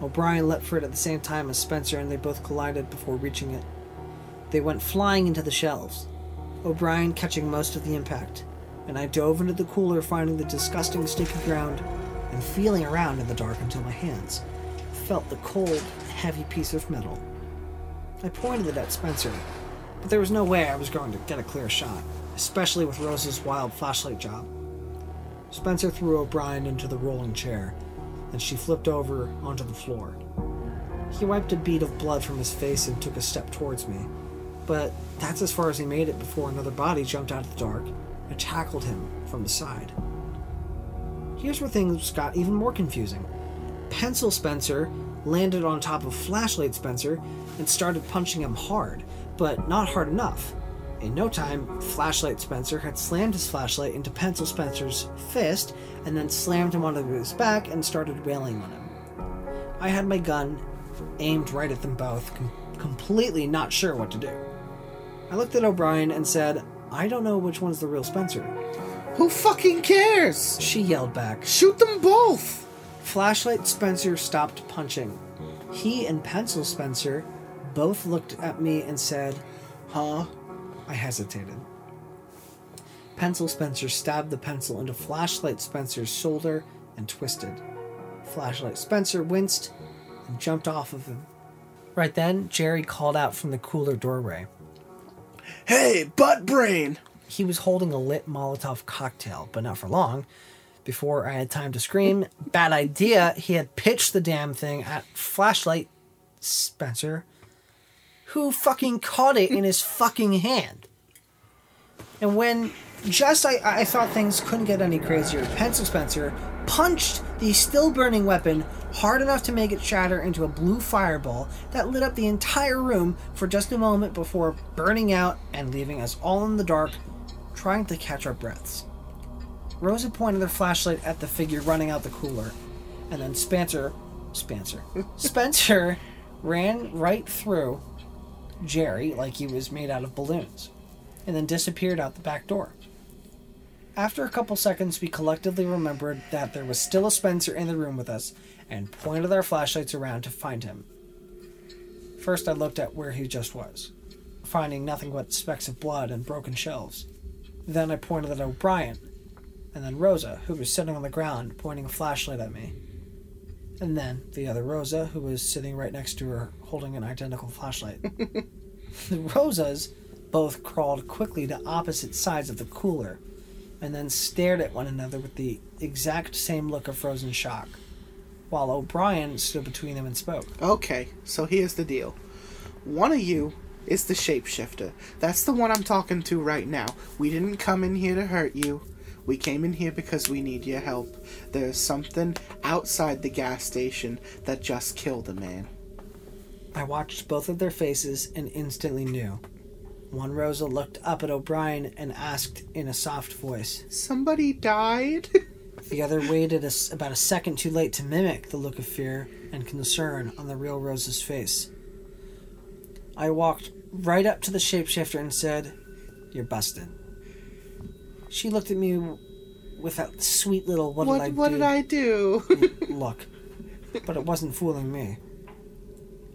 O'Brien leapt for it at the same time as Spencer and they both collided before reaching it. They went flying into the shelves, O'Brien catching most of the impact, and I dove into the cooler finding the disgusting sticky ground and feeling around in the dark until my hands felt the cold, heavy piece of metal. I pointed it at Spencer, but there was no way I was going to get a clear shot, especially with Rose's wild flashlight job. Spencer threw O'Brien into the rolling chair, and she flipped over onto the floor. He wiped a bead of blood from his face and took a step towards me, but that's as far as he made it before another body jumped out of the dark and tackled him from the side. Here's where things got even more confusing. Pencil Spencer landed on top of Flashlight Spencer and started punching him hard, but not hard enough. In no time, Flashlight Spencer had slammed his flashlight into Pencil Spencer's fist and then slammed him onto his back and started wailing on him. I had my gun aimed right at them both, com- completely not sure what to do. I looked at O'Brien and said, I don't know which one's the real Spencer. Who fucking cares? She yelled back. Shoot them both! Flashlight Spencer stopped punching. He and Pencil Spencer both looked at me and said, Huh? I hesitated. Pencil Spencer stabbed the pencil into Flashlight Spencer's shoulder and twisted. Flashlight Spencer winced and jumped off of him. Right then, Jerry called out from the cooler doorway. Hey, butt brain! He was holding a lit Molotov cocktail, but not for long. Before I had time to scream, bad idea, he had pitched the damn thing at Flashlight Spencer, who fucking caught it in his fucking hand. And when just I, I thought things couldn't get any crazier, Pencil Spencer punched the still burning weapon hard enough to make it shatter into a blue fireball that lit up the entire room for just a moment before burning out and leaving us all in the dark, trying to catch our breaths. Rosa pointed her flashlight at the figure running out the cooler, and then Spencer, Spencer, Spencer ran right through Jerry like he was made out of balloons, and then disappeared out the back door. After a couple seconds, we collectively remembered that there was still a Spencer in the room with us and pointed our flashlights around to find him. First, I looked at where he just was, finding nothing but specks of blood and broken shelves. Then I pointed at O'Brien, and then Rosa, who was sitting on the ground pointing a flashlight at me. And then the other Rosa, who was sitting right next to her holding an identical flashlight. the Rosas both crawled quickly to opposite sides of the cooler and then stared at one another with the exact same look of frozen shock, while O'Brien stood between them and spoke. Okay, so here's the deal. One of you is the shapeshifter. That's the one I'm talking to right now. We didn't come in here to hurt you. We came in here because we need your help. There's something outside the gas station that just killed a man. I watched both of their faces and instantly knew. One Rosa looked up at O'Brien and asked in a soft voice. Somebody died? The other waited a about a second too late to mimic the look of fear and concern on the real Rosa's face. I walked right up to the shapeshifter and said, You're busted. She looked at me with that sweet little what, what did I what do did I do? look. But it wasn't fooling me.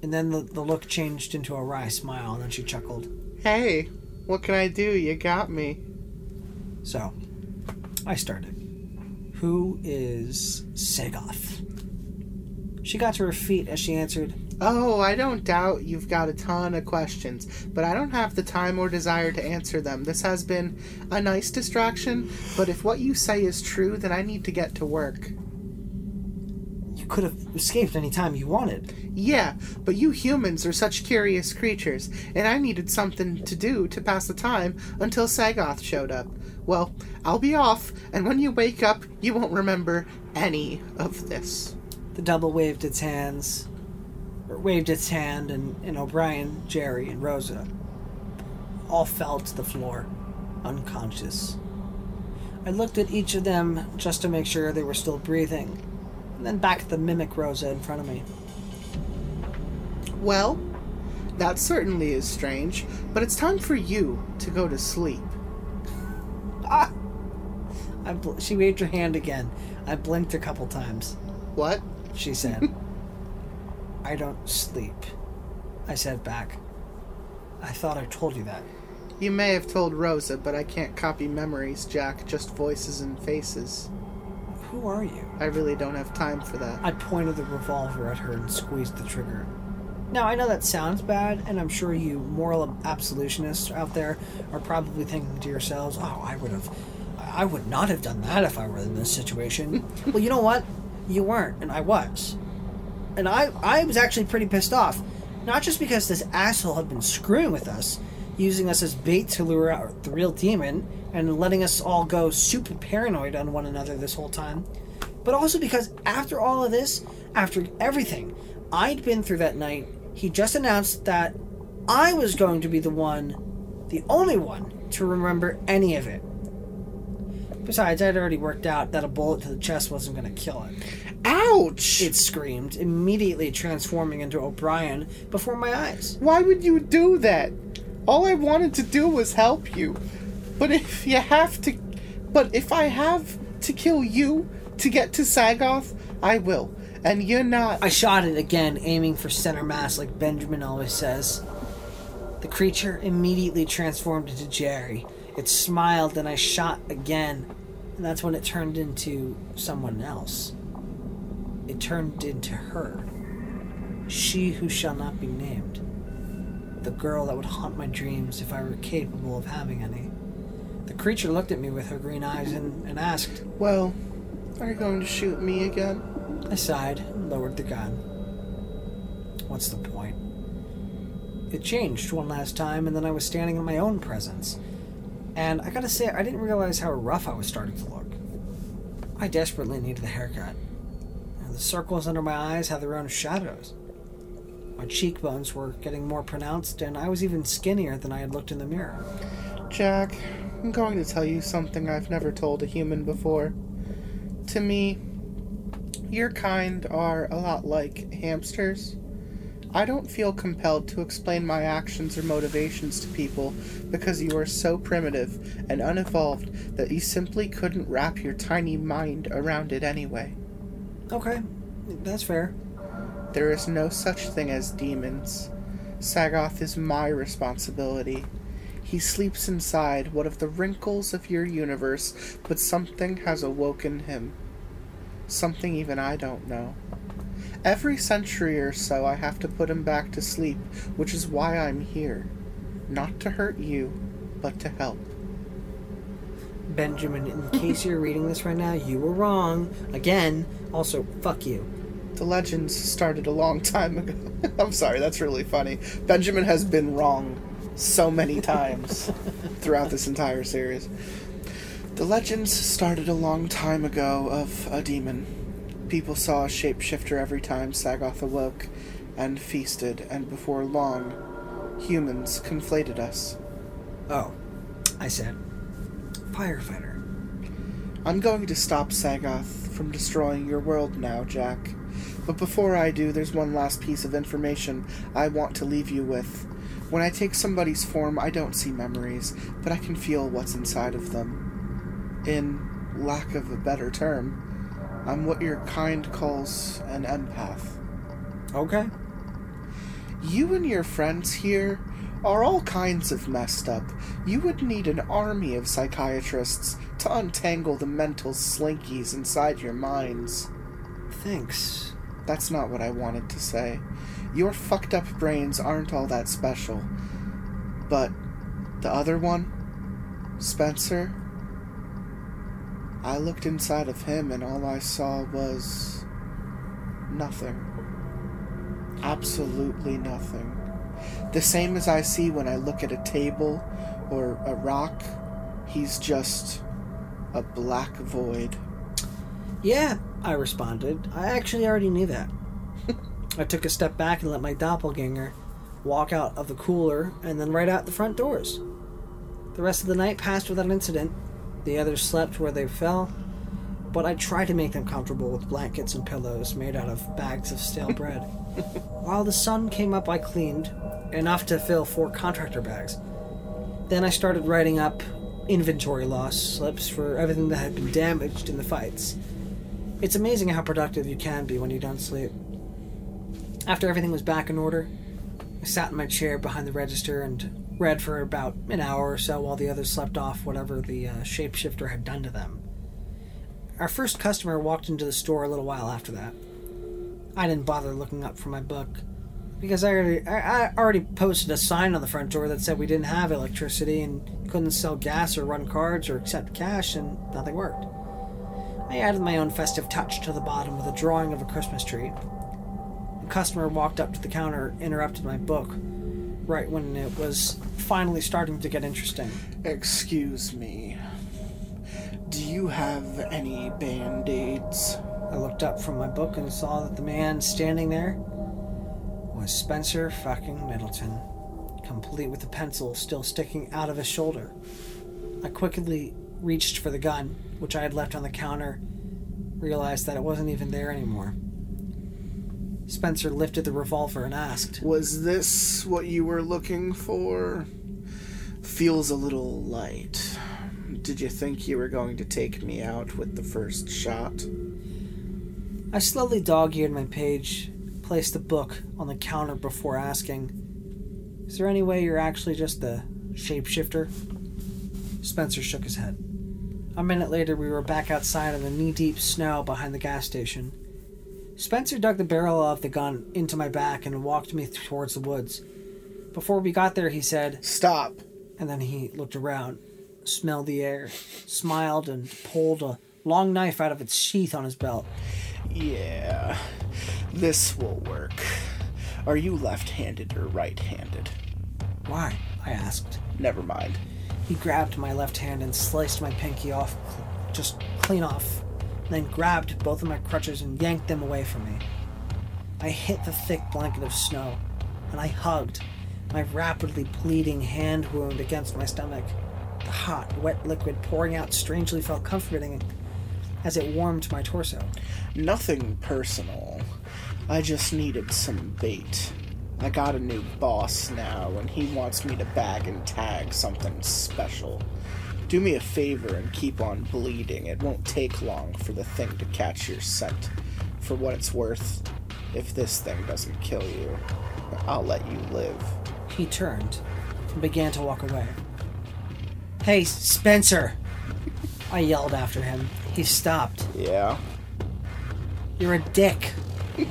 And then the, the look changed into a wry smile, and then she chuckled. Hey, what can I do? You got me. So, I started. Who is Sagoth? She got to her feet as she answered, Oh, I don't doubt you've got a ton of questions, but I don't have the time or desire to answer them. This has been a nice distraction, but if what you say is true, then I need to get to work. Could have escaped any time you wanted. Yeah, but you humans are such curious creatures, and I needed something to do to pass the time until Sagoth showed up. Well, I'll be off, and when you wake up, you won't remember any of this. The double waved its hands, or waved its hand, and, and O'Brien, Jerry, and Rosa all fell to the floor, unconscious. I looked at each of them just to make sure they were still breathing, and then back at the mimic Rosa in front of me. Well, that certainly is strange, but it's time for you to go to sleep. Ah! I bl- she waved her hand again. I blinked a couple times. What? She said, I don't sleep. I said back, I thought I told you that. You may have told Rosa, but I can't copy memories, Jack, just voices and faces. Who are you? I really don't have time for that. I pointed the revolver at her and squeezed the trigger. Now, I know that sounds bad, and I'm sure you moral absolutionists out there are probably thinking to yourselves, oh, I would have. I would not have done that if I were in this situation. well, you know what? You weren't, and I was. And I, I was actually pretty pissed off. Not just because this asshole had been screwing with us, using us as bait to lure out the real demon, and letting us all go super paranoid on one another this whole time, but also because after all of this, after everything I'd been through that night, he just announced that I was going to be the one, the only one, to remember any of it. Besides, I'd already worked out that a bullet to the chest wasn't going to kill it. Ouch! It screamed, immediately transforming into O'Brien before my eyes. Why would you do that? All I wanted to do was help you. But if you have to. But if I have to kill you to get to Sagoth, I will. And you're not. I shot it again, aiming for center mass like Benjamin always says. The creature immediately transformed into Jerry. It smiled, and I shot again, and that's when it turned into someone else. It turned into her. She who shall not be named. The girl that would haunt my dreams if I were capable of having any. The creature looked at me with her green eyes and, and asked. Well, are you going to shoot me again? I sighed and lowered the gun. what's the point? It changed one last time, and then I was standing in my own presence. And I gotta say, I didn't realize how rough I was starting to look. I desperately needed a haircut. And the circles under my eyes had their own shadows. My cheekbones were getting more pronounced, and I was even skinnier than I had looked in the mirror. Jack, I'm going to tell you something I've never told a human before. To me, your kind are a lot like hamsters. I don't feel compelled to explain my actions or motivations to people because you are so primitive and unevolved that you simply couldn't wrap your tiny mind around it anyway. Okay, that's fair. There is no such thing as demons. Sagoth is my responsibility. He sleeps inside one of the wrinkles of your universe, but something has awoken him. Something even I don't know. Every century or so, I have to put him back to sleep, which is why I'm here. Not to hurt you, but to help. Benjamin, in case you're reading this right now, you were wrong. Again, also, fuck you. The legends started a long time ago. I'm sorry, that's really funny. Benjamin has been wrong so many times throughout this entire series. The legends started a long time ago of a demon. People saw a shapeshifter every time Sagoth awoke and feasted, and before long, humans conflated us. Oh, I said, firefighter. I'm going to stop Sagoth from destroying your world now, Jack. But before I do, there's one last piece of information I want to leave you with. When I take somebody's form, I don't see memories, but I can feel what's inside of them. In lack of a better term, I'm what your kind calls an empath. Okay. You and your friends here are all kinds of messed up. You would need an army of psychiatrists to untangle the mental slinkies inside your minds. Thanks. That's not what I wanted to say. Your fucked up brains aren't all that special. But the other one, Spencer, I looked inside of him and all I saw was nothing. Absolutely nothing. The same as I see when I look at a table or a rock, he's just a black void. Yeah, I responded. I actually already knew that. I took a step back and let my doppelganger walk out of the cooler and then right out the front doors. The rest of the night passed without incident. The others slept where they fell, but I tried to make them comfortable with blankets and pillows made out of bags of stale bread. While the sun came up, I cleaned, enough to fill four contractor bags. Then I started writing up inventory loss slips for everything that had been damaged in the fights. It's amazing how productive you can be when you don't sleep. After everything was back in order, I sat in my chair behind the register and read for about an hour or so while the others slept off whatever the uh, shapeshifter had done to them. Our first customer walked into the store a little while after that. I didn't bother looking up for my book because I already, I already posted a sign on the front door that said we didn't have electricity and couldn't sell gas or run cards or accept cash, and nothing worked. I added my own festive touch to the bottom with a drawing of a Christmas tree. A customer walked up to the counter, interrupted my book, right when it was finally starting to get interesting. Excuse me. Do you have any band aids? I looked up from my book and saw that the man standing there was Spencer fucking Middleton, complete with a pencil still sticking out of his shoulder. I quickly reached for the gun, which I had left on the counter, realized that it wasn't even there anymore. Spencer lifted the revolver and asked, Was this what you were looking for? Feels a little light. Did you think you were going to take me out with the first shot? I slowly dog eared my page, placed the book on the counter before asking, Is there any way you're actually just a shapeshifter? Spencer shook his head. A minute later, we were back outside in the knee deep snow behind the gas station. Spencer dug the barrel of the gun into my back and walked me towards the woods. Before we got there, he said, Stop. and then he looked around, smelled the air, smiled, and pulled a long knife out of its sheath on his belt. Yeah, this will work. Are you left handed or right handed? Why? I asked. Never mind. He grabbed my left hand and sliced my pinky off, cl- just clean off, then grabbed both of my crutches and yanked them away from me. I hit the thick blanket of snow, and I hugged, my rapidly bleeding hand wound against my stomach. The hot, wet liquid pouring out strangely felt comforting as it warmed my torso. Nothing personal. I just needed some bait. I got a new boss now, and he wants me to bag and tag something special. Do me a favor and keep on bleeding. It won't take long for the thing to catch your scent. For what it's worth, if this thing doesn't kill you, I'll let you live. He turned and began to walk away. Hey, Spencer! I yelled after him. He stopped. Yeah? You're a dick.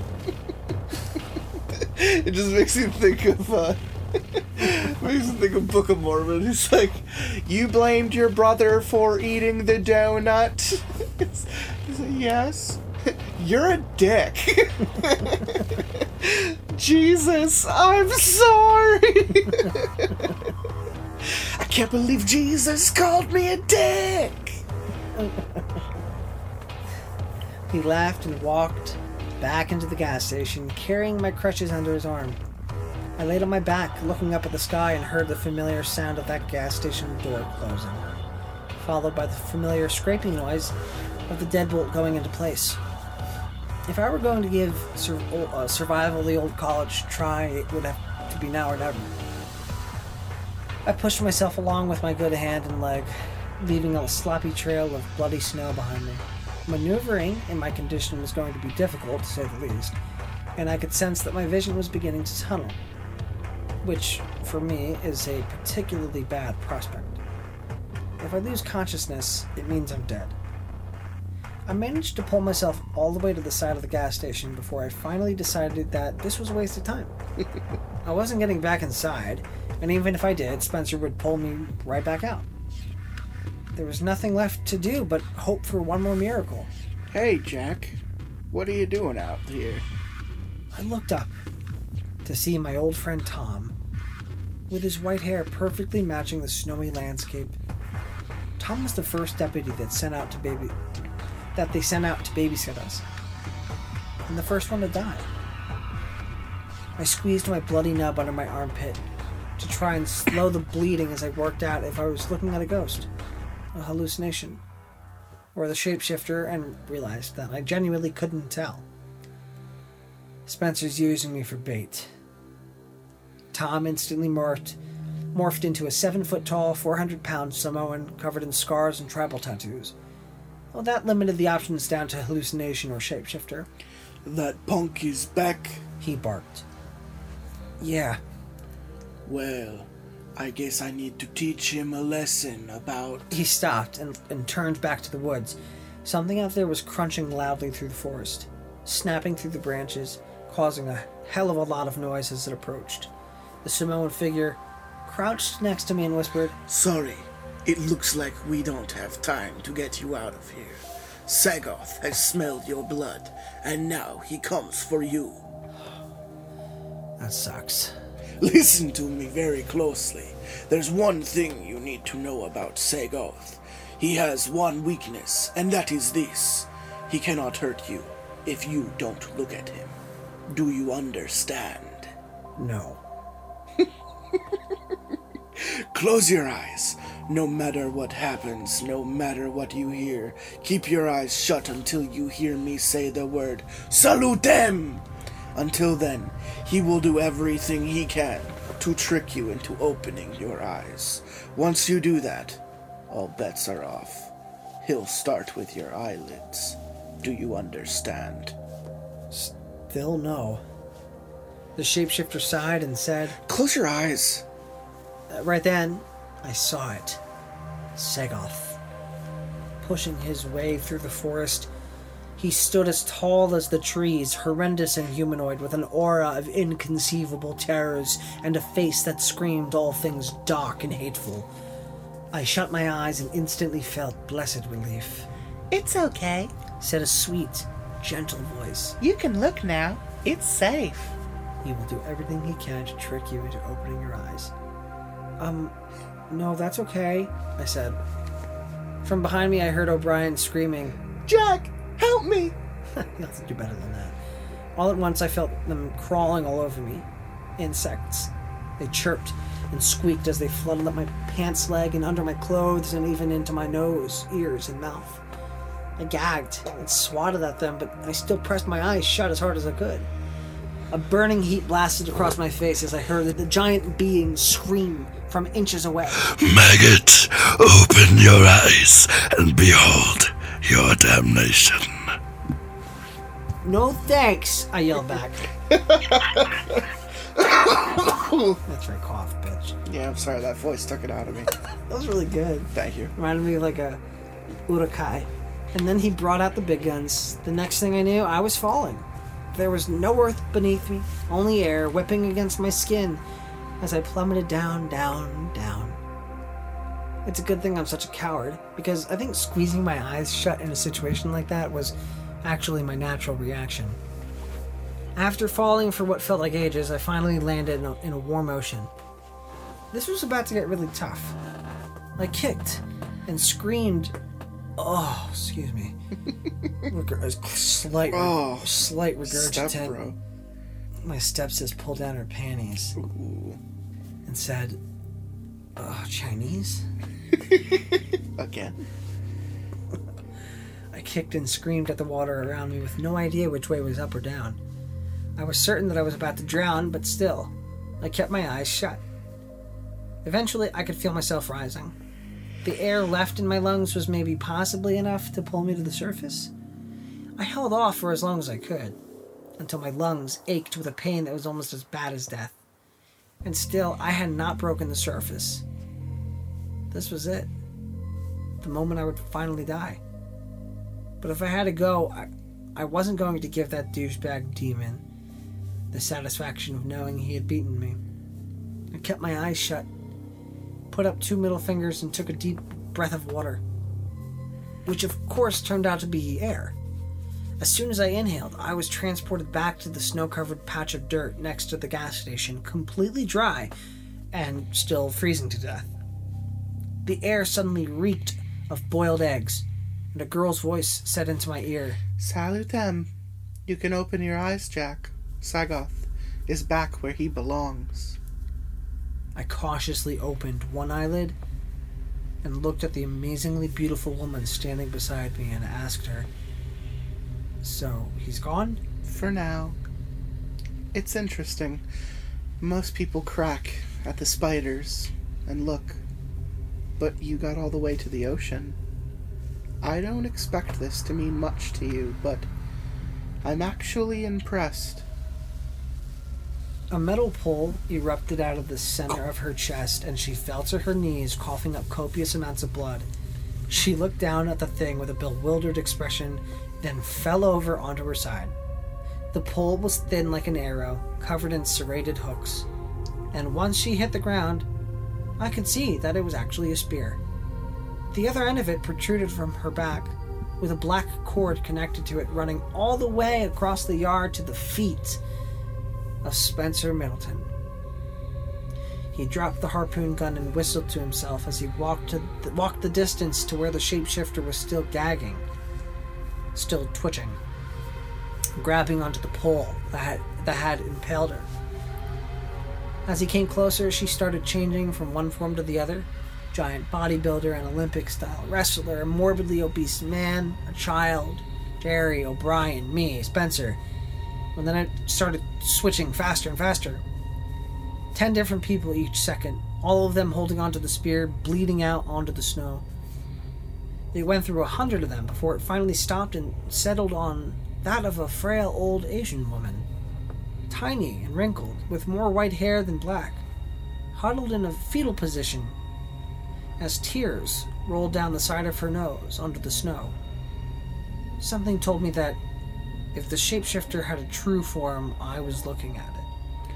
It just makes you think of uh makes you think of Book of Mormon. He's like, You blamed your brother for eating the donut. He's like, Yes. You're a dick. Jesus, I'm sorry. I can't believe Jesus called me a dick. He laughed and walked back into the gas station, carrying my crutches under his arm. I laid on my back, looking up at the sky, and heard the familiar sound of that gas station door closing, followed by the familiar scraping noise of the deadbolt going into place. If I were going to give sur- uh, survival the old college try, it would have to be now or never. I pushed myself along with my good hand and leg, leaving a sloppy trail of bloody snow behind me. Maneuvering in my condition was going to be difficult, to say the least, and I could sense that my vision was beginning to tunnel, which, for me, is a particularly bad prospect. If I lose consciousness, it means I'm dead. I managed to pull myself all the way to the side of the gas station before I finally decided that this was a waste of time. I wasn't getting back inside, and even if I did, Spencer would pull me right back out. There was nothing left to do but hope for one more miracle. Hey, Jack. What are you doing out here? I looked up to see my old friend Tom, with his white hair perfectly matching the snowy landscape. Tom was the first deputy that sent out to baby that they sent out to babysit us, and the first one to die. I squeezed my bloody nub under my armpit to try and slow the bleeding as I worked out if I was looking at a ghost, a hallucination, or the shapeshifter, and realized that I genuinely couldn't tell. Spencer's using me for bait. Tom instantly morphed, morphed into a seven foot tall, 400 pound Samoan covered in scars and tribal tattoos. Well, that limited the options down to hallucination or shapeshifter. That punk is back. He barked. Yeah, Well, I guess I need to teach him a lesson about. he stopped and, and turned back to the woods. Something out there was crunching loudly through the forest, snapping through the branches, causing a hell of a lot of noise as it approached. The Samoan figure crouched next to me and whispered, Sorry, it looks like we don't have time to get you out of here. Sagoth has smelled your blood, and now he comes for you. That sucks. Listen to me very closely. There's one thing you need to know about Sagoth. He has one weakness, and that is this. He cannot hurt you if you don't look at him. Do you understand? No. Close your eyes. No matter what happens, no matter what you hear, keep your eyes shut until you hear me say the word Salutem! Until then, he will do everything he can to trick you into opening your eyes. Once you do that, all bets are off. He'll start with your eyelids. Do you understand? Still no. The shapeshifter sighed and said, Close your eyes. Uh, Right then, I saw it. Sagoth. Pushing his way through the forest, he stood as tall as the trees, horrendous and humanoid, with an aura of inconceivable terrors and a face that screamed all things dark and hateful. I shut my eyes and instantly felt blessed relief, It's okay. said a sweet, gentle voice. You can look now. It's safe. He will do everything he can to trick you into opening your eyes. Um, no, that's okay, I said. From behind me, I heard O'Brien screaming, Jack, help me! You have to do better than that. All at once, I felt them crawling all over me. Insects. They chirped and squeaked as they flooded up my pants leg and under my clothes and even into my nose, ears, and mouth. I gagged and swatted at them, but I still pressed my eyes shut as hard as I could. A burning heat blasted across my face as I heard the giant being scream from inches away. Maggot, open your eyes and behold your damnation. No thanks, I yelled back. That's right, cough, bitch. Yeah, I'm sorry, that voice took it out of me. That was really good. Thank you. Reminded me of like a Uruk-hai. And then he brought out the big guns. The next thing I knew, I was falling. There was no earth beneath me, only air whipping against my skin as I plummeted down, down, down. It's a good thing I'm such a coward, because I think squeezing my eyes shut in a situation like that was actually my natural reaction. After falling for what felt like ages, I finally landed in a, in a warm ocean. This was about to get really tough. I kicked and screamed. Oh, excuse me. Reg- a slight, Oh, slight Step regurgitant. bro. My stepsis pulled down her panties Ooh. and said, "Oh, Chinese." Again. I kicked and screamed at the water around me with no idea which way was up or down. I was certain that I was about to drown, but still, I kept my eyes shut. Eventually, I could feel myself rising. The air left in my lungs was maybe possibly enough to pull me to the surface. I held off for as long as I could, until my lungs ached with a pain that was almost as bad as death. And still, I had not broken the surface. This was it. The moment I would finally die. But if I had to go, I, I wasn't going to give that douchebag demon the satisfaction of knowing he had beaten me. I kept my eyes shut, put up two middle fingers, and took a deep breath of water, which of course turned out to be air. As soon as I inhaled, I was transported back to the snow covered patch of dirt next to the gas station, completely dry and still freezing to death. The air suddenly reeked of boiled eggs, and a girl's voice said into my ear, Salutem. You can open your eyes, Jack. Sagoth is back where he belongs. I cautiously opened one eyelid and looked at the amazingly beautiful woman standing beside me and asked her, So, he's gone? For now. It's interesting. Most people crack at the spiders and look. But you got all the way to the ocean. I don't expect this to mean much to you, but I'm actually impressed. A metal pole erupted out of the center of her chest, and she fell to her knees, coughing up copious amounts of blood. She looked down at the thing with a bewildered expression, then fell over onto her side. The pole was thin like an arrow, covered in serrated hooks, and once she hit the ground, I could see that it was actually a spear. The other end of it protruded from her back, with a black cord connected to it running all the way across the yard to the feet of Spencer Middleton. He dropped the harpoon gun and whistled to himself as he walked to walked the distance to where the shapeshifter was still gagging, still twitching, grabbing onto the pole that had, that had impaled her. As he came closer, she started changing from one form to the other. Giant bodybuilder, an Olympic style wrestler, a morbidly obese man, a child, Jerry, O'Brien, me, Spencer. And then it started switching faster and faster. Ten different people each second, all of them holding onto the spear, bleeding out onto the snow. They went through a hundred of them before it finally stopped and settled on that of a frail old Asian woman. Tiny and wrinkled, with more white hair than black, huddled in a fetal position as tears rolled down the side of her nose onto the snow. Something told me that if the shapeshifter had a true form, I was looking at it.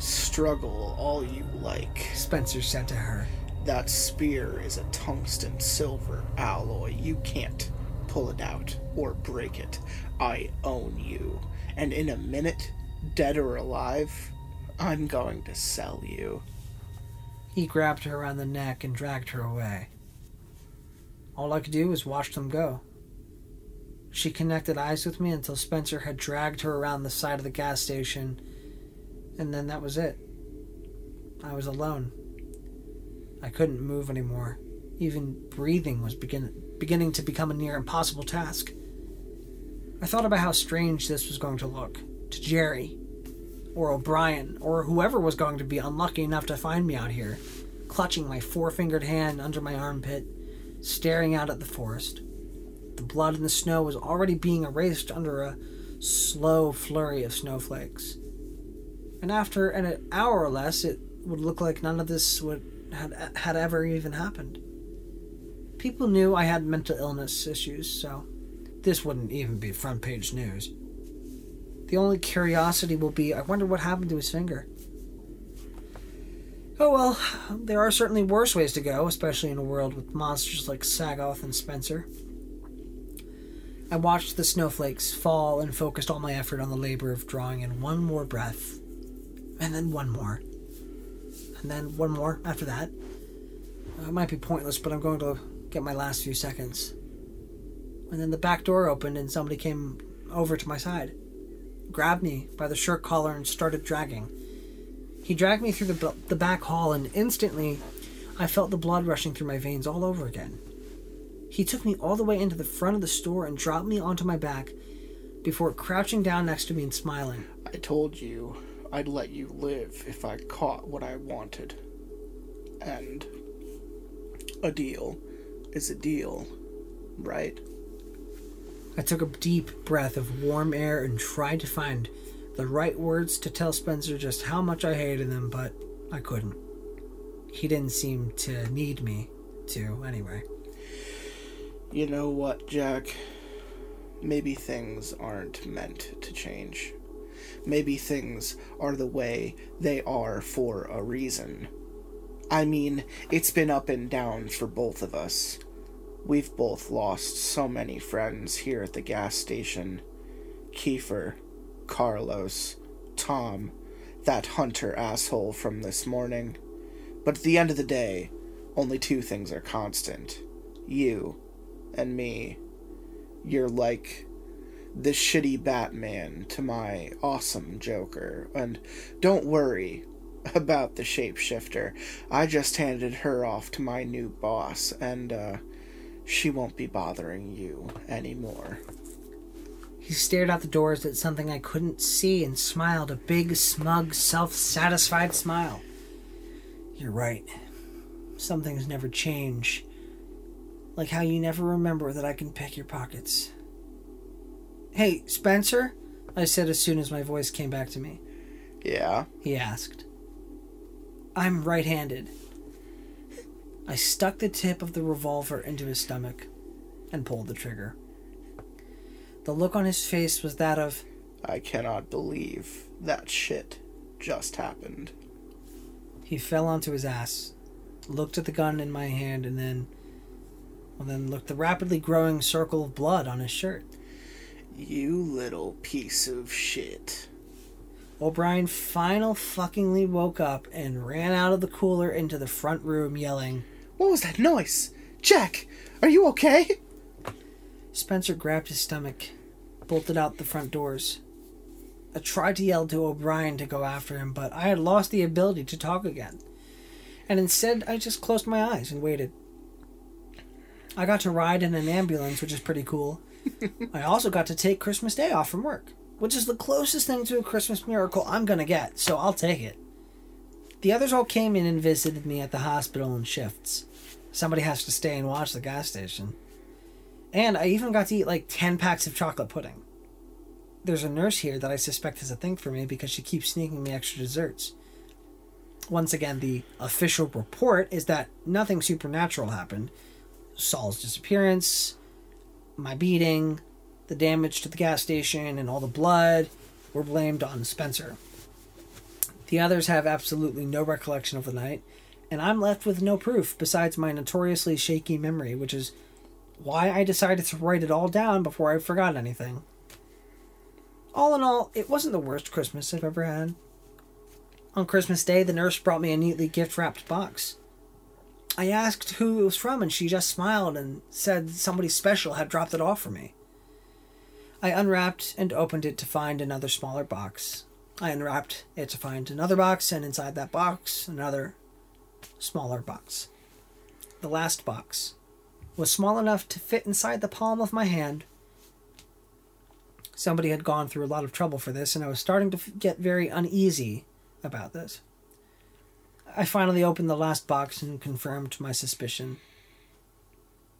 Struggle all you like. Spencer said to her. That spear is a tungsten silver alloy. You can't pull it out or break it. I own you. And in a minute, dead or alive, I'm going to sell you. He grabbed her around the neck and dragged her away. All I could do was watch them go. She connected eyes with me until Spencer had dragged her around the side of the gas station, and then that was it. I was alone. I couldn't move anymore. Even breathing was begin- beginning to become a near impossible task. I thought about how strange this was going to look to Jerry, or O'Brien, or whoever was going to be unlucky enough to find me out here, clutching my four fingered hand under my armpit, staring out at the forest. The blood in the snow was already being erased under a slow flurry of snowflakes. And after an hour or less, it would look like none of this would had had ever even happened. People knew I had mental illness issues, so this wouldn't even be front page news. The only curiosity will be I wonder what happened to his finger. Oh well, there are certainly worse ways to go, especially in a world with monsters like Sagoth and Spencer. I watched the snowflakes fall and focused all my effort on the labor of drawing in one more breath, and then one more, and then one more after that. Uh, It might be pointless, but I'm going to get my last few seconds. And then the back door opened and somebody came over to my side, grabbed me by the shirt collar, and started dragging. He dragged me through the, the back hall, and instantly I felt the blood rushing through my veins all over again. He took me all the way into the front of the store and dropped me onto my back before crouching down next to me and smiling. I told you I'd let you live if I caught what I wanted. And a deal is a deal, right? I took a deep breath of warm air and tried to find the right words to tell Spencer just how much I hated him, but I couldn't. He didn't seem to need me to, anyway. You know what, Jack? Maybe things aren't meant to change. Maybe things are the way they are for a reason. I mean, it's been up and down for both of us. We've both lost so many friends here at the gas station Kiefer, Carlos, Tom, that hunter asshole from this morning. But at the end of the day, only two things are constant you and me. You're like the shitty Batman to my awesome Joker. And don't worry about the shapeshifter. I just handed her off to my new boss, and uh, she won't be bothering you anymore. He stared out the doors at something I couldn't see and smiled a big, smug, self satisfied smile. You're right. Some things never change. Like how you never remember that I can pick your pockets. Hey, Spencer? I said as soon as my voice came back to me. Yeah? He asked. I'm right handed. I stuck the tip of the revolver into his stomach and pulled the trigger. The look on his face was that of, I cannot believe that shit just happened. he fell onto his ass, looked at the gun in my hand, and then, well, then looked the rapidly growing circle of blood on his shirt. You little piece of shit. O'Brien final fuckingly woke up and ran out of the cooler into the front room yelling. What was that noise? Jack, are you okay? Spencer grabbed his stomach, bolted out the front doors. I tried to yell to O'Brien to go after him, but I had lost the ability to talk again. And instead, I just closed my eyes and waited. I got to ride in an ambulance, which is pretty cool. I also got to take Christmas Day off from work, which is the closest thing to a Christmas miracle I'm gonna get, so I'll take it. The others all came in and visited me at the hospital in shifts. Somebody has to stay and watch the gas station. And I even got to eat like 10 packs of chocolate pudding. There's a nurse here that I suspect has a thing for me because she keeps sneaking me extra desserts. Once again, the official report is that nothing supernatural happened. Saul's disappearance, my beating, the damage to the gas station, and all the blood were blamed on Spencer. The others have absolutely no recollection of the night, and I'm left with no proof besides my notoriously shaky memory, which is why I decided to write it all down before I forgot anything. All in all, it wasn't the worst Christmas I've ever had. On Christmas Day, the nurse brought me a neatly gift wrapped box. I asked who it was from, and she just smiled and said somebody special had dropped it off for me. I unwrapped and opened it to find another smaller box. I unwrapped it to find another box, and inside that box, another smaller box. The last box was small enough to fit inside the palm of my hand. Somebody had gone through a lot of trouble for this, and I was starting to get very uneasy about this. I finally opened the last box and confirmed my suspicion.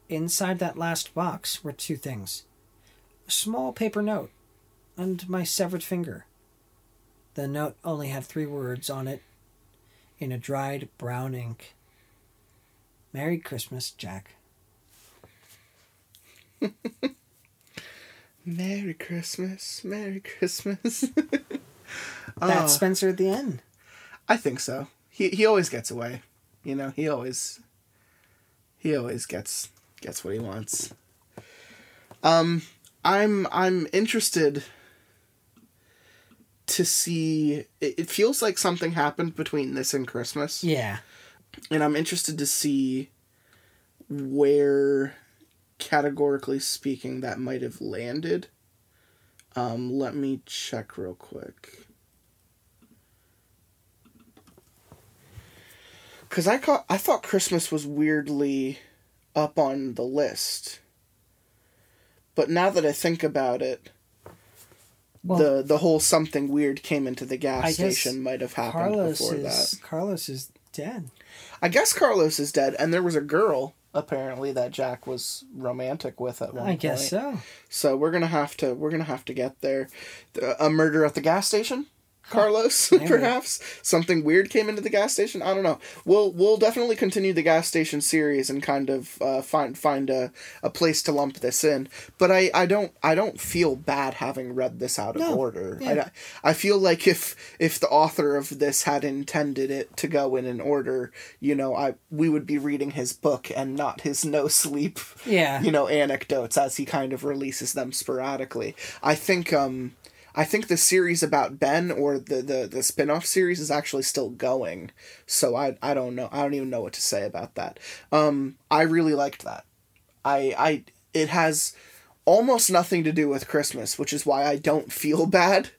Inside that last box were two things a small paper note and my severed finger. The note only had three words on it in a dried brown ink Merry Christmas, Jack. Merry Christmas, Merry Christmas. That's Oh. Spencer at the end. I think so. He he always gets away. You know, he always he always gets gets what he wants. Um I'm I'm interested to see it, it feels like something happened between this and Christmas. Yeah. And I'm interested to see where categorically speaking that might have landed. Um let me check real quick. Cause I caught, I thought Christmas was weirdly up on the list, but now that I think about it, Well- the the whole something weird came into the gas I station might have happened Carlos before is that. Carlos is dead. I guess Carlos is dead, and there was a girl apparently that Jack was romantic with at one I guess point. so. So we're gonna have to we're gonna have to get there. A murder at the gas station, Carlos, Maybe. perhaps something weird came into the gas station. I don't know. We'll we'll definitely continue the gas station series and kind of uh, find find a, a place to lump this in. But I, I don't I don't feel bad having read this out of No. order. Yeah. I, I feel like if if the author of this had intended it to go in an order, you know, I we would be reading his book and not his no sleep Yeah. you know anecdotes as he kind of releases them sporadically i think um i think the series about ben or the the, the spin-off series is actually still going so i i don't know i don't even know what to say about that um i really liked that i i it has almost nothing to do with christmas which is why i don't feel bad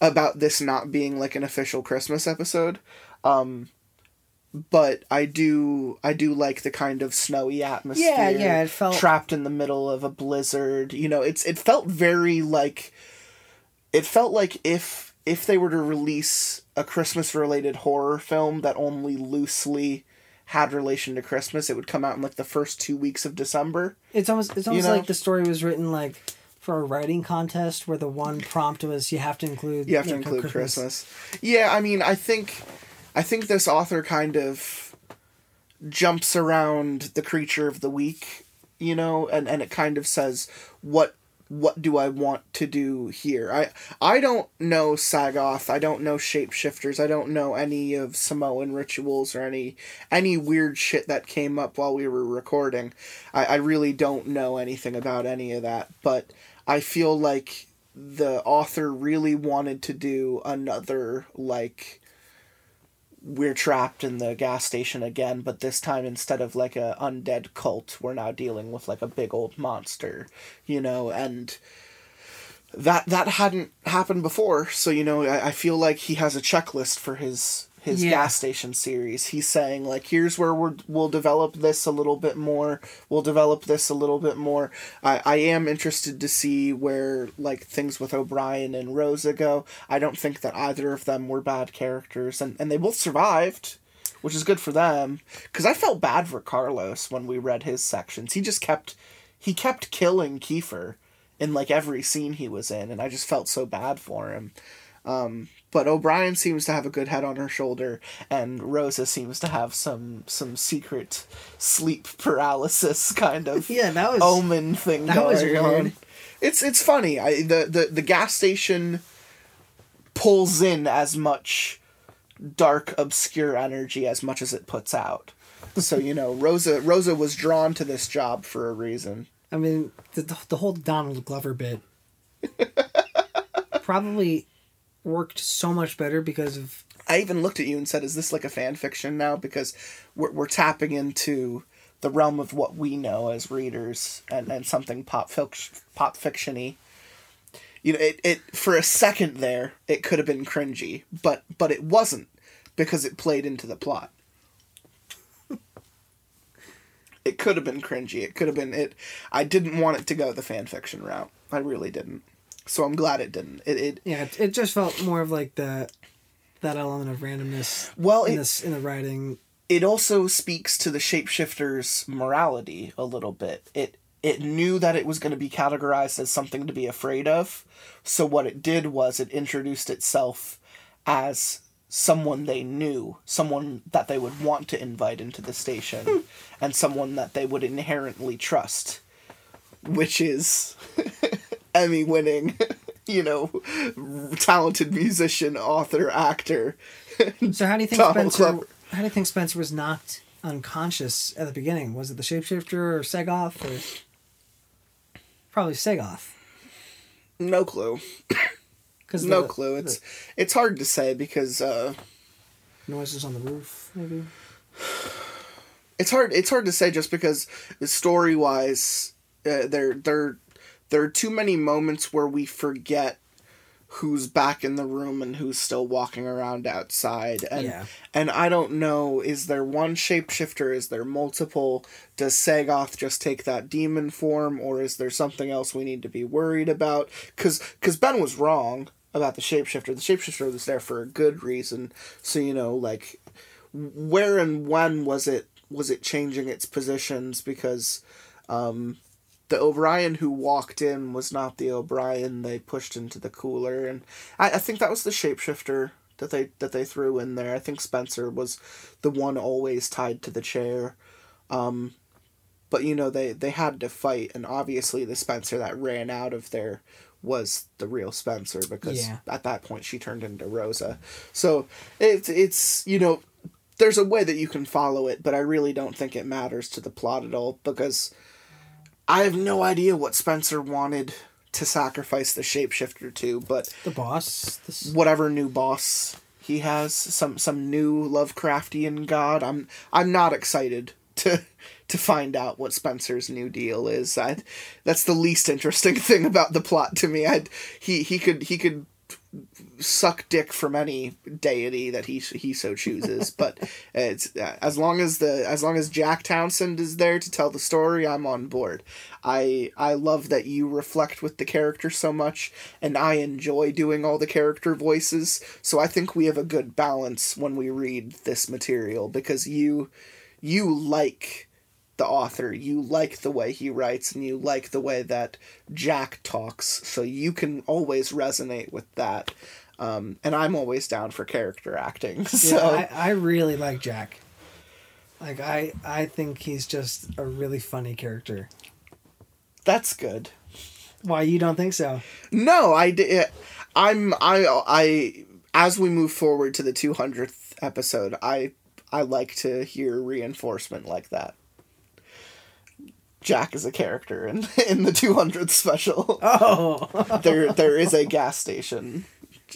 about this not being like an official christmas episode um but I do I do like the kind of snowy atmosphere. Yeah, yeah, it felt- trapped in the middle of a blizzard. You know, it's it felt very like it felt like if if they were to release a Christmas related horror film that only loosely had relation to Christmas, it would come out in like the first two weeks of December. It's almost it's almost know? like the story was written like for a writing contest where the one prompt was you have to include You have to know, include Christmas. Yeah, I mean, I think, I think this author kind of jumps around the creature of the week, you know, and and it kind of says what what do I want to do here? I I don't know Sagoth. I don't know shapeshifters. I don't know any of Samoan rituals or any any weird shit that came up while we were recording. I, I really don't know anything about any of that, but I feel like the author really wanted to do another like we're trapped in the gas station again but this time instead of like a undead cult we're now dealing with like a big old monster you know and that that hadn't happened before. So you know i, I feel like he has a checklist for his his Yeah. gas station series. He's saying like here's where we're, we'll develop this a little bit more. We'll develop this a little bit more. I, I am interested to see where like things with o'brien and rosa go. I don't think that either of them were bad characters and, and they both survived which is good for them. Because i felt bad for carlos when we read his sections. He just kept he kept killing kiefer in like every scene he was in and i just felt so bad for him. Um, but O'Brien seems to have a good head on her shoulder, and Rosa seems to have some some secret sleep paralysis kind of Yeah, that was omen thing that going was weird. on. It's it's funny. I the, the the gas station pulls in as much dark obscure energy as much as it puts out. So you know, Rosa Rosa was drawn to this job for a reason. I mean the, the whole Donald Glover bit probably worked so much better because of I even looked at you and said, "Is this like a fan fiction now?" Because we're we're tapping into the realm of what we know as readers and, and something pop fiction pop fictiony. You know, it, it for a second there it could have been cringy, but but it wasn't because it played into the plot. it could have been cringy. It could have been it. I didn't want it to go the fan fiction route. I really didn't. So I'm glad it didn't. It, it yeah. It, it just felt more of like the that element of randomness. Well, in it- this in the writing. it also speaks to the shapeshifter's morality a little bit. It it knew that it was going to be categorized as something to be afraid of. So what it did was it introduced itself as someone they knew, someone that they would want to invite into the station, hmm. and someone that they would inherently trust, which is Emmy winning, you know, talented musician, author, actor. So how do you think Tom Spencer? How do you think Spencer was knocked unconscious at the beginning? Was it the shapeshifter or Sagoth or probably Sagoth? No clue. Because no clue. It's it's hard to say because uh, noises on the roof, maybe. it's hard it's hard to say just because story wise, uh, there there there are too many moments where we forget who's back in the room and who's still walking around outside. And Yeah. and I don't know is there one shapeshifter? Is there multiple? Does Sagoth just take that demon form or is there something else we need to be worried about? Cuz cuz Ben was wrong about the shapeshifter. The shapeshifter was there for a good reason. So you know like where and when was it was it changing its positions? Because um the O'Brien who walked in was not the O'Brien they pushed into the cooler and I, I think that was the shapeshifter that they that they threw in there. I think Spencer was the one always tied to the chair. Um but you know they they had to fight and obviously the Spencer that ran out of there was the real Spencer because Yeah. at that point she turned into Rosa. So it's it's you know there's a way that you can follow it, but I really don't think it matters to the plot at all because I have no idea what Spencer wanted to sacrifice the shapeshifter to, but The boss. This, whatever new boss he has, some some new Lovecraftian god, I'm I'm not excited to to find out what Spencer's new deal is. I that's the least interesting thing about the plot to me. I he he could he could suck dick from any deity that he he so chooses but it's uh, as long as the as long as Jack Townsend is there to tell the story I'm on board I I love that you reflect with the character so much and I enjoy doing all the character voices so I think we have a good balance when we read this material because you you like the author. You like the way he writes and you like the way that Jack talks. So you can always resonate with that. Um, and I'm always down for character acting. So yeah, I, I really like Jack. Like I, I think he's just a really funny character. that's good. Why you don't think so? No, I di- I'm I I as we move forward to the 200th episode, I I like to hear reinforcement like that. Jack is a character in in the 200th special. Oh, there there is a gas station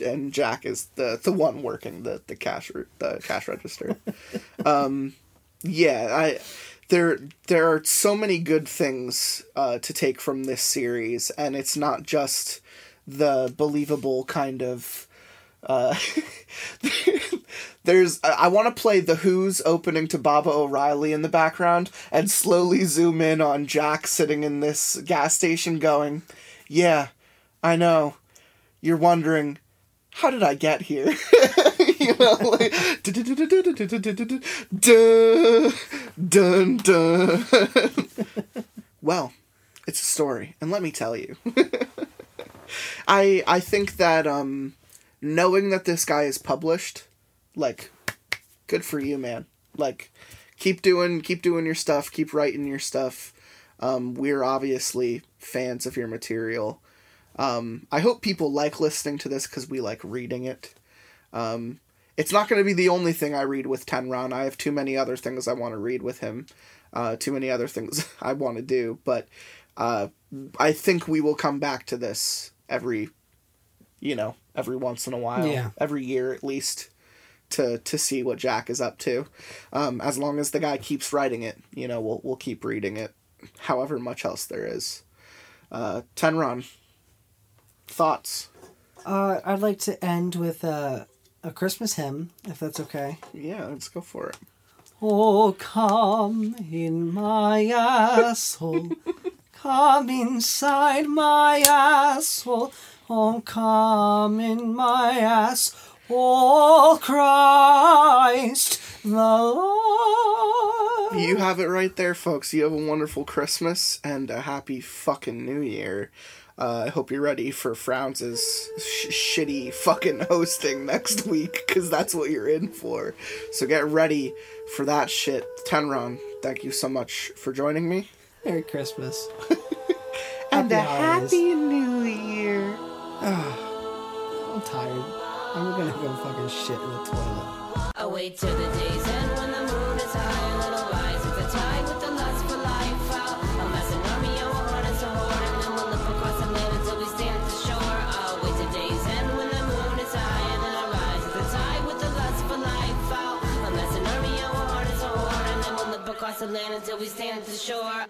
and Jack is the the one working the the cash the cash register. um yeah, I there there are so many good things uh to take from this series and it's not just the believable kind of uh there's I, want to play the Who's opening to Baba O'Riley in the background and slowly zoom in on Jack sitting in this gas station going, "Yeah, I know. You're wondering how did I get here?" dun dun. well, it's a story, and let me tell you. I I think that um knowing that this guy is published, like good for you, man. Like keep doing keep doing your stuff, keep writing your stuff. Um we're obviously fans of your material. Um I hope people like listening to this cuz we like reading it. Um it's not going to be the only thing I read with Tenron. I have too many other things I want to read with him. Uh too many other things I want to do, but uh I think we will come back to this every you know, every once in a while, Yeah. every year at least, to to see what Jack is up to. Um, as long as the guy keeps writing it, you know, we'll we'll keep reading it, however much else there is. Uh, Tenron, thoughts? Uh, I'd like to end with a, a Christmas hymn, if that's okay. Yeah, let's go for it. Oh, come in my asshole. come inside my asshole. Oh, come in my ass. Oh, Christ the Lord. You have it right there, folks. You have a wonderful Christmas and a happy fucking New Year. Uh, I hope you're ready for Frowns' sh- shitty fucking hosting next week, because that's what you're in for. So get ready for that shit. Tenron, thank you so much for joining me. Merry Christmas. And Happy a holidays. happy New Year. I'm tired. I'm gonna go fucking shit in the toilet. I wait till the day's end when the moon is high land until we stand at. The shore.